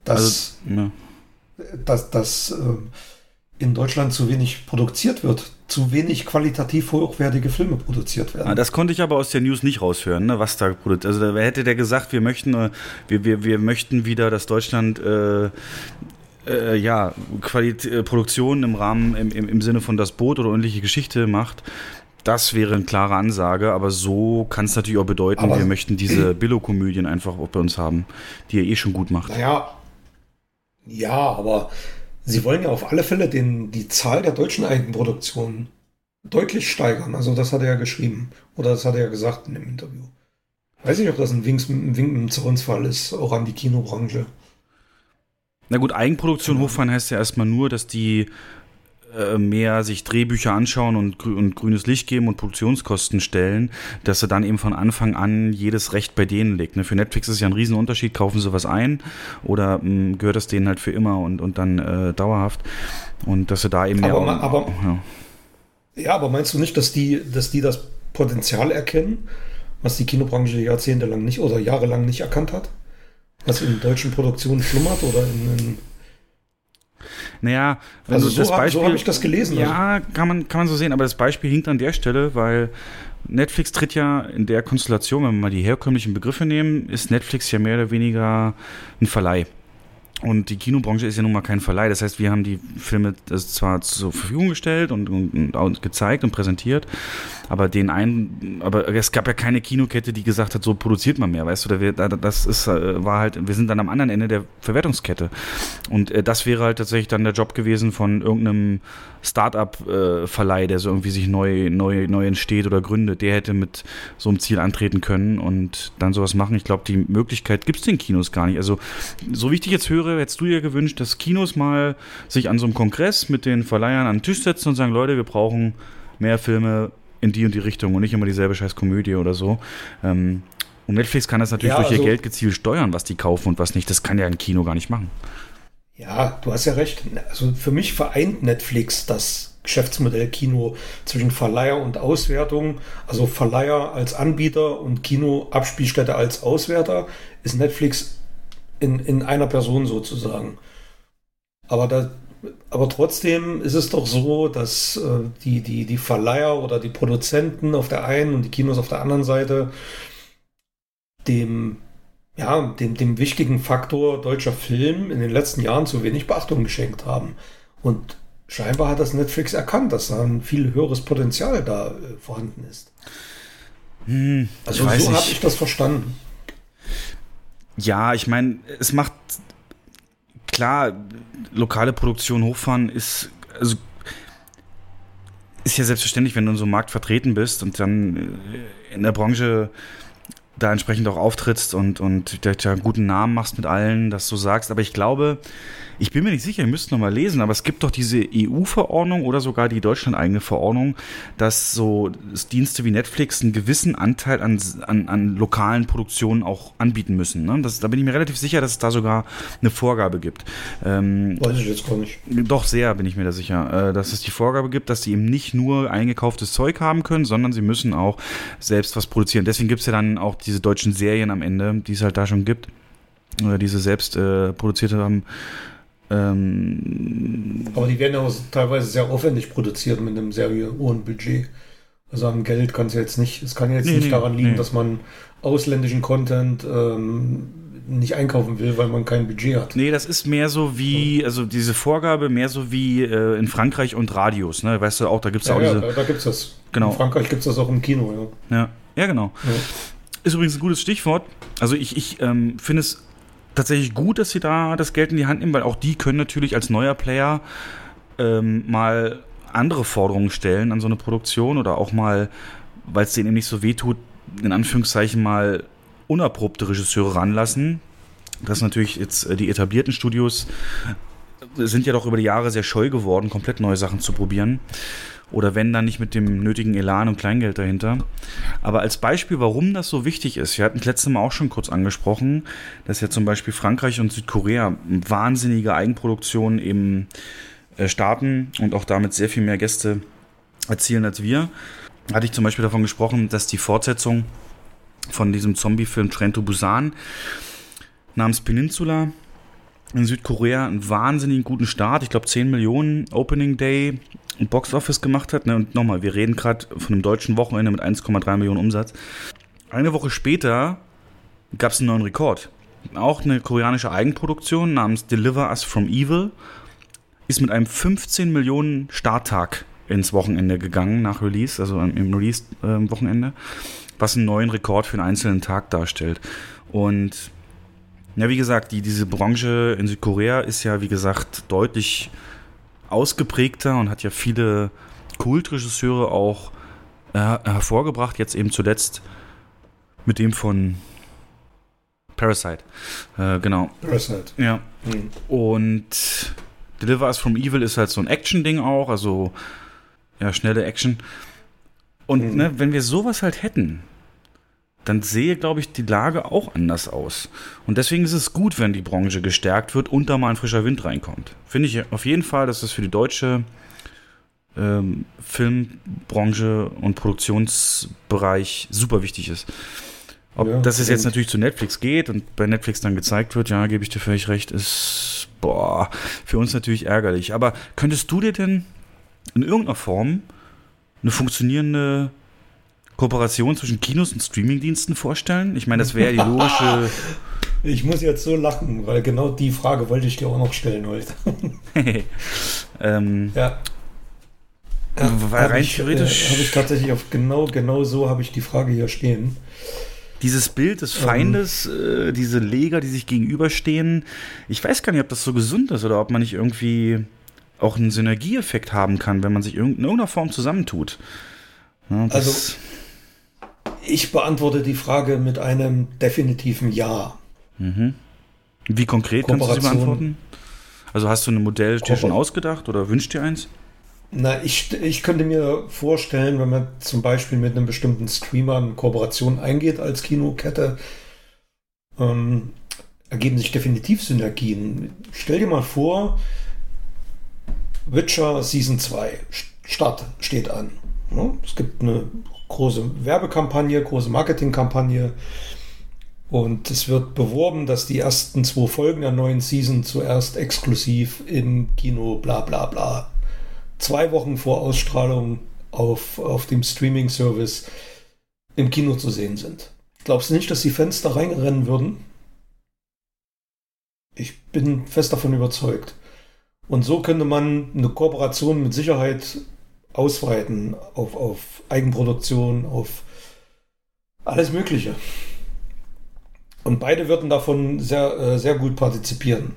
dass, also, ja. dass, dass äh, in Deutschland zu wenig produziert wird, zu wenig qualitativ hochwertige Filme produziert werden. Ah, das konnte ich aber aus der News nicht raushören, ne, was da produziert. Also wer hätte der gesagt, wir möchten, äh, wir, wir, wir möchten wieder, dass Deutschland äh, äh, ja, Qualit äh, Produktion im Rahmen, im, im, im Sinne von das Boot oder ähnliche Geschichte macht. Das wäre eine klare Ansage, aber so kann es natürlich auch bedeuten, aber wir möchten diese Billo-Komödien einfach auch bei uns haben, die er eh schon gut macht. Naja, ja, aber sie wollen ja auf alle Fälle den, die Zahl der deutschen Eigenproduktionen deutlich steigern. Also das hat er ja geschrieben. Oder das hat er ja gesagt in dem Interview. Weiß nicht, ob das ein Wink, ein Wink im Zornsfall ist, auch an die Kinobranche. Na gut, Eigenproduktion hochfahren heißt ja erstmal nur, dass die äh, mehr sich Drehbücher anschauen und, und, grünes Licht geben und Produktionskosten stellen, dass sie dann eben von Anfang an jedes Recht bei denen liegt. Ne? Für Netflix ist ja ein Riesenunterschied, kaufen sie was ein oder mh, hm, gehört das denen halt für immer und, und dann äh, dauerhaft. Und dass sie da eben aber, mehr. Aber, ja. ja, aber meinst du nicht, dass die, dass die das Potenzial erkennen, was die Kinobranche jahrzehntelang nicht oder jahrelang nicht erkannt hat? Was in deutschen Produktionen schlummert oder in, in naja, wenn also du so das Beispiel. So habe ich das gelesen. Ja, also. kann, man, kann man so sehen, aber das Beispiel hinkt an der Stelle, weil Netflix tritt ja in der Konstellation, wenn wir mal die herkömmlichen Begriffe nehmen, ist Netflix ja mehr oder weniger ein Verleih. Und die Kinobranche ist ja nun mal kein Verleih. Das heißt, wir haben die Filme zwar zur Verfügung gestellt und, und, und, gezeigt und präsentiert, aber den einen, aber es gab ja keine Kinokette, die gesagt hat, so produziert man mehr, weißt du? Das ist, äh, war halt, wir sind dann am anderen Ende der Verwertungskette. Und äh, das wäre halt tatsächlich dann der Job gewesen von irgendeinem Start-up-Verleih, der so irgendwie sich neu, neu, neu entsteht oder gründet. Der hätte mit so einem Ziel antreten können und dann sowas machen. Ich glaube, die Möglichkeit gibt es den Kinos gar nicht. Also, so wie ich dich jetzt höre, hättest du dir gewünscht, dass Kinos mal sich an so einem Kongress mit den Verleihern an den Tisch setzen und sagen, Leute, wir brauchen mehr Filme in die und die Richtung und nicht immer dieselbe scheiß Komödie oder so. Ähm, und Netflix kann das natürlich ja, durch also, ihr Geld gezielt steuern, was die kaufen und was nicht. Das kann ja ein Kino gar nicht machen. Ja, du hast ja recht. Also für mich vereint Netflix das Geschäftsmodell Kino zwischen Verleiher und Auswertung. Also Verleiher als Anbieter und Kino-Abspielstätte als Auswerter ist Netflix in, in einer Person sozusagen. Aber, da, aber trotzdem ist es doch so, dass äh, die, die, die Verleiher oder die Produzenten auf der einen und die Kinos auf der anderen Seite dem ja, dem, dem wichtigen Faktor deutscher Film in den letzten Jahren zu wenig Beachtung geschenkt haben. Und scheinbar hat das Netflix erkannt, dass da ein viel höheres Potenzial da äh, vorhanden ist. Hm, also so habe ich das verstanden. Ja, ich meine, es macht klar, lokale Produktion hochfahren ist, also ist ja selbstverständlich, wenn du in so einem Markt vertreten bist und dann äh, in der Branche da entsprechend auch auftrittst und, und da einen guten Namen machst mit allen, dass du sagst. Aber ich glaube, ich bin mir nicht sicher, ihr müsst noch mal lesen, aber es gibt doch diese EU-Verordnung oder sogar die Deutschland-eigene Verordnung, dass so Dienste wie Netflix einen gewissen Anteil an, an, an lokalen Produktionen auch anbieten müssen. Ne? Das, da bin ich mir relativ sicher, dass es da sogar eine Vorgabe gibt. Ähm, Weiß ich jetzt gar nicht. Doch, sehr bin ich mir da sicher, äh, dass es die Vorgabe gibt, dass sie eben nicht nur eingekauftes Zeug haben können, sondern sie müssen auch selbst was produzieren. Deswegen gibt es ja dann auch diese deutschen Serien am Ende, die es halt da schon gibt, oder diese selbst äh, produzierte haben. Ähm, Aber die werden auch teilweise sehr aufwendig produziert mit einem sehr hohen Budget. Also am Geld kann es jetzt nicht, es kann jetzt nee, nicht nee, daran liegen, nee. dass man ausländischen Content ähm, nicht einkaufen will, weil man kein Budget hat. Nee, das ist mehr so wie, also diese Vorgabe, mehr so wie äh, in Frankreich und Radios, ne? Weißt du auch, da gibt es ja, auch ja, diese. Da, da gibt es das. Genau. In Frankreich gibt es das auch im Kino, ja. Ja, ja genau. Ja. Ist übrigens ein gutes Stichwort. Also ich, ich ähm, finde es tatsächlich gut, dass sie da das Geld in die Hand nehmen, weil auch die können natürlich als neuer Player ähm, mal andere Forderungen stellen an so eine Produktion oder auch mal, weil es denen eben nicht so wehtut, in Anführungszeichen mal unerprobte Regisseure ranlassen. Das natürlich jetzt äh, die etablierten Studios sind ja doch über die Jahre sehr scheu geworden, komplett neue Sachen zu probieren. Oder wenn dann nicht mit dem nötigen Elan und Kleingeld dahinter. Aber als Beispiel, warum das so wichtig ist, wir hatten das letzte Mal auch schon kurz angesprochen, dass ja zum Beispiel Frankreich und Südkorea wahnsinnige Eigenproduktionen eben äh, starten und auch damit sehr viel mehr Gäste erzielen als wir. Hatte ich zum Beispiel davon gesprochen, dass die Fortsetzung von diesem Zombie-Film Train Busan namens Peninsula in Südkorea einen wahnsinnig guten Start. Ich glaube 10 Millionen Opening Day Box Office gemacht hat. Ne? Und nochmal, wir reden gerade von einem deutschen Wochenende mit 1,3 Millionen Umsatz. Eine Woche später gab es einen neuen Rekord. Auch eine koreanische Eigenproduktion namens Deliver Us from Evil ist mit einem 15 Millionen Starttag ins Wochenende gegangen nach Release, also im Release-Wochenende, äh, was einen neuen Rekord für einen einzelnen Tag darstellt. Und ja, wie gesagt, die, diese Branche in Südkorea ist ja, wie gesagt, deutlich ausgeprägter und hat ja viele Kultregisseure auch äh, hervorgebracht. Jetzt eben zuletzt mit dem von Parasite. Äh, genau. Parasite. Ja. Mhm. Und Deliver Us from Evil ist halt so ein Action-Ding auch, also ja, schnelle Action. Und mhm. ne, wenn wir sowas halt hätten, dann sehe, glaube ich, die Lage auch anders aus. Und deswegen ist es gut, wenn die Branche gestärkt wird und da mal ein frischer Wind reinkommt. Finde ich auf jeden Fall, dass das für die deutsche ähm, Filmbranche und Produktionsbereich super wichtig ist. Ob ja, das jetzt natürlich zu Netflix geht und bei Netflix dann gezeigt wird, ja, gebe ich dir völlig recht, ist boah, für uns natürlich ärgerlich. Aber könntest du dir denn in irgendeiner Form eine funktionierende Kooperation zwischen Kinos und Streamingdiensten vorstellen? Ich meine, das wäre die logische. <laughs> Ich muss jetzt so lachen, weil genau die Frage wollte ich dir auch noch stellen heute. <laughs> ähm, ja. weil rein ich, theoretisch. Äh, habe ich tatsächlich auf genau, genau so habe ich die Frage hier stehen. Dieses Bild des Feindes, ähm, äh, diese Leger, die sich gegenüberstehen, ich weiß gar nicht, ob das so gesund ist oder ob man nicht irgendwie auch einen Synergieeffekt haben kann, wenn man sich in irgendeiner Form zusammentut. Ja, also ich beantworte die Frage mit einem definitiven Ja. Mhm. Wie konkret kannst du sie beantworten? Also hast du ein Modell dir schon ausgedacht oder wünschst dir eins? Na, ich, ich könnte mir vorstellen, wenn man zum Beispiel mit einem bestimmten Streamer eine Kooperation eingeht als Kinokette, ähm, ergeben sich definitiv Synergien. Stell dir mal vor, Witcher Season 2 Start steht an. Es gibt eine große Werbekampagne, große Marketingkampagne. Und es wird beworben, dass die ersten zwei Folgen der neuen Season zuerst exklusiv im Kino bla bla bla. Zwei Wochen vor Ausstrahlung auf, auf dem Streaming-Service im Kino zu sehen sind. Glaubst du nicht, dass die Fans da reinrennen würden? Ich bin fest davon überzeugt. Und so könnte man eine Kooperation mit Sicherheit ausweiten auf, auf Eigenproduktion, auf alles Mögliche. Und beide würden davon sehr, äh, sehr gut partizipieren.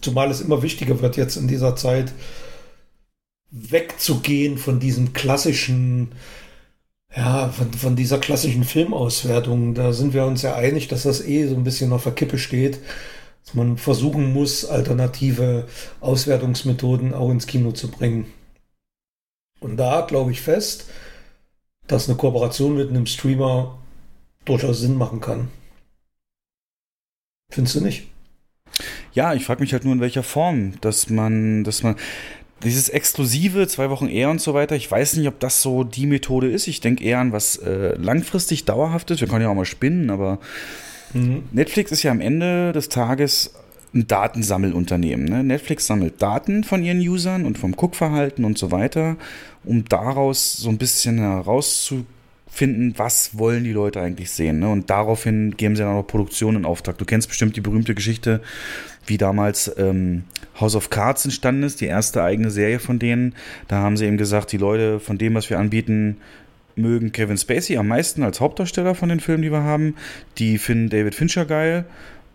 Zumal es immer wichtiger wird, jetzt in dieser Zeit wegzugehen von diesem klassischen, ja, von, von dieser klassischen Filmauswertung. Da sind wir uns ja einig, dass das eh so ein bisschen auf der Kippe steht, dass man versuchen muss, alternative Auswertungsmethoden auch ins Kino zu bringen. Und da glaube ich fest, dass eine Kooperation mit einem Streamer durchaus Sinn machen kann. Findest du nicht? Ja, ich frage mich halt nur in welcher Form, dass man, dass man dieses exklusive zwei Wochen eher und so weiter. Ich weiß nicht, ob das so die Methode ist. Ich denke eher an was äh, langfristig dauerhaftes. Wir können ja auch mal spinnen, aber mhm. Netflix ist ja am Ende des Tages ein Datensammelunternehmen. Ne? Netflix sammelt Daten von ihren Usern und vom Guckverhalten und so weiter, um daraus so ein bisschen herauszufinden, was wollen die Leute eigentlich sehen. Ne? Und daraufhin geben sie dann auch Produktionen in Auftrag. Du kennst bestimmt die berühmte Geschichte, wie damals ähm, House of Cards entstanden ist, die erste eigene Serie von denen. Da haben sie eben gesagt, die Leute von dem, was wir anbieten, mögen Kevin Spacey am meisten als Hauptdarsteller von den Filmen, die wir haben. Die finden David Fincher geil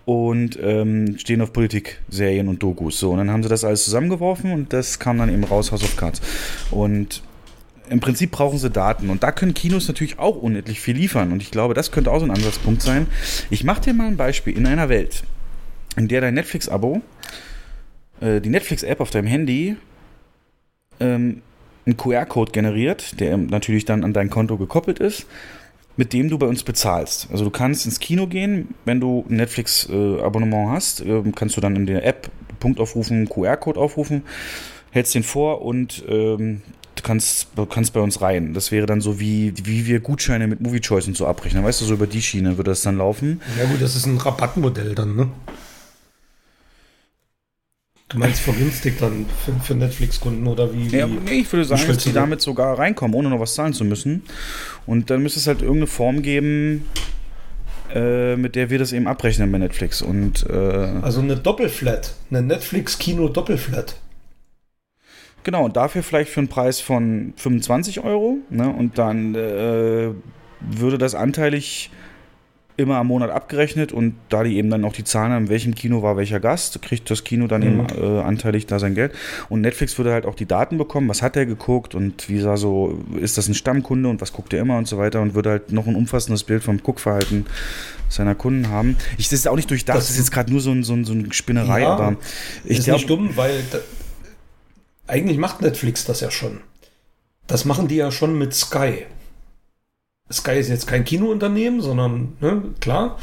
und ähm, stehen auf Politik, Serien und Dokus. So, und dann haben sie das alles zusammengeworfen und das kam dann eben raus, House of Cards. Und im Prinzip brauchen sie Daten und da können Kinos natürlich auch unendlich viel liefern und ich glaube, das könnte auch so ein Ansatzpunkt sein. Ich mache dir mal ein Beispiel. In einer Welt, in der dein Netflix-Abo, äh, die Netflix-App auf deinem Handy ähm, einen QR-Code generiert, der natürlich dann an dein Konto gekoppelt ist mit dem du bei uns bezahlst. Also du kannst ins Kino gehen, wenn du ein Netflix-Abonnement hast, äh, kannst du dann in der App Punkt aufrufen, QR-Code aufrufen, hältst den vor und ähm, du kannst, kannst bei uns rein. Das wäre dann so wie, wie wir Gutscheine mit Movie Choice und so abrechnen. Weißt du, so über die Schiene würde das dann laufen. Ja gut, das ist ein Rabattmodell dann, ne? Du meinst vergünstigt dann für, für Netflix-Kunden oder wie? Ja, nee, ich würde sagen, dass die damit sogar reinkommen, ohne noch was zahlen zu müssen. Und dann müsste es halt irgendeine Form geben, äh, mit der wir das eben abrechnen bei Netflix. Und, äh, also eine Doppelflat, eine Netflix-Kino-Doppelflat. Genau, und dafür vielleicht für einen Preis von 25 Euro. Ne? Und dann äh, würde das anteilig immer am Monat abgerechnet und da die eben dann auch die Zahlen haben, in welchem Kino war welcher Gast, kriegt das Kino dann mhm. eben äh, anteilig da sein Geld. Und Netflix würde halt auch die Daten bekommen, was hat er geguckt und wie sah so, ist das ein Stammkunde und was guckt er immer und so weiter und würde halt noch ein umfassendes Bild vom Guckverhalten seiner Kunden haben. Ich, das ist auch nicht durchdacht, das, das ist jetzt gerade nur so, ein, so, ein, so eine Spinnerei, ja, aber ich ist glaub, nicht dumm, weil da, eigentlich macht Netflix das ja schon. Das machen die ja schon mit Sky. Sky ist jetzt kein Kinounternehmen, sondern, ne, klar.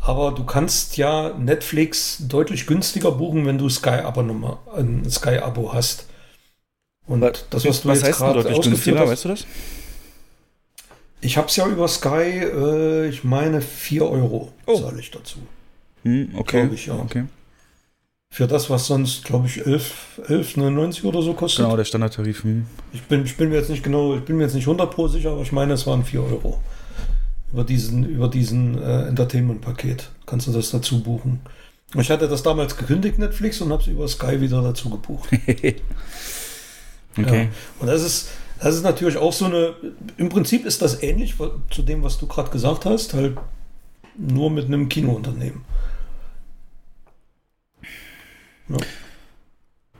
Aber du kannst ja Netflix deutlich günstiger buchen, wenn du Sky-Abo ein Sky-Abo hast. Und was, das, was du was jetzt gerade ausgeführt hast, weißt du das? Ich habe es ja über Sky, äh, ich meine 4 Euro oh. zahle ich dazu. Hm, okay. Ich, ja. okay. Für das, was sonst, glaube ich, 11, 11,99 oder so kostet. Genau, der Standardtarif. Hm. Ich, bin, ich bin mir jetzt nicht genau, ich bin mir jetzt nicht 100 pro sicher, aber ich meine, es waren 4 Euro. Über diesen, über diesen äh, Entertainment-Paket kannst du das dazu buchen. Ich hatte das damals gekündigt, Netflix, und habe es über Sky wieder dazu gebucht. <laughs> okay. Ja. Und das ist, das ist natürlich auch so eine, im Prinzip ist das ähnlich zu dem, was du gerade gesagt hast, halt nur mit einem Kinounternehmen.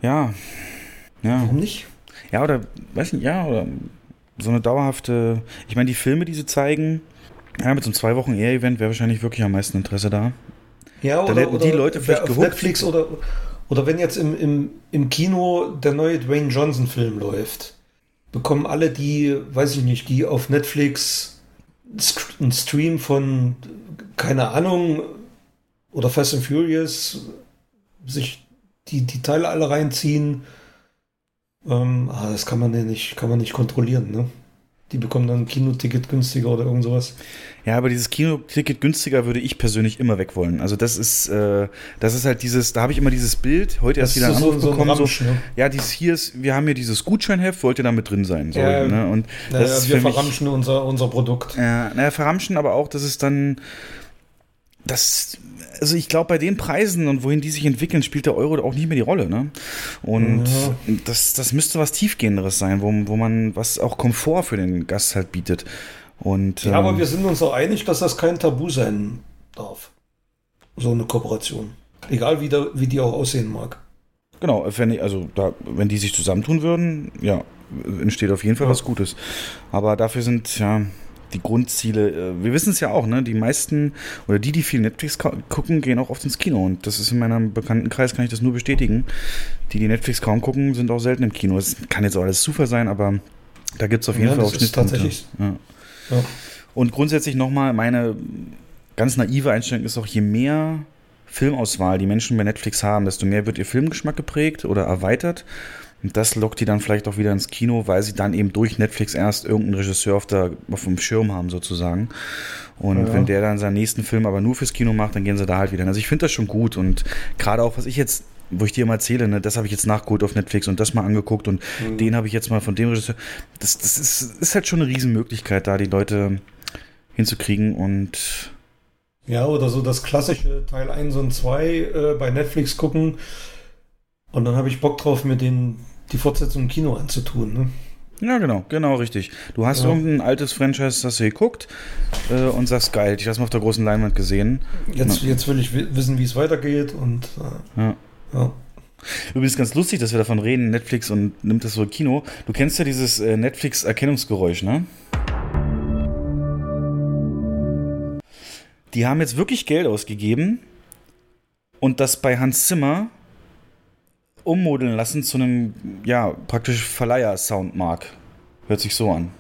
Ja. ja. Warum nicht? Ja, oder, weiß nicht, ja, oder so eine dauerhafte. Ich meine, die Filme, die sie zeigen, ja, mit so einem zwei Wochen Ehe-Event wäre wahrscheinlich wirklich am meisten Interesse da. Ja, oder, hätten die Leute vielleicht auf Netflix oder, oder wenn jetzt im, im, im Kino der neue Dwayne Johnson-Film läuft, bekommen alle die, weiß ich nicht, die auf Netflix einen Stream von, keine Ahnung, oder Fast and Furious sich die, die Teile alle reinziehen. Ähm, ah, das kann man ja nicht, kann man nicht kontrollieren, ne? Die bekommen dann ein Kinoticket günstiger oder irgend sowas. Ja, aber dieses Kinoticket günstiger würde ich persönlich immer weg wollen. Also das ist, äh, das ist halt dieses, da habe ich immer dieses Bild, heute erst wieder einen Anruf so ein bekommen, so, Ramsch, ne? ja, dieses hier ist, wir haben hier dieses Gutscheinheft, wollt ihr da mit drin sein? So, Ja, ne? Und Naja, das ist wir für mich, verramschen unser, unser Produkt. Ja, naja, verramschen, aber auch, dass es dann, das, also ich glaube, bei den Preisen und wohin die sich entwickeln, spielt der Euro auch nicht mehr die Rolle, ne? Und Ja. das, das müsste was Tiefgehenderes sein, wo, wo man was auch Komfort für den Gast halt bietet. Und, Ja, aber ähm, wir sind uns auch einig, dass das kein Tabu sein darf. So eine Kooperation. Egal wie, da, wie die auch aussehen mag. Genau, wenn, ich- also da, wenn die sich zusammentun würden, ja, entsteht auf jeden Fall Ja. was Gutes. Aber dafür sind ja die Grundziele, äh, wir wissen es ja auch, ne? Die meisten oder die, die viel Netflix gucken, gehen auch oft ins Kino. Und das ist in meinem Bekanntenkreis, kann ich das nur bestätigen. Die, die Netflix kaum gucken, sind auch selten im Kino. Es kann jetzt auch alles Zufall sein, aber da gibt es auf jeden Ja, Fall auch Schnittpunkte. tatsächlich- Ja. Ja. Und grundsätzlich nochmal, meine ganz naive Einstellung ist auch, je mehr Filmauswahl die Menschen bei Netflix haben, desto mehr wird ihr Filmgeschmack geprägt oder erweitert. Und das lockt die dann vielleicht auch wieder ins Kino, weil sie dann eben durch Netflix erst irgendeinen Regisseur auf, der, auf dem Schirm haben, sozusagen. Und Ja. wenn der dann seinen nächsten Film aber nur fürs Kino macht, dann gehen sie da halt wieder hin. Also ich finde das schon gut. Und gerade auch, was ich jetzt, wo ich dir mal erzähle, ne, das habe ich jetzt nachgeholt auf Netflix und das mal angeguckt und Mhm. den habe ich jetzt mal von dem Regisseur. Das, das ist, ist halt schon eine Riesenmöglichkeit, da die Leute hinzukriegen und Ja, oder so das klassische Teil 1 und 2 äh, bei Netflix gucken. Und dann habe ich Bock drauf, mir den, die Fortsetzung im Kino anzutun. Ne? Ja, genau, genau richtig. Du hast Ja. irgendein altes Franchise, das du geguckt äh, und sagst, geil, ich habe mal auf der großen Leinwand gesehen. Jetzt, jetzt will ich wi- wissen, wie es weitergeht. Und äh, Ja. ja. Übrigens ganz lustig, dass wir davon reden, Netflix und nimmt das so Kino. Du kennst ja dieses äh, Netflix-Erkennungsgeräusch, ne? Die haben jetzt wirklich Geld ausgegeben und das bei Hans Zimmer ummodeln lassen zu einem, ja, praktisch Verleiher-Soundmark. Hört sich so an.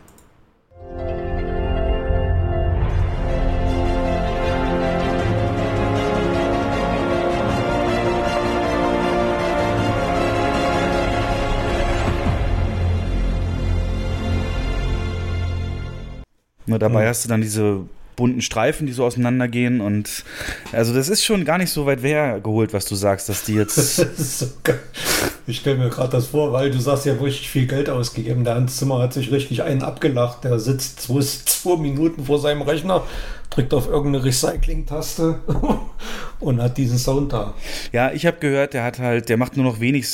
Ne, dabei Hm. hast du dann diese bunten Streifen, die so auseinandergehen und also das ist schon gar nicht so weit hergeholt, was du sagst, dass die jetzt <laughs> so. Ich stelle mir gerade das vor, weil du sagst, ja richtig viel Geld ausgegeben. Der Hans Zimmer hat sich richtig einen abgelacht. Der sitzt zwei, zwei Minuten vor seinem Rechner, drückt auf irgendeine Recycling-Taste <laughs> und hat diesen Sound da. Ja, ich habe gehört, der hat halt, der macht nur noch wenig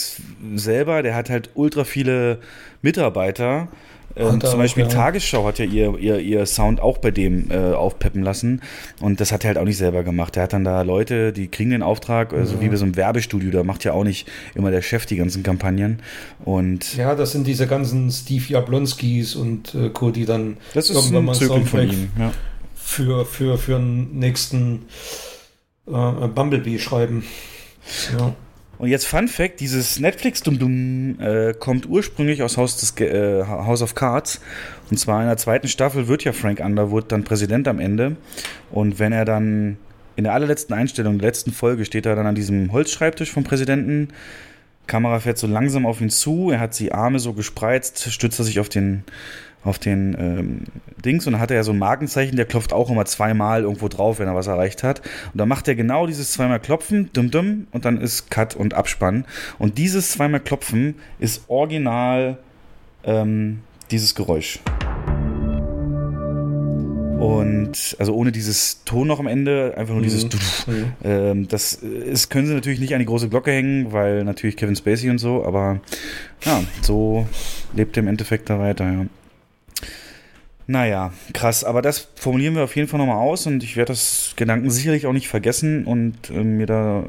selber, der hat halt ultra viele Mitarbeiter. Ähm, er zum auch, Beispiel ja. Tagesschau hat ja ihr, ihr, ihr Sound auch bei dem äh, aufpeppen lassen und das hat er halt auch nicht selber gemacht. Der hat dann da Leute, die kriegen den Auftrag, also wie bei so einem Werbestudio, da macht ja auch nicht immer der Chef die ganzen Kampagnen und Ja, das sind diese ganzen Steve Jablonskis und äh, Co., die dann das ist irgendwann ein mal Zirkel von Soundtrack ihm. Ja. für, für, für einen nächsten äh, Bumblebee schreiben. Ja. Und jetzt Fun Fact, dieses Netflix Dum Dum äh, kommt ursprünglich aus Haus, des, äh, House of Cards. Und zwar in der zweiten Staffel wird ja Frank Underwood dann Präsident am Ende. Und wenn er dann in der allerletzten Einstellung, der letzten Folge, steht er dann an diesem Holzschreibtisch vom Präsidenten. Kamera fährt so langsam auf ihn zu, er hat die Arme so gespreizt, stützt er sich auf den, auf den ähm, Dings und dann hat er ja so ein Markenzeichen, der klopft auch immer zweimal irgendwo drauf, wenn er was erreicht hat. Und dann macht er genau dieses zweimal Klopfen, dumm dumm, und dann ist Cut und Abspann. Und dieses zweimal Klopfen ist original ähm, dieses Geräusch. Und also ohne dieses Ton noch am Ende, einfach nur dieses Mhm. Mhm. ähm, das ist, können sie natürlich nicht an die große Glocke hängen, weil natürlich Kevin Spacey und so, aber ja, so lebt er im Endeffekt da weiter, ja. Naja, krass, aber das formulieren wir auf jeden Fall nochmal aus und ich werde das Gedanken sicherlich auch nicht vergessen und äh, mir da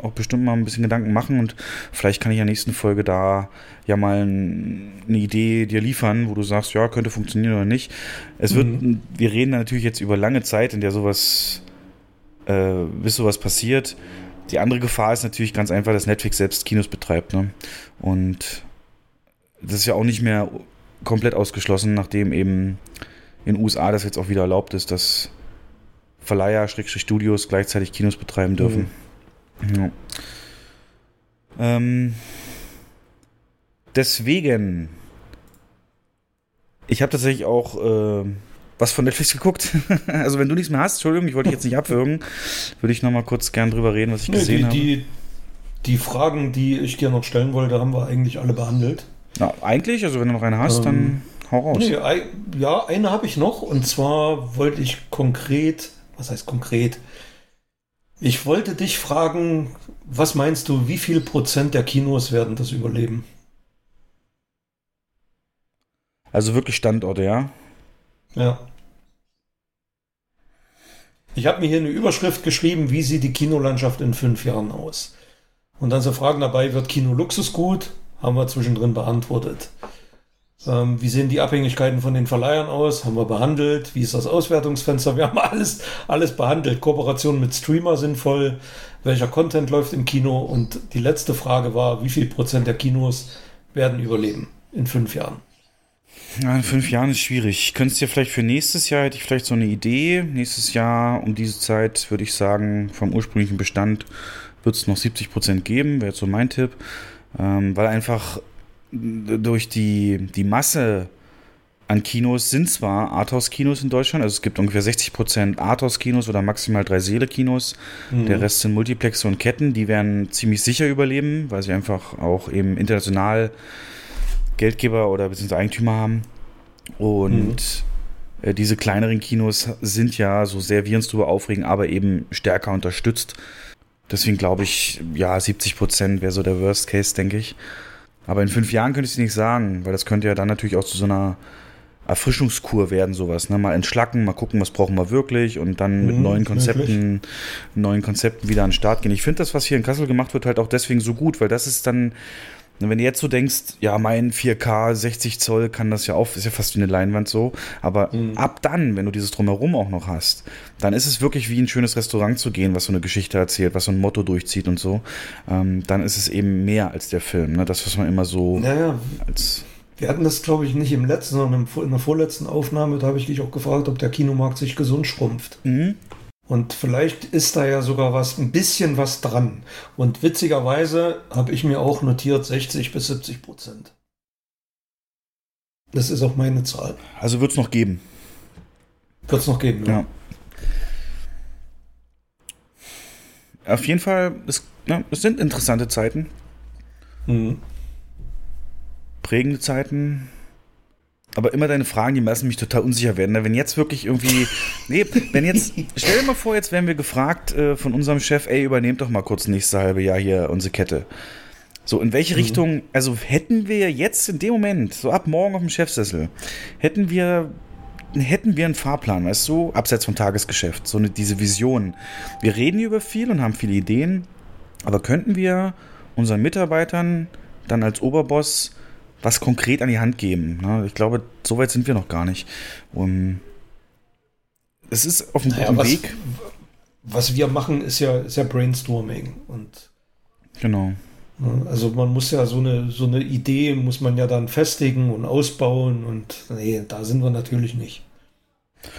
auch bestimmt mal ein bisschen Gedanken machen und vielleicht kann ich in der nächsten Folge da ja mal ein, eine Idee dir liefern, wo du sagst, ja, könnte funktionieren oder nicht. Es wird, wir reden da natürlich jetzt über lange Zeit, in der sowas, äh, bis sowas passiert. Die andere Gefahr ist natürlich ganz einfach, dass Netflix selbst Kinos betreibt, ne? Und das ist ja auch nicht mehr komplett ausgeschlossen, nachdem eben in den USA das jetzt auch wieder erlaubt ist, dass Verleiher, Studios gleichzeitig Kinos betreiben dürfen. Ja. Ähm, deswegen, ich habe tatsächlich auch äh, was von Netflix geguckt. <laughs> also wenn du nichts mehr hast, Entschuldigung, ich wollte dich jetzt nicht abwürgen, würde ich noch mal kurz gern drüber reden, was ich Nee, gesehen die, habe. die, die Fragen, die ich dir noch stellen wollte, haben wir eigentlich alle behandelt. Na, eigentlich, also wenn du noch eine hast, dann Ähm, hau raus. Nee, ja, eine habe ich noch. Und zwar wollte ich konkret, was heißt konkret? Ich wollte dich fragen, was meinst du, wie viel Prozent der Kinos werden das überleben? Also wirklich Standorte, ja? Ja. Ich habe mir hier eine Überschrift geschrieben, wie sieht die Kinolandschaft in fünf Jahren aus? Und dann so Fragen dabei, wird Kino Luxusgut? Haben wir zwischendrin beantwortet. Ähm, wie sehen die Abhängigkeiten von den Verleihern aus? Haben wir behandelt. Wie ist das Auswertungsfenster? Wir haben alles, alles behandelt. Kooperation mit Streamer sinnvoll. Welcher Content läuft im Kino? Und die letzte Frage war, wie viel Prozent der Kinos werden überleben in fünf Jahren? Ja, in fünf Jahren ist schwierig. Könntest dir vielleicht für nächstes Jahr, hätte ich vielleicht so eine Idee. Nächstes Jahr um diese Zeit würde ich sagen, vom ursprünglichen Bestand wird es noch 70 Prozent geben, wäre jetzt so mein Tipp. Ähm, weil einfach durch die, die Masse an Kinos sind zwar Arthouse-Kinos in Deutschland, also es gibt ungefähr 60 Prozent Arthouse-Kinos oder maximal drei Seele-Kinos. Der Rest sind Multiplexe und Ketten, die werden ziemlich sicher überleben, weil sie einfach auch eben international Geldgeber oder beziehungsweise Eigentümer haben. Und äh, diese kleineren Kinos sind ja, so sehr wir uns darüber aufregen, aber eben stärker unterstützt. Deswegen glaube ich, ja, 70 Prozent wäre so der Worst Case, denke ich. Aber in fünf Jahren könnte ich es nicht sagen, weil das könnte ja dann natürlich auch zu so einer Erfrischungskur werden, sowas. Ne? Mal entschlacken, mal gucken, was brauchen wir wirklich und dann mit Mhm, neuen wirklich. Konzepten, neuen Konzepten wieder an den Start gehen. Ich finde das, was hier in Kassel gemacht wird, halt auch deswegen so gut, weil das ist dann, wenn du jetzt so denkst, ja, mein 4K 60 Zoll kann das ja auch, ist ja fast wie eine Leinwand so, aber ab dann, wenn du dieses Drumherum auch noch hast, dann ist es wirklich wie ein schönes Restaurant zu gehen, was so eine Geschichte erzählt, was so ein Motto durchzieht und so. Ähm, dann ist es eben mehr als der Film, ne? Das, was man immer so Naja, als Wir hatten das, glaube ich, nicht im letzten, sondern in der vorletzten Aufnahme. Da habe ich dich auch gefragt, ob der Kinomarkt sich gesund schrumpft. Mhm. Und vielleicht ist da ja sogar was, ein bisschen was dran. Und witzigerweise habe ich mir auch notiert 60 bis 70 Prozent. Das ist auch meine Zahl. Also wird es noch geben. Wird es noch geben, Ja. Auf jeden Fall, es, ne, es sind interessante Zeiten, Mhm. prägende Zeiten. Aber immer deine Fragen, die lassen mich total unsicher werden. ne? Wenn jetzt wirklich irgendwie. Nee, wenn jetzt. Stell dir mal vor, jetzt werden wir gefragt äh, von unserem Chef, ey, übernehmt doch mal kurz nächste halbe Jahr hier unsere Kette. So, in welche Richtung, also hätten wir jetzt in dem Moment, so ab morgen auf dem Chefsessel, hätten wir, hätten wir einen Fahrplan, weißt du, abseits vom Tagesgeschäft, so eine, diese Vision. Wir reden hier über viel und haben viele Ideen, aber könnten wir unseren Mitarbeitern dann als Oberboss was konkret an die Hand geben? Ne? Ich glaube, so weit sind wir noch gar nicht. Und es ist auf einem Naja, guten was, Weg. was wir machen, ist ja, ist ja Brainstorming. Und Genau. ne, also man muss ja so eine, so eine Idee, muss man ja dann festigen und ausbauen. Und nee, da sind wir natürlich nicht.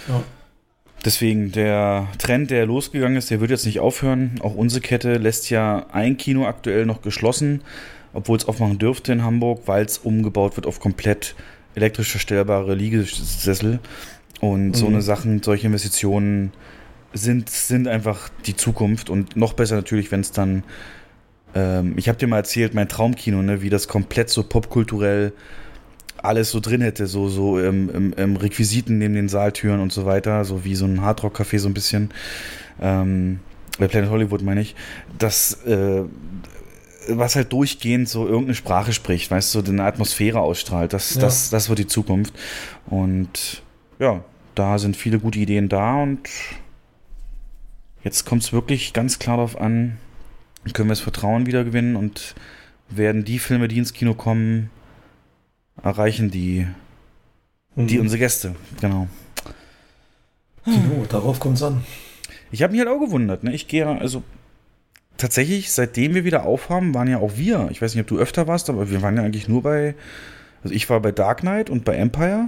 Ja. Deswegen, der Trend, der losgegangen ist, der wird jetzt nicht aufhören. Auch unsere Kette lässt ja ein Kino aktuell noch geschlossen, obwohl es aufmachen dürfte in Hamburg, weil es umgebaut wird auf komplett elektrisch verstellbare Liegesessel. Und so Mhm. eine Sachen, solche Investitionen sind, sind einfach die Zukunft. Und noch besser natürlich, wenn es dann, ähm, ich habe dir mal erzählt, mein Traumkino, ne, wie das komplett so popkulturell alles so drin hätte, so, so ähm, ähm, ähm, Requisiten neben den Saaltüren und so weiter, so wie so ein Hardrock-Café so ein bisschen. Ähm, bei Planet Hollywood meine ich, das, äh, was halt durchgehend so irgendeine Sprache spricht, weißt du, so eine Atmosphäre ausstrahlt, das, Ja. das, das wird die Zukunft. Und ja, da sind viele gute Ideen da und jetzt kommt es wirklich ganz klar darauf an, können wir das Vertrauen wieder gewinnen und werden die Filme, die ins Kino kommen, erreichen die, die Mhm. unsere Gäste. Genau. So, darauf kommt es an. Ich habe mich halt auch gewundert. Ne? Ich gehe also tatsächlich, seitdem wir wieder aufhaben, waren ja auch wir. Ich weiß nicht, ob du öfter warst, aber wir waren ja eigentlich nur bei. Also ich war bei Dark Knight und bei Empire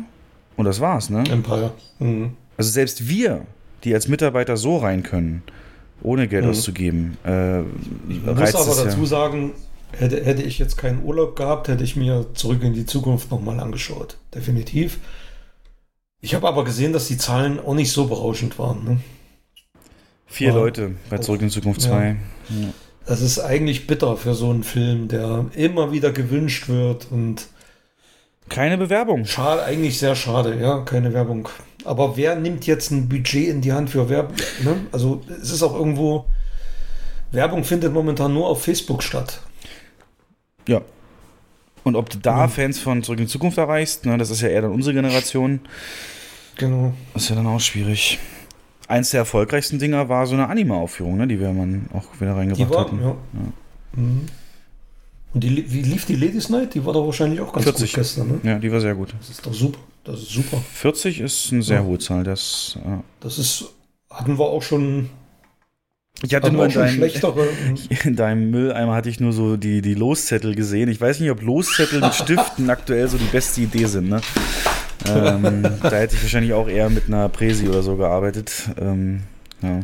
und das war's. Ne? Empire. Mhm. Also selbst wir die als Mitarbeiter so rein können, ohne Geld Mhm. auszugeben, äh, Ich muss aber dazu ja. sagen, hätte, hätte ich jetzt keinen Urlaub gehabt, hätte ich mir zurück in die Zukunft nochmal angeschaut. Definitiv. Ich habe aber gesehen, dass die Zahlen auch nicht so berauschend waren. Ne? Vier Ja. Leute bei Zurück in Zukunft 2. Das ist eigentlich bitter für so einen Film, der immer wieder gewünscht wird und Keine Bewerbung. schade, eigentlich sehr schade, ja, keine Werbung. Aber wer nimmt jetzt ein Budget in die Hand für Werbung? Ne? Also es ist auch irgendwo, Werbung findet momentan nur auf Facebook statt. Ja. Und ob du da Mhm. Fans von Zurück in Zukunft erreichst, ne, das ist ja eher dann unsere Generation, Genau. ist ja dann auch schwierig. Eins der erfolgreichsten Dinger war so eine Anime-Aufführung, ne, die wir man auch wieder Die reingebracht war, hatten. ja. Mhm. Und die, wie lief die Ladies Night? Die war doch wahrscheinlich auch ganz 40. gut gestern, ne? Ja, die war sehr gut. Das ist doch super. Das ist super. 40 ist eine sehr Ja. hohe Zahl. Das, äh, Das ist, hatten wir auch schon, ich hatte nur in deinem, schlechtere. <laughs> in deinem Mülleimer hatte ich nur so die, die Loszettel gesehen. Ich weiß nicht, ob Loszettel mit Stiften <laughs> aktuell so die beste Idee sind. Ne? Ähm, <laughs> da hätte ich wahrscheinlich auch eher mit einer Präsi oder so gearbeitet. Ähm, ja.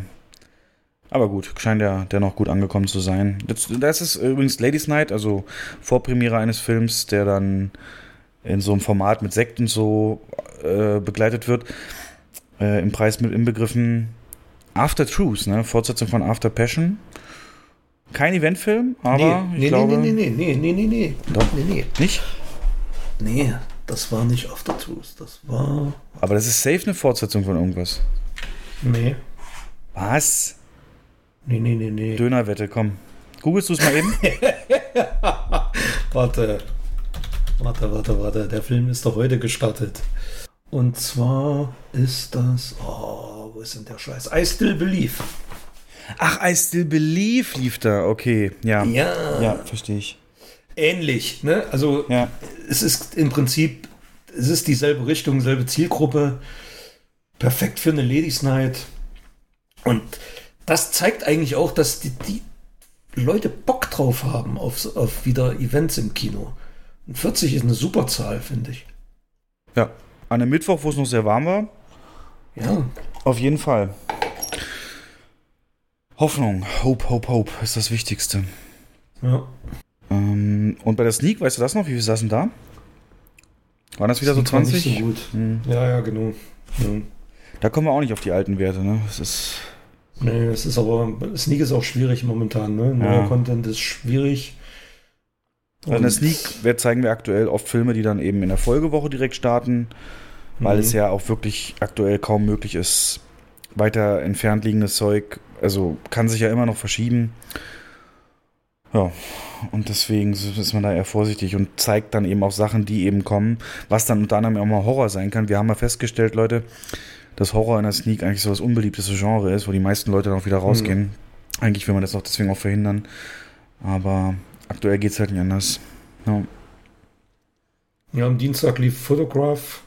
Aber gut, scheint ja dennoch gut angekommen zu sein. Das, das ist übrigens Ladies Night, also Vorpremiere eines Films, der dann in so einem Format mit Sekt und so äh, begleitet wird. Äh, Im Preis mit inbegriffen After Truth, ne? Fortsetzung von After Passion. Kein Eventfilm, aber nee, ich nee, glaube. nee, nee, nee, nee, nee, nee, Doch. nee, nee. Nicht? Nee, das war nicht After Truth. Das war. Aber das ist safe eine Fortsetzung von irgendwas. Nee. Was? Nee, nee, nee, nee. Dönerwette, komm. Googlest du es mal eben? <laughs> Warte. Warte, warte, warte. Der Film ist doch heute gestartet. Und zwar ist das. Oh, wo ist denn der Scheiß? I Still Believe. Ach, I Still Believe lief da. Okay, ja. Ja. Ja, verstehe ich. Ähnlich, ne? Also, Ja. es ist im Prinzip. Es ist dieselbe Richtung, selbe Zielgruppe. Perfekt für eine Ladies Night. Und das zeigt eigentlich auch, dass die, die Leute Bock drauf haben auf, auf wieder Events im Kino. Und 40 ist eine super Zahl, finde ich. Ja. An einem Mittwoch, wo es noch sehr warm war. Ja. Auf jeden Fall. Hoffnung. Hope, Hope, Hope ist das Wichtigste. Ja. Ähm, und bei der Sneak, weißt du das noch? Wie viel saßen da? Waren das wieder so Sieht man 20? Nicht so gut. Hm. Ja, ja, genau. Ja. Da kommen wir auch nicht auf die alten Werte, ne? Das ist. Nee, es ist aber, Sneak ist auch schwierig momentan, ne? Neuer Ja. Content ist schwierig. Also in der Sneak zeigen wir aktuell oft Filme, die dann eben in der Folgewoche direkt starten, weil Mhm. es ja auch wirklich aktuell kaum möglich ist, weiter entfernt liegendes Zeug, also kann sich ja immer noch verschieben. Ja, und deswegen ist man da eher vorsichtig und zeigt dann eben auch Sachen, die eben kommen, was dann unter anderem auch mal Horror sein kann. Wir haben ja festgestellt, Leute, dass Horror in der Sneak eigentlich so das unbeliebteste Genre ist, wo die meisten Leute dann auch wieder rausgehen. Eigentlich will man das auch deswegen auch verhindern. Aber aktuell geht es halt nicht anders. Ja. Ja, am Dienstag lief Photograph.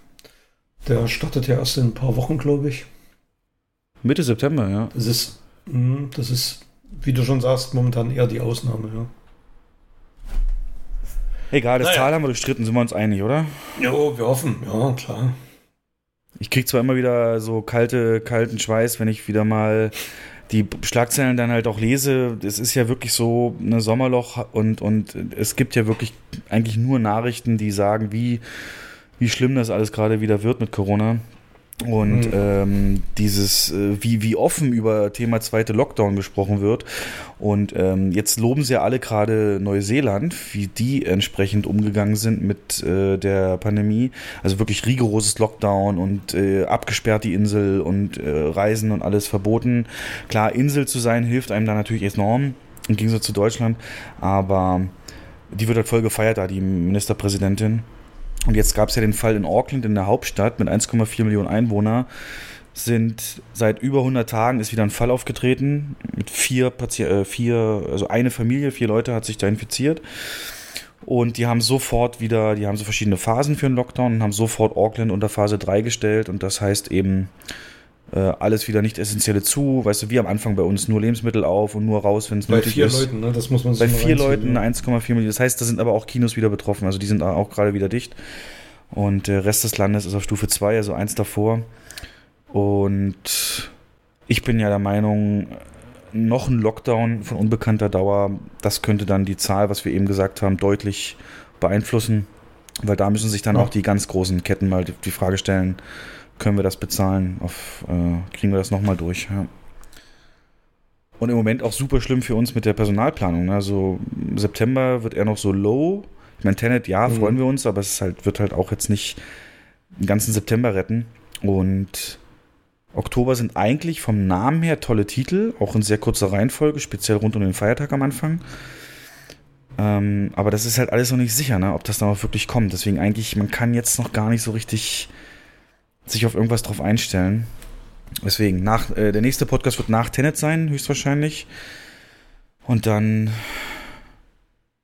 Der startet ja erst in ein paar Wochen, glaube ich. Mitte September, ja. Das ist, mh, das ist, wie du schon sagst, momentan eher die Ausnahme, ja. Egal, das Naja. Tal haben wir durchstritten, sind wir uns einig, oder? Jo, wir hoffen, ja, klar. Ich krieg zwar immer wieder so kalte, kalten Schweiß, wenn ich wieder mal die Schlagzeilen dann halt auch lese. Es ist ja wirklich so ein Sommerloch und, und es gibt ja wirklich eigentlich nur Nachrichten, die sagen, wie, wie schlimm das alles gerade wieder wird mit Corona. Und Mhm. ähm, dieses, äh, wie, wie offen über Thema zweite Lockdown gesprochen wird. Und ähm, jetzt loben sie ja alle gerade Neuseeland, wie die entsprechend umgegangen sind mit äh, der Pandemie. Also wirklich rigoroses Lockdown und äh, abgesperrt die Insel und äh, Reisen und alles verboten. Klar, Insel zu sein hilft einem da natürlich enorm, im Gegensatz zu Deutschland. Aber die wird halt voll gefeiert da, die Ministerpräsidentin. Und jetzt gab es ja den Fall in Auckland, in der Hauptstadt mit 1,4 Millionen Einwohner. Sind seit über 100 Tagen ist wieder ein Fall aufgetreten mit vier, Pati äh, vier, also eine Familie, vier Leute hat sich da infiziert. Und die haben sofort wieder, die haben so verschiedene Phasen für den Lockdown und haben sofort Auckland unter Phase 3 gestellt. Und das heißt eben äh, alles wieder nicht essentielle zu. Weißt du, wie am Anfang bei uns nur Lebensmittel auf und nur raus, wenn es Bei nötig vier ist. Leuten, ne? Das muss man sich Bei vier Leuten ja. 1,4 Millionen. Das heißt, da sind aber auch Kinos wieder betroffen. Also die sind auch gerade wieder dicht. Und der Rest des Landes ist auf Stufe 2, also eins davor. Und Ich bin ja der Meinung, noch ein Lockdown von unbekannter Dauer, das könnte dann die Zahl, was wir eben gesagt haben, deutlich beeinflussen. Weil da müssen sich dann Ja. auch die ganz großen Ketten mal die, die Frage stellen, können wir das bezahlen? Auf, äh, kriegen wir das nochmal durch? Ja. Und im Moment auch super schlimm für uns mit der Personalplanung. ne? Also September wird er noch so low. Ich meine, Tenet, ja, Mhm. freuen wir uns, aber es halt, wird halt auch jetzt nicht den ganzen September retten. Und Oktober sind eigentlich vom Namen her tolle Titel, auch in sehr kurzer Reihenfolge, speziell rund um den Feiertag am Anfang. Ähm, aber das ist halt alles noch nicht sicher, ne, ob das dann auch wirklich kommt. Deswegen eigentlich, man kann jetzt noch gar nicht so richtig sich auf irgendwas drauf einstellen. Deswegen, nach, äh, der nächste Podcast wird nach Tenet sein, höchstwahrscheinlich. Und dann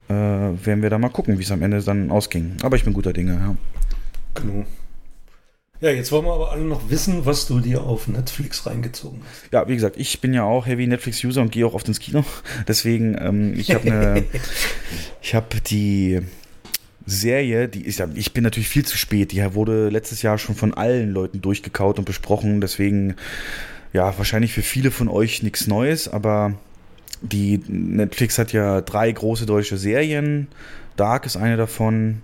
äh, werden wir da mal gucken, wie es am Ende dann ausging. Aber ich bin guter Dinge, ja. Genau. Ja, jetzt wollen wir aber alle noch wissen, was du dir auf Netflix reingezogen hast. Ja, wie gesagt, ich bin ja auch Heavy Netflix-User und gehe auch oft ins Kino. <laughs> Deswegen, ähm, ich habe eine, <laughs> ich habe die Serie, die ja, ich bin natürlich viel zu spät. Die wurde letztes Jahr schon von allen Leuten durchgekaut und besprochen. Deswegen, ja, wahrscheinlich für viele von euch nichts Neues, aber die Netflix hat ja drei große deutsche Serien. Dark ist eine davon.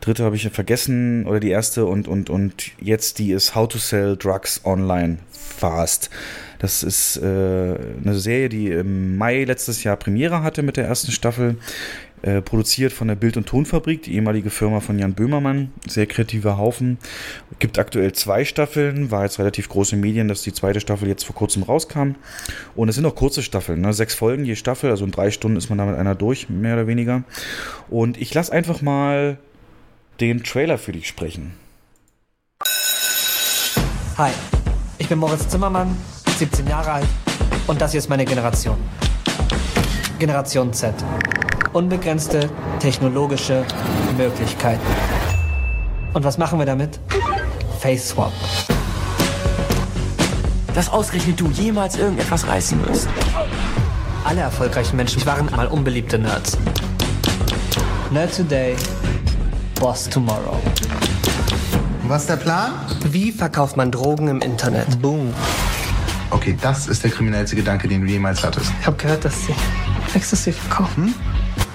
Dritte habe ich ja vergessen oder die erste und und und jetzt die ist How to Sell Drugs Online Fast. Das ist äh, eine Serie, die im Mai letztes Jahr Premiere hatte mit der ersten Staffel. Äh, produziert von der Bild- und Tonfabrik, die ehemalige Firma von Jan Böhmermann. Sehr kreativer Haufen. Gibt aktuell zwei Staffeln. War jetzt relativ große Medien, dass die zweite Staffel jetzt vor kurzem rauskam. Und es sind auch kurze Staffeln. Ne? Sechs Folgen je Staffel. Also in drei Stunden ist man damit einer durch, mehr oder weniger. Und ich lasse einfach mal den Trailer für dich sprechen. Hi, ich bin Moritz Zimmermann, 17 Jahre alt und das hier ist meine Generation. Generation Z. Unbegrenzte technologische Möglichkeiten. Und was machen wir damit? Face Swap. Dass ausgerechnet du jemals irgendetwas reißen wirst. Alle erfolgreichen Menschen waren mal unbeliebte Nerds. Nerd Today, Boss Tomorrow. Was ist der Plan? Wie verkauft man Drogen im Internet? Boom. Okay, das ist der kriminellste Gedanke, den du jemals hattest. Ich habe gehört, dass sie Ecstasy verkaufen.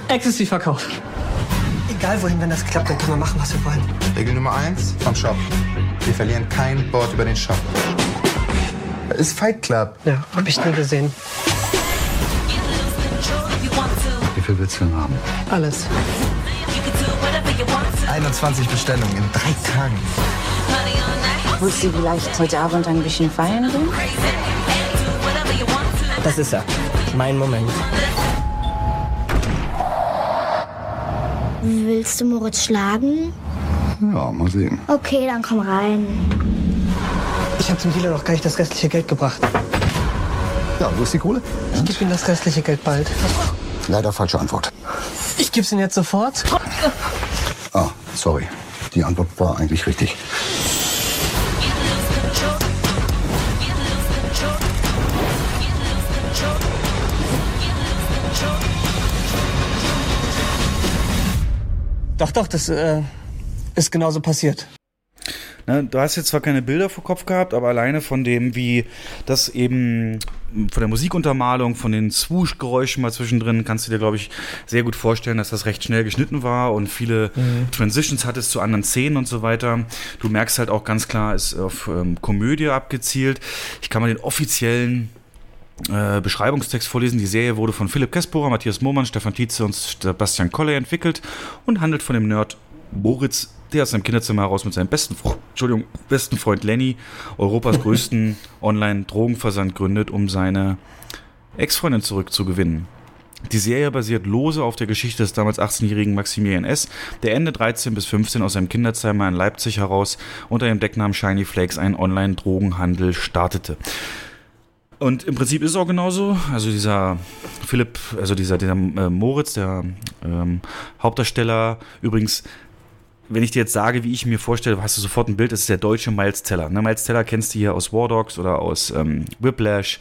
Ecstasy verkaufen. Egal wohin, wenn das klappt, dann können wir machen, was wir wollen. Regel Nummer eins vom Shop. Wir verlieren kein Wort über den Shop. Das ist Fight Club. Ja, hab ich nie gesehen. Wie viel willst du denn haben? Alles. 21 Bestellungen in drei Tagen. Willst du vielleicht heute Abend ein bisschen feiern gehen? Das ist er. Mein Moment. Willst du Moritz schlagen? Ja, mal sehen. Okay, dann komm rein. Ich habe zum Dealer noch gar nicht das restliche Geld gebracht. Ja, wo ist die Kohle? Ich gebe ihm das restliche Geld bald. Leider falsche Antwort. Ich geb's ihm jetzt sofort. Ah, sorry. Die Antwort war eigentlich richtig. Doch, doch, das äh, ist genauso passiert. Ne, du hast jetzt zwar keine Bilder vor Kopf gehabt, aber alleine von dem, wie das eben von der Musikuntermalung, von den Swoosh-Geräuschen mal zwischendrin, kannst du dir, glaube ich, sehr gut vorstellen, dass das recht schnell geschnitten war und viele Transitions hattest zu anderen Szenen und so weiter. Du merkst halt auch ganz klar, ist auf ähm, Komödie abgezielt. Ich kann mal den offiziellen äh, Beschreibungstext vorlesen. Die Serie wurde von Philipp Kesporer, Matthias Mohmann, Stefan Tietze und Sebastian Koller entwickelt und handelt von dem Nerd Moritz, der aus seinem Kinderzimmer heraus mit seinem besten, Entschuldigung, besten Freund Lenny Europas <laughs> größten Online-Drogenversand gründet, um seine Ex-Freundin zurückzugewinnen. Die Serie basiert lose auf der Geschichte des damals 18-jährigen Maximilian S., der Ende 13 bis 15 aus seinem Kinderzimmer in Leipzig heraus unter dem Decknamen Shiny Flakes einen Online-Drogenhandel startete. Und im Prinzip ist es auch genauso. Also dieser Philipp, also dieser, dieser äh, Moritz, der ähm, Hauptdarsteller, übrigens, wenn ich dir jetzt sage, wie ich mir vorstelle, hast du sofort ein Bild, das ist der deutsche Miles Teller. Ne? Miles Teller kennst du hier aus War Dogs oder aus ähm, Whiplash.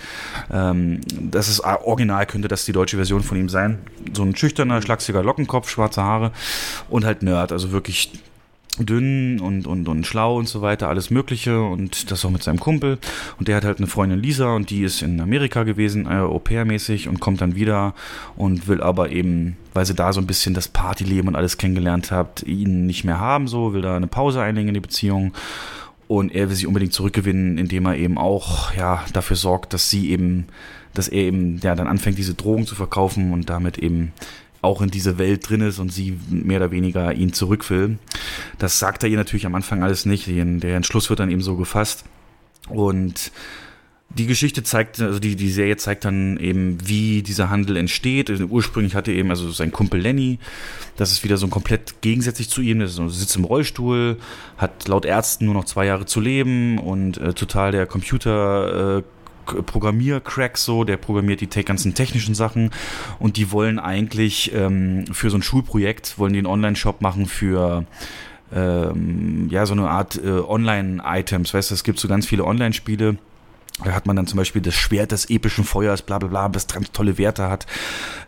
Ähm, das ist äh, original, könnte das die deutsche Version von ihm sein. So ein schüchterner, schlachsiger Lockenkopf, schwarze Haare und halt Nerd, also wirklich dünn und, und, und schlau und so weiter, alles Mögliche und das auch mit seinem Kumpel. Und der hat halt eine Freundin Lisa und die ist in Amerika gewesen, äh, Au-pair-mäßig und kommt dann wieder und will aber eben, weil sie da so ein bisschen das Partyleben und alles kennengelernt hat, ihn nicht mehr haben, so, will da eine Pause einlegen in die Beziehung. Und er will sie unbedingt zurückgewinnen, indem er eben auch ja, dafür sorgt, dass sie eben, dass er eben ja, dann anfängt, diese Drogen zu verkaufen und damit eben auch in diese Welt drin ist und sie mehr oder weniger ihn zurück will. Das sagt er ihr natürlich am Anfang alles nicht. Der Entschluss wird dann eben so gefasst. Und die Geschichte zeigt, also die, die Serie zeigt dann eben, wie dieser Handel entsteht. Ursprünglich hatte eben also sein Kumpel Lenny, das ist wieder so ein komplett gegensätzlich zu ihm, er sitzt im Rollstuhl, hat laut Ärzten nur noch zwei Jahre zu leben und äh, total der Computer äh, Programmiercrack so, der programmiert die ganzen technischen Sachen und die wollen eigentlich ähm, für so ein Schulprojekt, wollen einen Online-Shop machen für ähm, ja, so eine Art äh, Online-Items, weißt du, es gibt so ganz viele Online-Spiele, da hat man dann zum Beispiel das Schwert des epischen Feuers, bla bla bla, das ganz tolle Werte hat.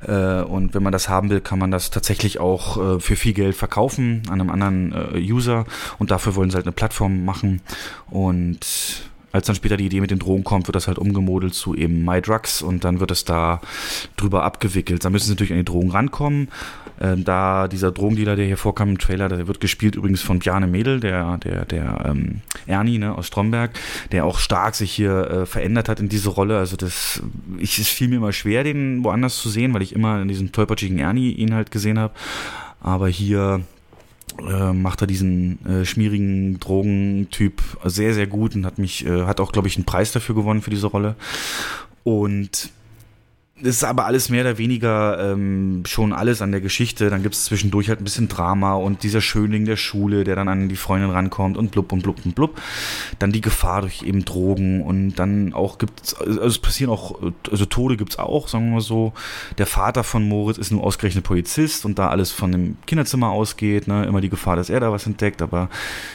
Äh, und wenn man das haben will, kann man das tatsächlich auch äh, für viel Geld verkaufen an einem anderen äh, User. Und dafür wollen sie halt eine Plattform machen. Und als dann später die Idee mit den Drogen kommt, wird das halt umgemodelt zu eben My Drugs und dann wird es da drüber abgewickelt. Da müssen sie natürlich an die Drogen rankommen. Äh, da dieser Drogendealer, der hier vorkam im Trailer, der wird gespielt übrigens von Bjarne Mädel, der, der, der ähm, Ernie ne, aus Stromberg, der auch stark sich hier äh, verändert hat in diese Rolle. Also das, ich, es fiel mir immer schwer, den woanders zu sehen, weil ich immer in diesem tollpatschigen Ernie ihn halt gesehen habe. Aber hier äh, macht er diesen äh, schmierigen Drogentyp sehr, sehr gut und hat mich, äh, hat auch, glaube ich, einen Preis dafür gewonnen für diese Rolle. Und das ist aber alles mehr oder weniger ähm, schon alles an der Geschichte. Dann gibt es zwischendurch halt ein bisschen Drama und dieser Schönling der Schule, der dann an die Freundin rankommt und blub und blub und blub. Dann die Gefahr durch eben Drogen und dann auch gibt es, also es passieren auch, also Tode gibt es auch, sagen wir mal so. Der Vater von Moritz ist nur ausgerechnet Polizist und da alles von dem Kinderzimmer ausgeht, ne, immer die Gefahr, dass er da was entdeckt, aber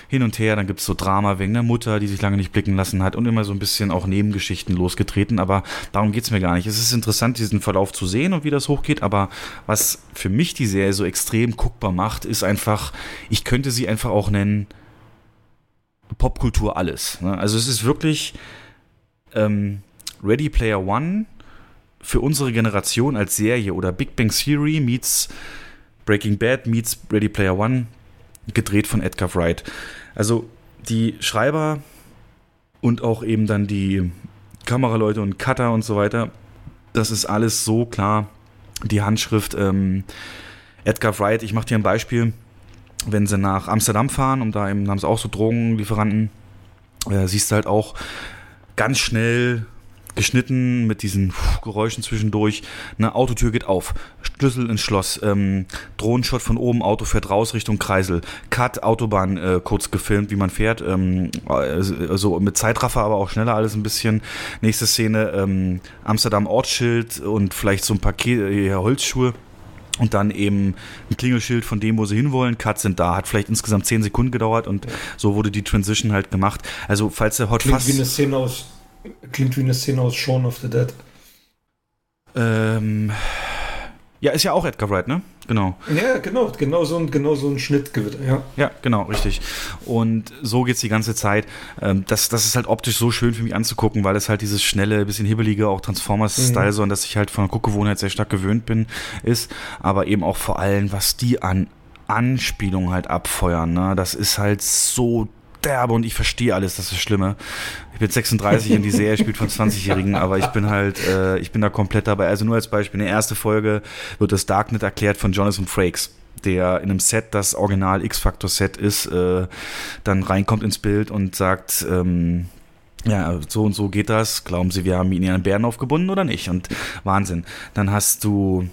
hin und her, dann gibt es so Drama wegen der Mutter, die sich lange nicht blicken lassen hat und immer so ein bisschen auch Nebengeschichten losgetreten, aber darum geht es mir gar nicht. Es ist interessant, diesen Verlauf zu sehen und wie das hochgeht. Aber was für mich die Serie so extrem guckbar macht, ist einfach, ich könnte sie einfach auch nennen Popkultur alles. Ne? Also es ist wirklich ähm, Ready Player One für unsere Generation als Serie oder Big Bang Theory meets Breaking Bad meets Ready Player One gedreht von Edgar Wright. Also die Schreiber und auch eben dann die Kameraleute und Cutter und so weiter das ist alles so klar. Die Handschrift ähm, Edgar Wright, ich mache dir ein Beispiel. Wenn sie nach Amsterdam fahren, und da eben haben sie auch so Drogenlieferanten, äh, siehst du halt auch ganz schnell geschnitten mit diesen Geräuschen zwischendurch. Eine Autotür geht auf, Schlüssel ins Schloss, ähm, Drohnenshot von oben, Auto fährt raus Richtung Kreisel, Cut, Autobahn äh, kurz gefilmt, wie man fährt, ähm, also mit Zeitraffer, aber auch schneller alles ein bisschen. Nächste Szene, ähm, Amsterdam Ortsschild und vielleicht so ein Paket, äh, Holzschuhe und dann eben ein Klingelschild von dem, wo sie hinwollen. Cuts sind da. Hat vielleicht insgesamt 10 Sekunden gedauert und so wurde die Transition halt gemacht. Also, falls der Hot Klingt Fuzz. wie eine Szene aus Klingt wie eine Szene aus Shaun of the Dead. Ähm, ja, ist ja auch Edgar Wright, ne? Genau. Ja, genau, genau so ein, genau so ein Schnittgewitter, ja. Ja, genau, richtig. Und so geht's die ganze Zeit. Ähm, das, das ist halt optisch so schön für mich anzugucken, weil es halt dieses schnelle, bisschen hibbelige, auch Transformers-Style, mhm. so, an das ich halt von der Guckgewohnheit sehr stark gewöhnt bin, ist. Aber eben auch vor allem, was die an Anspielungen halt abfeuern, ne? Das ist halt so derbe und ich verstehe alles, das ist das Schlimme. Ich bin 36 und die Serie <laughs> spielt von 20-Jährigen, aber ich bin halt, äh, ich bin da komplett dabei. Also nur als Beispiel, in der ersten Folge wird das Darknet erklärt von Jonathan Frakes der in einem Set, das Original X-Factor-Set ist, äh, dann reinkommt ins Bild und sagt, ähm, ja, so und so geht das. Glauben Sie, wir haben ihn in einen Bären aufgebunden oder nicht? Und Wahnsinn. Dann hast du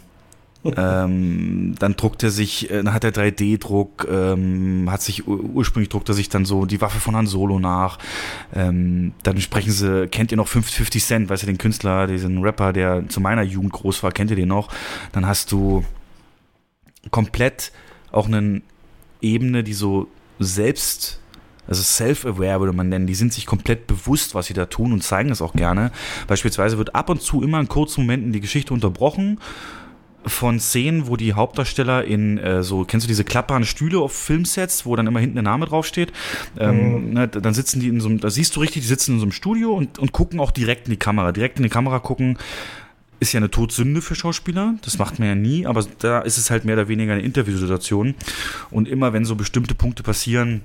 ähm, dann druckt er sich, äh, dann hat er 3D-Druck, ähm, hat sich ursprünglich druckt er sich dann so die Waffe von Han Solo nach. Ähm, dann sprechen sie, kennt ihr noch 50 Cent, weißt du, den Künstler, diesen Rapper, der zu meiner Jugend groß war, kennt ihr den noch? Dann hast du komplett auch eine Ebene, die so selbst also self-aware würde man nennen, die sind sich komplett bewusst, was sie da tun und zeigen es auch gerne. Beispielsweise wird ab und zu immer in kurzen Momenten die Geschichte unterbrochen von Szenen, wo die Hauptdarsteller in äh, so, kennst du diese klappbaren Stühle auf Filmsets, wo dann immer hinten der Name draufsteht? Ähm, Mhm. ne, dann sitzen die in so einem, da siehst du richtig, die sitzen in so einem Studio und, und gucken auch direkt in die Kamera. Direkt in die Kamera gucken ist ja eine Todsünde für Schauspieler. Das macht man ja nie, aber da ist es halt mehr oder weniger eine Interviewsituation. Und immer wenn so bestimmte Punkte passieren,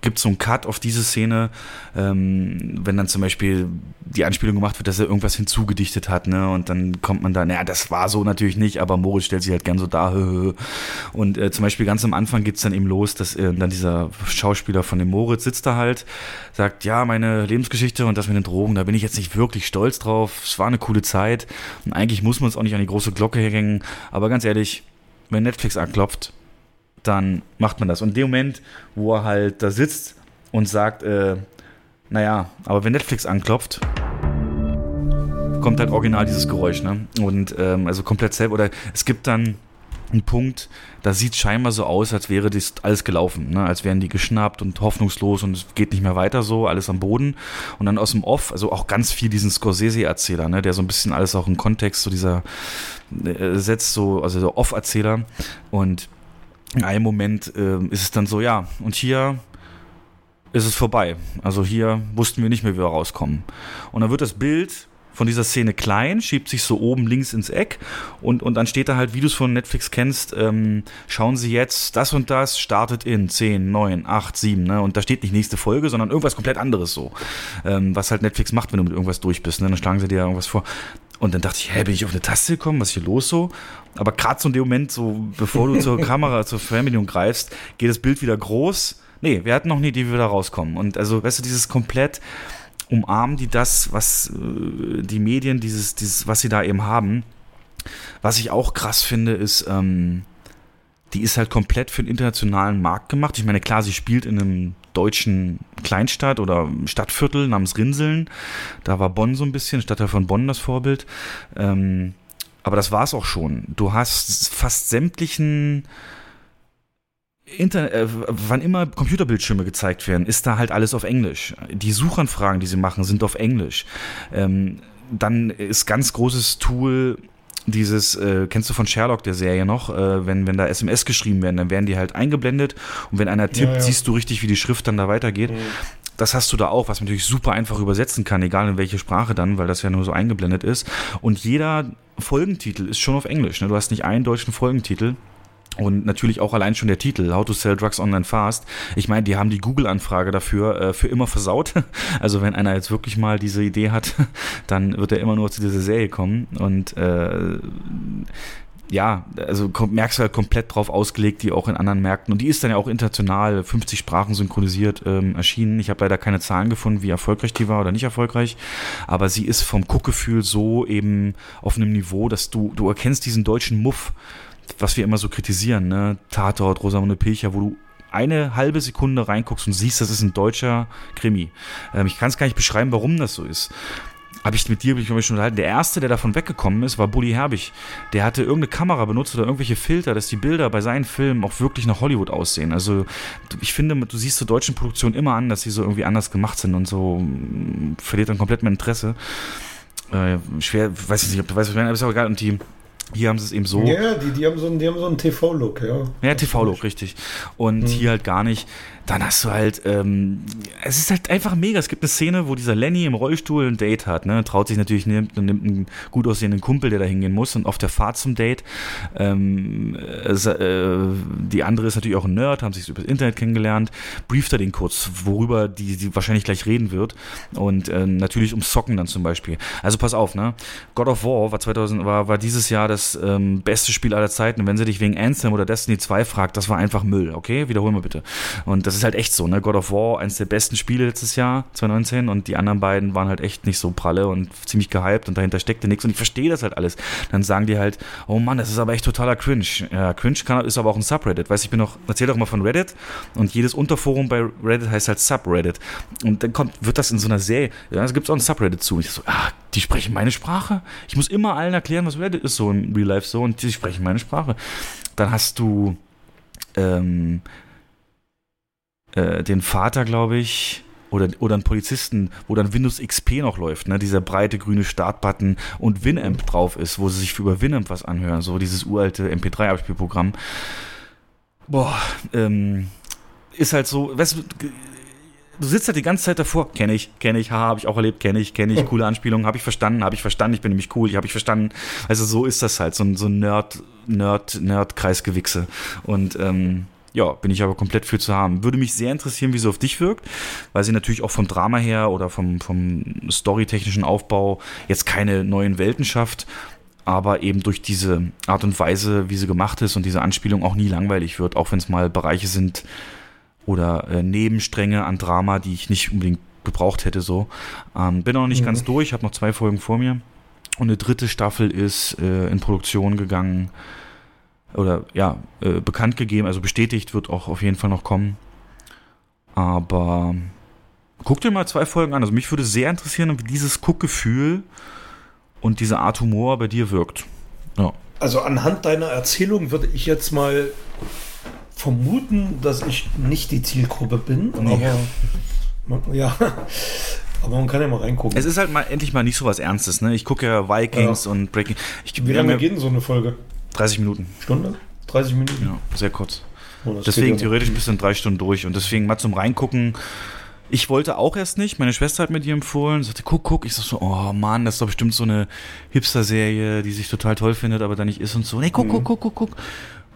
gibt so einen Cut auf diese Szene, ähm, wenn dann zum Beispiel die Anspielung gemacht wird, dass er irgendwas hinzugedichtet hat, ne? Und dann kommt man da, naja, das war so natürlich nicht, aber Moritz stellt sich halt gern so da. Und äh, zum Beispiel ganz am Anfang geht's dann eben los, dass äh, dann dieser Schauspieler von dem Moritz sitzt da halt, sagt, ja, meine Lebensgeschichte und das mit den Drogen, da bin ich jetzt nicht wirklich stolz drauf. Es war eine coole Zeit. Und eigentlich muss man es auch nicht an die große Glocke hängen. Aber ganz ehrlich, wenn Netflix anklopft, dann macht man das. Und in dem Moment, wo er halt da sitzt und sagt, äh, naja, aber wenn Netflix anklopft, kommt halt original dieses Geräusch, ne? Und ähm, also komplett selber. Oder es gibt dann einen Punkt, da sieht scheinbar so aus, als wäre das alles gelaufen, ne? als wären die geschnappt und hoffnungslos und es geht nicht mehr weiter so, alles am Boden. Und dann aus dem Off, also auch ganz viel diesen Scorsese-Erzähler, ne? der so ein bisschen alles auch in Kontext, so dieser äh, setzt so, also der Off-Erzähler und in einem Moment äh, ist es dann so, ja, und hier ist es vorbei. Also hier wussten wir nicht mehr, wie wir rauskommen. Und dann wird das Bild von dieser Szene klein, schiebt sich so oben links ins Eck und, und dann steht da halt, wie du es von Netflix kennst, ähm, schauen Sie jetzt, das und das startet in 10, 9, 8, 7, ne? Und da steht nicht nächste Folge, sondern irgendwas komplett anderes so. Ähm, was halt Netflix macht, wenn du mit irgendwas durch bist, ne? Dann schlagen sie dir irgendwas vor. Und dann dachte ich, hä, bin ich auf eine Taste gekommen? Was ist hier los so? Aber gerade so in dem Moment, so bevor du zur <laughs> Kamera, zur Fernbedienung greifst, geht das Bild wieder groß. Nee, wir hatten noch eine Idee, wie wir da rauskommen. Und also, weißt du, dieses komplett umarmen die das, was äh, die Medien, dieses, dieses, was sie da eben haben. Was ich auch krass finde, ist, ähm, die ist halt komplett für den internationalen Markt gemacht. Ich meine, klar, sie spielt in einem deutschen Kleinstadt oder Stadtviertel namens Rinseln. Da war Bonn so ein bisschen, Stadtteil von Bonn das Vorbild. Ähm, aber das war's auch schon. Du hast fast sämtlichen Internet, äh, wann immer Computerbildschirme gezeigt werden, ist da halt alles auf Englisch. Die Suchanfragen, die sie machen, sind auf Englisch. Ähm, dann ist ganz großes Tool dieses, äh, kennst du von Sherlock der Serie noch, äh, wenn, wenn da SMS geschrieben werden, dann werden die halt eingeblendet und wenn einer tippt, Ja, ja. siehst du richtig, wie die Schrift dann da weitergeht. Das hast du da auch, was man natürlich super einfach übersetzen kann, egal in welche Sprache dann, weil das ja nur so eingeblendet ist. Und jeder Folgentitel ist schon auf Englisch. Ne? Du hast nicht einen deutschen Folgentitel. Und natürlich auch allein schon der Titel, How to Sell Drugs Online Fast. Ich meine, die haben die Google-Anfrage dafür äh, für immer versaut. <laughs> Also wenn einer jetzt wirklich mal diese Idee hat, <laughs> dann wird er immer nur zu dieser Serie kommen. Und äh, ja, also merkst du halt komplett drauf ausgelegt, die auch in anderen Märkten. Und die ist dann ja auch international, 50 Sprachen synchronisiert ähm, erschienen. Ich habe leider keine Zahlen gefunden, wie erfolgreich die war oder nicht erfolgreich. Aber sie ist vom Guckgefühl so eben auf einem Niveau, dass du, du erkennst diesen deutschen Muff, was wir immer so kritisieren, ne? Tatort, Rosamunde Pilcher, wo du eine halbe Sekunde reinguckst und siehst, das ist ein deutscher Krimi. Ähm, ich kann es gar nicht beschreiben, warum das so ist. Habe ich mit dir bin ich mich schon unterhalten. Der erste, der davon weggekommen ist, war Bully Herbig. Der hatte irgendeine Kamera benutzt oder irgendwelche Filter, dass die Bilder bei seinen Filmen auch wirklich nach Hollywood aussehen. Also ich finde, du siehst so deutschen Produktionen immer an, dass sie so irgendwie anders gemacht sind und so mm, verliert dann komplett mein Interesse. Äh, schwer, weiß ich nicht, ob du weißt, was ich meine, aber ist auch egal. Und die, hier haben sie es eben so. Ja, die, die haben so einen, die haben so einen TV-Look, ja. Ja, TV-Look, richtig. Und hier halt gar nicht. Dann hast du halt, ähm, es ist halt einfach mega. Es gibt eine Szene, wo dieser Lenny im Rollstuhl ein Date hat, ne? Traut sich natürlich, nimmt, nimmt einen gut aussehenden Kumpel, der da hingehen muss. Und auf der Fahrt zum Date, ähm, es, äh, die andere ist natürlich auch ein Nerd, haben sich über das Internet kennengelernt, brieft er den kurz, worüber die, die wahrscheinlich gleich reden wird. Und äh, natürlich um Socken dann zum Beispiel. Also pass auf, ne? God of War war 2000, war, war dieses Jahr das ähm, beste Spiel aller Zeiten. Und wenn sie dich wegen Anthem oder Destiny 2 fragt, das war einfach Müll, okay? Wiederholen wir bitte. Und das ist halt echt so, ne? God of War, eines der besten Spiele letztes Jahr, 2019, und die anderen beiden waren halt echt nicht so pralle und ziemlich gehypt und dahinter steckte nichts. Und ich verstehe das halt alles. Dann sagen die halt, oh Mann, das ist aber echt totaler Cringe. Ja, Cringe kann, ist aber auch ein Subreddit. Weißt du, ich bin noch, erzähl doch mal von Reddit und jedes Unterforum bei Reddit heißt halt Subreddit. Und dann kommt, wird das in so einer Serie, ja, es gibt auch ein Subreddit zu. Und ich so, ah, die sprechen meine Sprache. Ich muss immer allen erklären, was Reddit ist, so im Real Life so, und die sprechen meine Sprache. Dann hast du ähm, äh, den Vater, glaube ich, oder, oder einen Polizisten, wo dann Windows XP noch läuft, ne? dieser breite grüne Startbutton und Winamp drauf ist, wo sie sich über Winamp was anhören, so dieses uralte MP3-Abspielprogramm. Boah, ähm, ist halt so, weißt du, du sitzt halt die ganze Zeit davor, kenne ich, kenne ich, haha, habe ich auch erlebt, kenne ich, kenne ich, <laughs> coole Anspielung, habe ich verstanden, habe ich verstanden, ich bin nämlich cool, ich habe ich verstanden. Also so ist das halt, so ein, so ein Nerd, Nerd, Nerd-Kreisgewichse. Und ähm, ja, bin ich aber komplett für zu haben. Würde mich sehr interessieren, wie sie auf dich wirkt, weil sie natürlich auch vom Drama her oder vom, vom storytechnischen Aufbau jetzt keine neuen Welten schafft, aber eben durch diese Art und Weise, wie sie gemacht ist und diese Anspielung auch nie langweilig wird, auch wenn es mal Bereiche sind oder äh, Nebenstränge an Drama, die ich nicht unbedingt gebraucht hätte so. Ähm, bin auch noch nicht Mhm. ganz durch, habe noch zwei Folgen vor mir. Und eine dritte Staffel ist äh, in Produktion gegangen oder ja, äh, bekannt gegeben, also bestätigt, wird auch auf jeden Fall noch kommen. Aber guck dir mal zwei Folgen an. Also mich würde sehr interessieren, wie dieses Guckgefühl und diese Art Humor bei dir wirkt. Ja. Also anhand deiner Erzählung würde ich jetzt mal vermuten, dass ich nicht die Zielgruppe bin. Nee. Aber man, ja, aber man kann ja mal reingucken. Es ist halt mal endlich mal nicht so was Ernstes, ne? Ich gucke ja Vikings Ja. und Breaking. Ich, Wie lange ja geht denn so eine Folge? 30 Minuten. Stunde? 30 Minuten? Ja, sehr kurz. Oh, Deswegen theoretisch bis in drei Stunden durch. Und deswegen mal zum Reingucken. Ich wollte auch erst nicht. Meine Schwester hat mir die empfohlen. Sagte, guck, guck. Ich sag so, oh Mann, das ist doch bestimmt so eine Hipster-Serie, die sich total toll findet, aber dann nicht ist und so. Nee, guck, Mhm. guck, guck, guck, guck.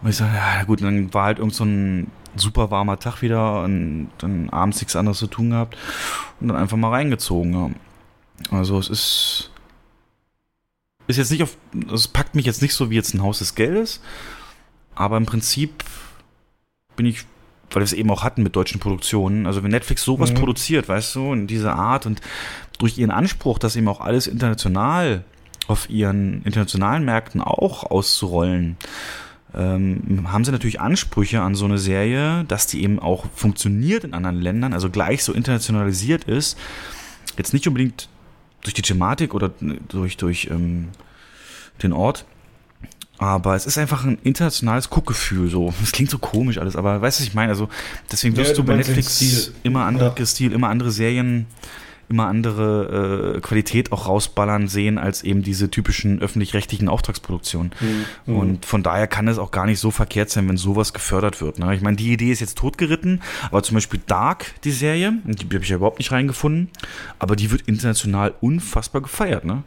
Und ich sage, ja gut, und dann war halt irgend so ein super warmer Tag wieder und dann abends nichts anderes zu tun gehabt und dann einfach mal reingezogen. Ja. Also es ist ist jetzt nicht auf, es packt mich jetzt nicht so wie jetzt ein Haus des Geldes, aber im Prinzip bin ich, weil wir es eben auch hatten mit deutschen Produktionen, also wenn Netflix sowas Mhm. produziert, weißt du, in dieser Art und durch ihren Anspruch, das eben auch alles international auf ihren internationalen Märkten auch auszurollen, ähm, haben sie natürlich Ansprüche an so eine Serie, dass die eben auch funktioniert in anderen Ländern, also gleich so internationalisiert ist. Jetzt nicht unbedingt durch die Thematik oder durch, durch ähm, den Ort, aber es ist einfach ein internationales Guckgefühl so. Es klingt so komisch alles, aber weißt du, was ich meine? Also deswegen wirst Ja, du du bei Netflix immer andere Ja. Stil, immer andere Serien, immer andere äh, Qualität auch rausballern sehen als eben diese typischen öffentlich-rechtlichen Auftragsproduktionen. Mhm. Und von daher kann es auch gar nicht so verkehrt sein, wenn sowas gefördert wird. Ne? Ich meine, die Idee ist jetzt totgeritten, aber zum Beispiel Dark, die Serie, die habe ich ja überhaupt nicht reingefunden, aber die wird international unfassbar gefeiert. Ne?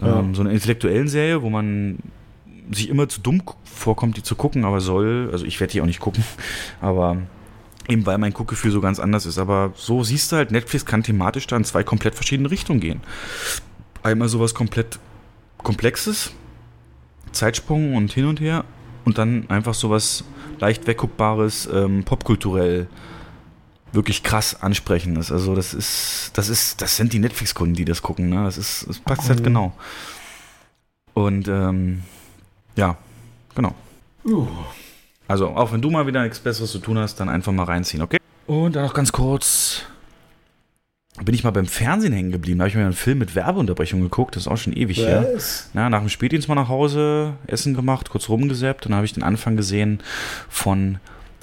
Ja. Ähm, so eine intellektuellen Serie, wo man sich immer zu dumm vorkommt, die zu gucken, aber soll, also ich werde die auch nicht gucken, <laughs> aber eben weil mein Guckgefühl so ganz anders ist. Aber so siehst du halt, Netflix kann thematisch da in zwei komplett verschiedene Richtungen gehen. Einmal sowas komplett Komplexes, Zeitsprung und hin und her und dann einfach sowas leicht wegguckbares, ähm, popkulturell wirklich krass ansprechendes. Also das ist, das ist, das sind die Netflix-Kunden, die das gucken. Ne? Das ist, das passt halt Mhm. genau. Und ähm, ja, genau. Uh. Also, auch wenn du mal wieder nichts Besseres zu tun hast, dann einfach mal reinziehen, okay? Und dann noch ganz kurz. Bin ich mal beim Fernsehen hängen geblieben. Da habe ich mir einen Film mit Werbeunterbrechung geguckt. Das ist auch schon ewig her. Was? Ja, nach dem Spätdienst mal nach Hause, Essen gemacht, kurz rumgesäppt. Dann habe ich den Anfang gesehen von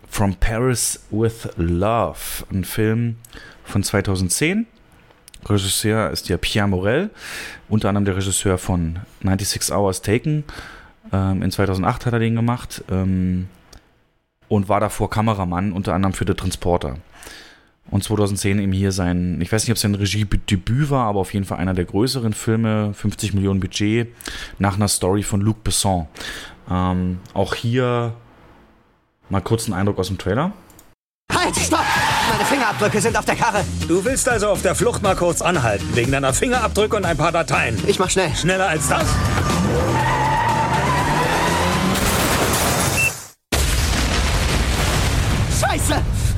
From Paris with Love. Ein Film von 2010. Regisseur ist ja Pierre Morel. Unter anderem der Regisseur von 96 Hours Taken. Ähm, in 2008 hat er den gemacht. Ähm, und war davor Kameramann, unter anderem für The Transporter. Und 2010 eben hier sein, ich weiß nicht, ob es sein Regiedebüt war, aber auf jeden Fall einer der größeren Filme, 50 Millionen Budget, nach einer Story von Luc Besson. Ähm, auch hier mal kurz einen Eindruck aus dem Trailer. Halt, stopp! Meine Fingerabdrücke sind auf der Karre. Du willst also auf der Flucht mal kurz anhalten, wegen deiner Fingerabdrücke und ein paar Dateien. Ich mach schnell. Schneller als das?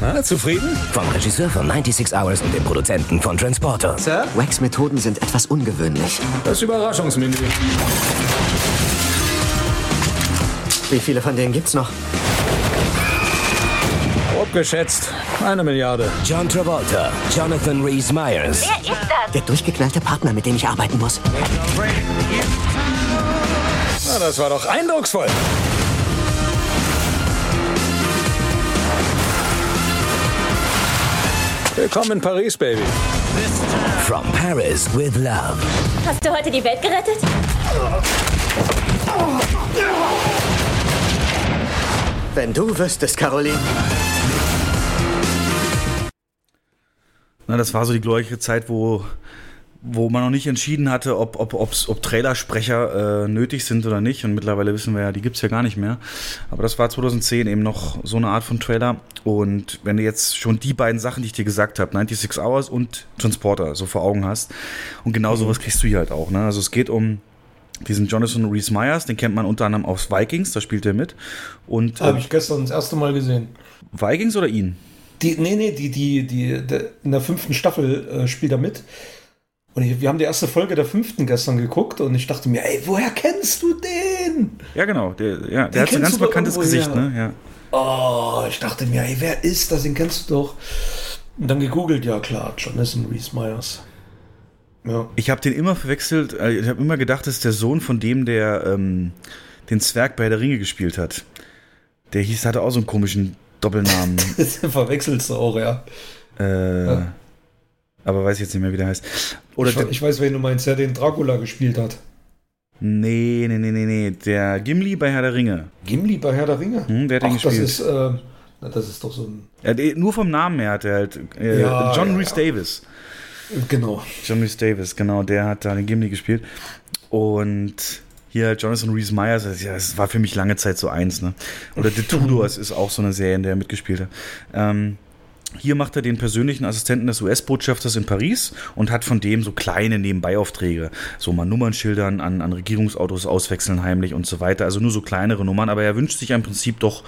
Na, zufrieden? Vom Regisseur von 96 Hours und dem Produzenten von Transporter. Sir? Wax-Methoden sind etwas ungewöhnlich. Das Überraschungsmenü. Wie viele von denen gibt's noch? Grob geschätzt, eine Milliarde. John Travolta, Jonathan Rhys Myers. Wer ist das? Der durchgeknallte Partner, mit dem ich arbeiten muss. Na, das war doch eindrucksvoll. Willkommen in Paris, Baby. From Paris with Love. Hast du heute die Welt gerettet? Wenn du wüsstest, Caroline. Na, das war so die glorreiche Zeit, wo, wo man noch nicht entschieden hatte, ob, ob, ob's, ob Trailersprecher äh, nötig sind oder nicht. Und mittlerweile wissen wir ja, die gibt's ja gar nicht mehr. Aber das war 2010 eben noch so eine Art von Trailer. Und wenn du jetzt schon die beiden Sachen, die ich dir gesagt habe, 96 Hours und Transporter, so vor Augen hast, und genau sowas kriegst du hier halt auch. Ne? Also es geht um diesen Jonathan Rhys Myers, den kennt man unter anderem aus Vikings, da spielt er mit. Und Habe äh, ich gestern das erste Mal gesehen. Vikings oder ihn? Die, nee, nee, die, die, die, der, in der fünften Staffel äh, spielt er mit. Und ich, wir haben die erste Folge der fünften gestern geguckt und ich dachte mir, ey, woher kennst du den? Ja, genau. Der, ja, der hat so ein ganz bekanntes. Gesicht, ne? Ja. Oh, ich dachte mir, ey, wer ist das? Den kennst du doch. Und dann gegoogelt, ja klar, Jonathan Rhys Myers. Ja. Ich habe den immer verwechselt, äh, ich habe immer gedacht, das ist der Sohn von dem, der ähm, den Zwerg bei der Ringe gespielt hat. Der hieß, hatte auch so einen komischen Doppelnamen. <laughs> Verwechselst du auch, ja. äh, Ja. Aber weiß jetzt nicht mehr, wie der heißt. Oder ich, ich weiß, wen du meinst, der den Dracula gespielt hat. nee, nee, nee, nee, nee. Der Gimli bei Herr der Ringe. Gimli bei Herr der Ringe? Hm, der hat den Ach, das gespielt. ist, äh, na, das ist doch so ein. Ja, nur vom Namen her hat er halt. Äh, Ja, John ja, Rhys. Davis. Genau. John Rhys Davis, genau, der hat da den Gimli gespielt. Und hier halt Jonathan Rhys Myers, das, ja, das war für mich lange Zeit so eins, ne? Oder <laughs> The Tudors ist auch so eine Serie, in der er mitgespielt hat. Ähm, hier macht er den persönlichen Assistenten des US-Botschafters in Paris und hat von dem so kleine Nebenbeiaufträge. So mal Nummernschildern an, an Regierungsautos auswechseln heimlich und so weiter. Also nur so kleinere Nummern, aber er wünscht sich im Prinzip doch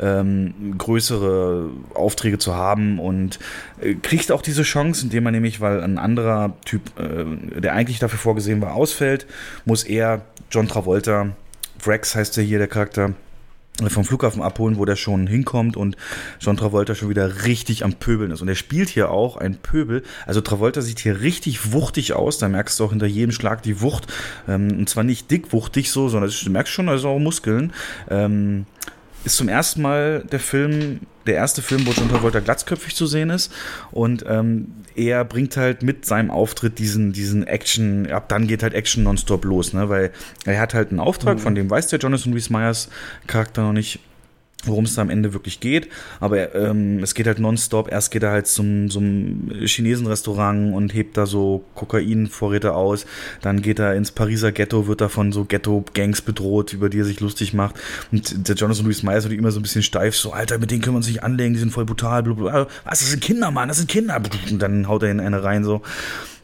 ähm, größere Aufträge zu haben und äh, kriegt auch diese Chance, indem er nämlich, weil ein anderer Typ, äh, der eigentlich dafür vorgesehen war, ausfällt, muss er John Travolta, Vrax heißt er hier, der Charakter, vom Flughafen abholen, wo der schon hinkommt und John Travolta schon wieder richtig am Pöbeln ist. Und er spielt hier auch ein Pöbel. Also Travolta sieht hier richtig wuchtig aus. Da merkst du auch hinter jedem Schlag die Wucht. Ähm, und zwar nicht dick wuchtig so, sondern du merkst schon, also auch Muskeln. Ähm, ist zum ersten Mal der Film, der erste Film, wo John Travolta glatzköpfig zu sehen ist. Und ähm, er bringt halt mit seinem Auftritt diesen, diesen Action, ab dann geht halt Action nonstop los, ne? Weil er hat halt einen Auftrag, Mhm. von dem weiß der Jonathan Rhys Meyers Charakter noch nicht, worum es da am Ende wirklich geht. Aber ähm, es geht halt nonstop. Erst geht er halt zum, zum Chinesen-Restaurant und hebt da so Kokainvorräte aus. Dann geht er ins Pariser Ghetto, wird da von so Ghetto-Gangs bedroht, über die er sich lustig macht. Und der Jonathan Rhys Meyers wird immer so ein bisschen steif, so, Alter, mit denen können wir uns nicht anlegen, die sind voll brutal. Blablabla. Was, das sind Kinder, Mann, das sind Kinder. Und dann haut er in eine rein, so.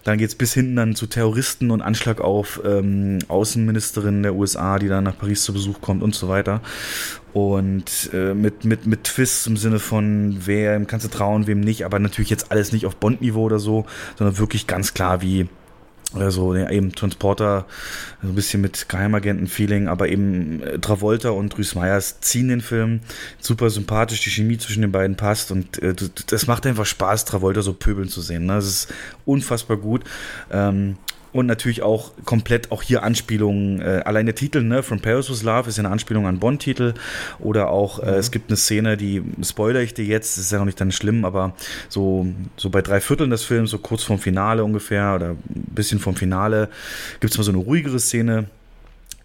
Dann geht's bis hinten dann zu Terroristen und Anschlag auf ähm, Außenministerin der USA, die dann nach Paris zu Besuch kommt und so weiter. Und äh, mit, mit, mit Twists im Sinne von, wem kannst du trauen, wem nicht, aber natürlich jetzt alles nicht auf Bond-Niveau oder so, sondern wirklich ganz klar wie also eben Transporter, so ein bisschen mit Geheimagenten-Feeling, aber eben äh, Travolta und Rhys Meyers ziehen den Film. Super sympathisch, die Chemie zwischen den beiden passt und äh, das macht einfach Spaß, Travolta so pöbeln zu sehen. Ne? Das ist unfassbar gut. Ähm, und natürlich auch komplett auch hier Anspielungen, äh, allein der Titel, ne, From Paris with Love ist ja eine Anspielung an Bond-Titel. Oder auch, äh, es gibt eine Szene, die spoiler ich dir jetzt, ist ja noch nicht dann schlimm, aber so, so bei drei Vierteln des Films, so kurz vorm Finale ungefähr, oder ein bisschen vom Finale, gibt's mal so eine ruhigere Szene,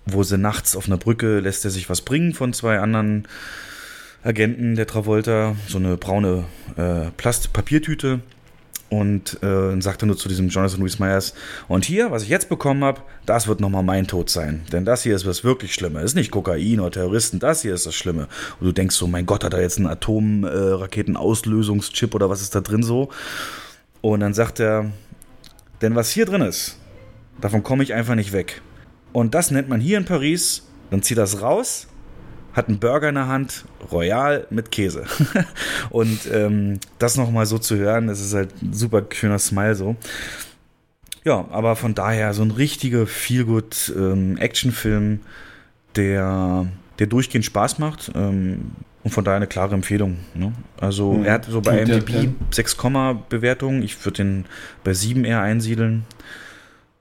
wo sie nachts auf einer Brücke lässt er sich was bringen von zwei anderen Agenten der Travolta, so eine braune äh, Plast Papiertüte und äh, dann sagt er nur zu diesem Jonathan Rhys Meyers, und hier, was ich jetzt bekommen habe, das wird nochmal mein Tod sein. Denn das hier ist was wirklich Schlimmes. Ist nicht Kokain oder Terroristen, das hier ist das Schlimme. Und du denkst so, mein Gott, hat er jetzt einen Atomraketenauslösungschip oder was ist da drin so? Und dann sagt er, denn was hier drin ist, davon komme ich einfach nicht weg. Und das nennt man hier in Paris, dann zieht das raus, hat einen Burger in der Hand, Royal mit Käse. <laughs> und ähm, das nochmal so zu hören, das ist halt ein super schöner Smile so. Ja, aber von daher so ein richtiger Feelgood ähm, Actionfilm, der, der durchgehend Spaß macht ähm, und von daher eine klare Empfehlung. Ne? Also Mhm. er hat so bei der- 6, Bewertung. Ich würde den bei 7 eher einsiedeln,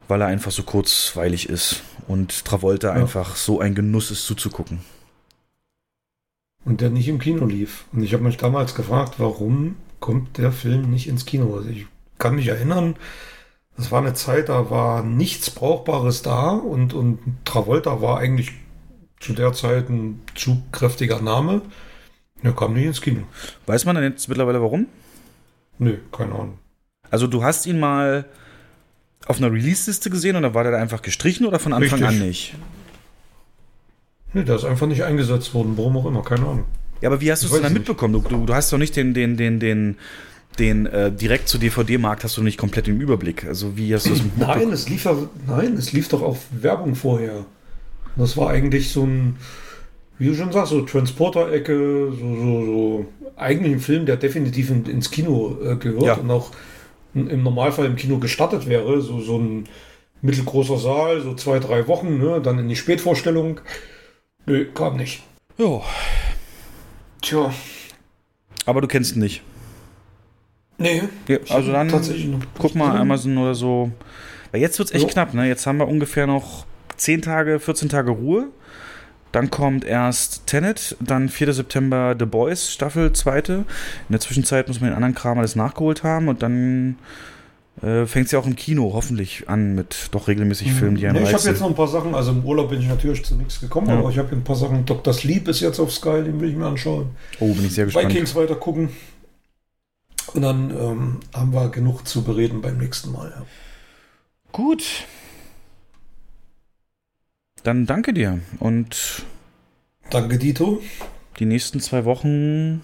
weil er einfach so kurzweilig ist und Travolta Ja. einfach so ein Genuss ist zuzugucken. Und der nicht im Kino lief. Und ich habe mich damals gefragt, warum kommt der Film nicht ins Kino. Also ich kann mich erinnern, das war eine Zeit, da war nichts Brauchbares da und, und Travolta war eigentlich zu der Zeit ein zu kräftiger Name. Er kam nicht ins Kino. Weiß man denn jetzt mittlerweile warum? Nö, keine Ahnung. Also du hast ihn mal auf einer Release-Liste gesehen oder war der da einfach gestrichen oder von Anfang Richtig. an nicht? Nee, der ist einfach nicht eingesetzt worden, warum auch immer, keine Ahnung. Ja, aber wie hast du es denn dann mitbekommen? Du, du, du hast doch nicht den, den, den, den, den äh, direkt zu DVD-Markt hast du nicht komplett im Überblick. Also wie hast du es <clears throat> Nein, es lief ja, nein, es lief doch auf Werbung vorher. Das war eigentlich so ein, wie du schon sagst, so Transporter-Ecke, so, so, so eigentlich ein Film, der definitiv in, ins Kino äh, gehört Ja. und auch im Normalfall im Kino gestattet wäre. So, so ein mittelgroßer Saal, so zwei, drei Wochen, ne? dann in die Spätvorstellung. Nö, kam nicht. Ja. Tja. Aber du kennst ihn nicht. Nee. Ja, also dann guck mal. Amazon oder so. Weil jetzt wird es echt Jo. knapp, ne? Jetzt haben wir ungefähr noch 10 Tage, 14 Tage Ruhe. Dann kommt erst Tenet, dann 4. September The Boys, Staffel 2. In der Zwischenzeit muss man den anderen Kram alles nachgeholt haben und dann äh, fängt es ja auch im Kino hoffentlich an mit doch regelmäßig Filmen, die einen Nee, ich habe jetzt noch ein paar Sachen, also im Urlaub bin ich natürlich zu nichts gekommen, Ja. aber ich habe ein paar Sachen. Dr. Sleep ist jetzt auf Sky, den will ich mir anschauen. Oh, bin ich sehr gespannt. Vikings weiter gucken. Und dann ähm, haben wir genug zu bereden beim nächsten Mal. Ja. Gut. Dann danke dir und Danke, Dito. die nächsten zwei Wochen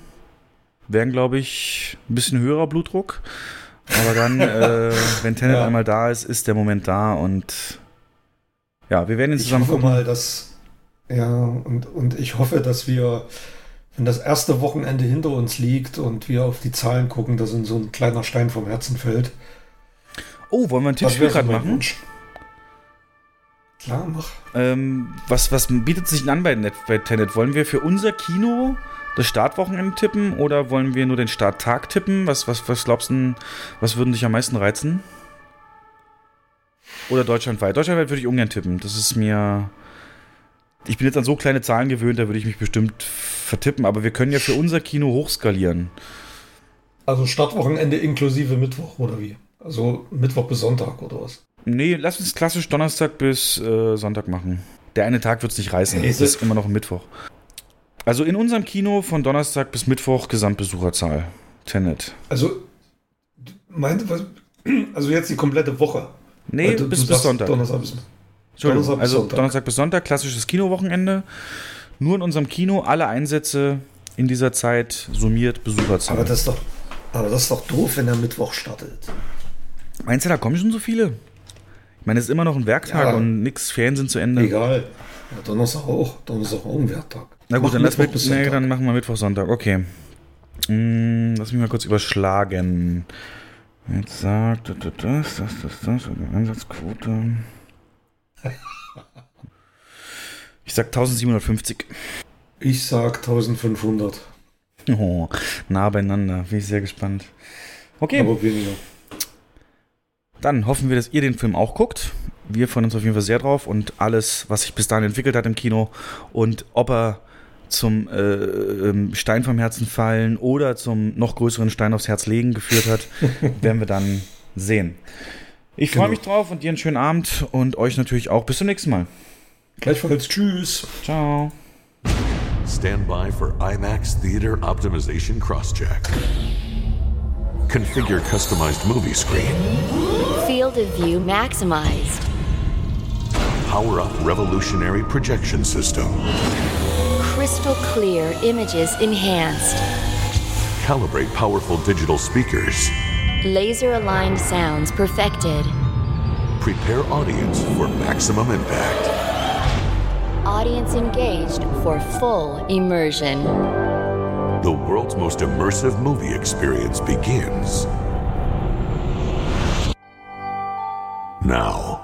werden, glaube ich, ein bisschen höherer Blutdruck. Aber dann, äh, <laughs> wenn Tenet Ja. einmal da ist, ist der Moment da und ja, wir werden ihn Ich zusammen hoffe gucken. mal, dass. Ja, und, und ich hoffe, dass wir, wenn das erste Wochenende hinter uns liegt und wir auf die Zahlen gucken, dass uns so ein kleiner Stein vom Herzen fällt. Oh, wollen wir ein Tippspiel gerade machen? Wunsch. Klar, mach. Ähm, was, was bietet sich denn an bei, Net, bei Tenet? Wollen wir für unser Kino das Startwochenende tippen oder wollen wir nur den Starttag tippen? Was, was, was glaubst du, denn, was würden dich am meisten reizen? Oder deutschlandweit? Deutschlandweit würde ich ungern tippen. Das ist mir. Ich bin jetzt an so kleine Zahlen gewöhnt, da würde ich mich bestimmt vertippen, aber wir können ja für unser Kino hochskalieren. Also Startwochenende inklusive Mittwoch oder wie? Also Mittwoch bis Sonntag oder was? Nee, lass uns klassisch Donnerstag bis äh, Sonntag machen. Der eine Tag wird es nicht reißen. Hey, Es ist immer noch ein Mittwoch. Also in unserem Kino von Donnerstag bis Mittwoch Gesamtbesucherzahl. Tenet. Also, meinte was? Also jetzt die komplette Woche. Nee, du- bis, bis Sonntag. Donnerstag bis, Entschuldigung, Donnerstag bis also Sonntag. Donnerstag bis Sonntag, klassisches Kinowochenende. Nur in unserem Kino alle Einsätze in dieser Zeit summiert Besucherzahl. Aber das ist doch, aber das ist doch doof, wenn er Mittwoch startet. Meinst du, da kommen schon so viele? Ich meine, es ist immer noch ein Werktag Ja. und nix, Ferien sind zu Ende. Egal. Ja, Donnerstag auch. Donnerstag auch ein Werttag. Na gut, Mach dann, lass Mittwoch mit, bis nee, dann machen wir Mittwoch, Sonntag. Okay. Hm, lass mich mal kurz überschlagen. Jetzt sagt das, das, das, das, das, das, Einsatzquote. <laughs> Ich sag 1750. Ich sag 1500. Oh, nah beieinander. Bin ich sehr gespannt. Okay. Aber weniger. Dann hoffen wir, dass ihr den Film auch guckt. Wir freuen uns auf jeden Fall sehr drauf und alles, was sich bis dahin entwickelt hat im Kino und ob er zum äh, ähm, Stein vom Herzen fallen oder zum noch größeren Stein aufs Herz legen geführt hat, <laughs> werden wir dann sehen. Ich freue Genau. mich drauf und dir einen schönen Abend und euch natürlich auch. Bis zum nächsten Mal. Gleichfalls. Tschüss. Ciao. Stand by for IMAX Theater Optimization Crosscheck. Configure customized movie screen. Field of view maximized. Power up revolutionary projection system. Crystal clear images enhanced. Calibrate powerful digital speakers. Laser aligned sounds perfected. Prepare audience for maximum impact. Audience engaged for full immersion. The world's most immersive movie experience begins now.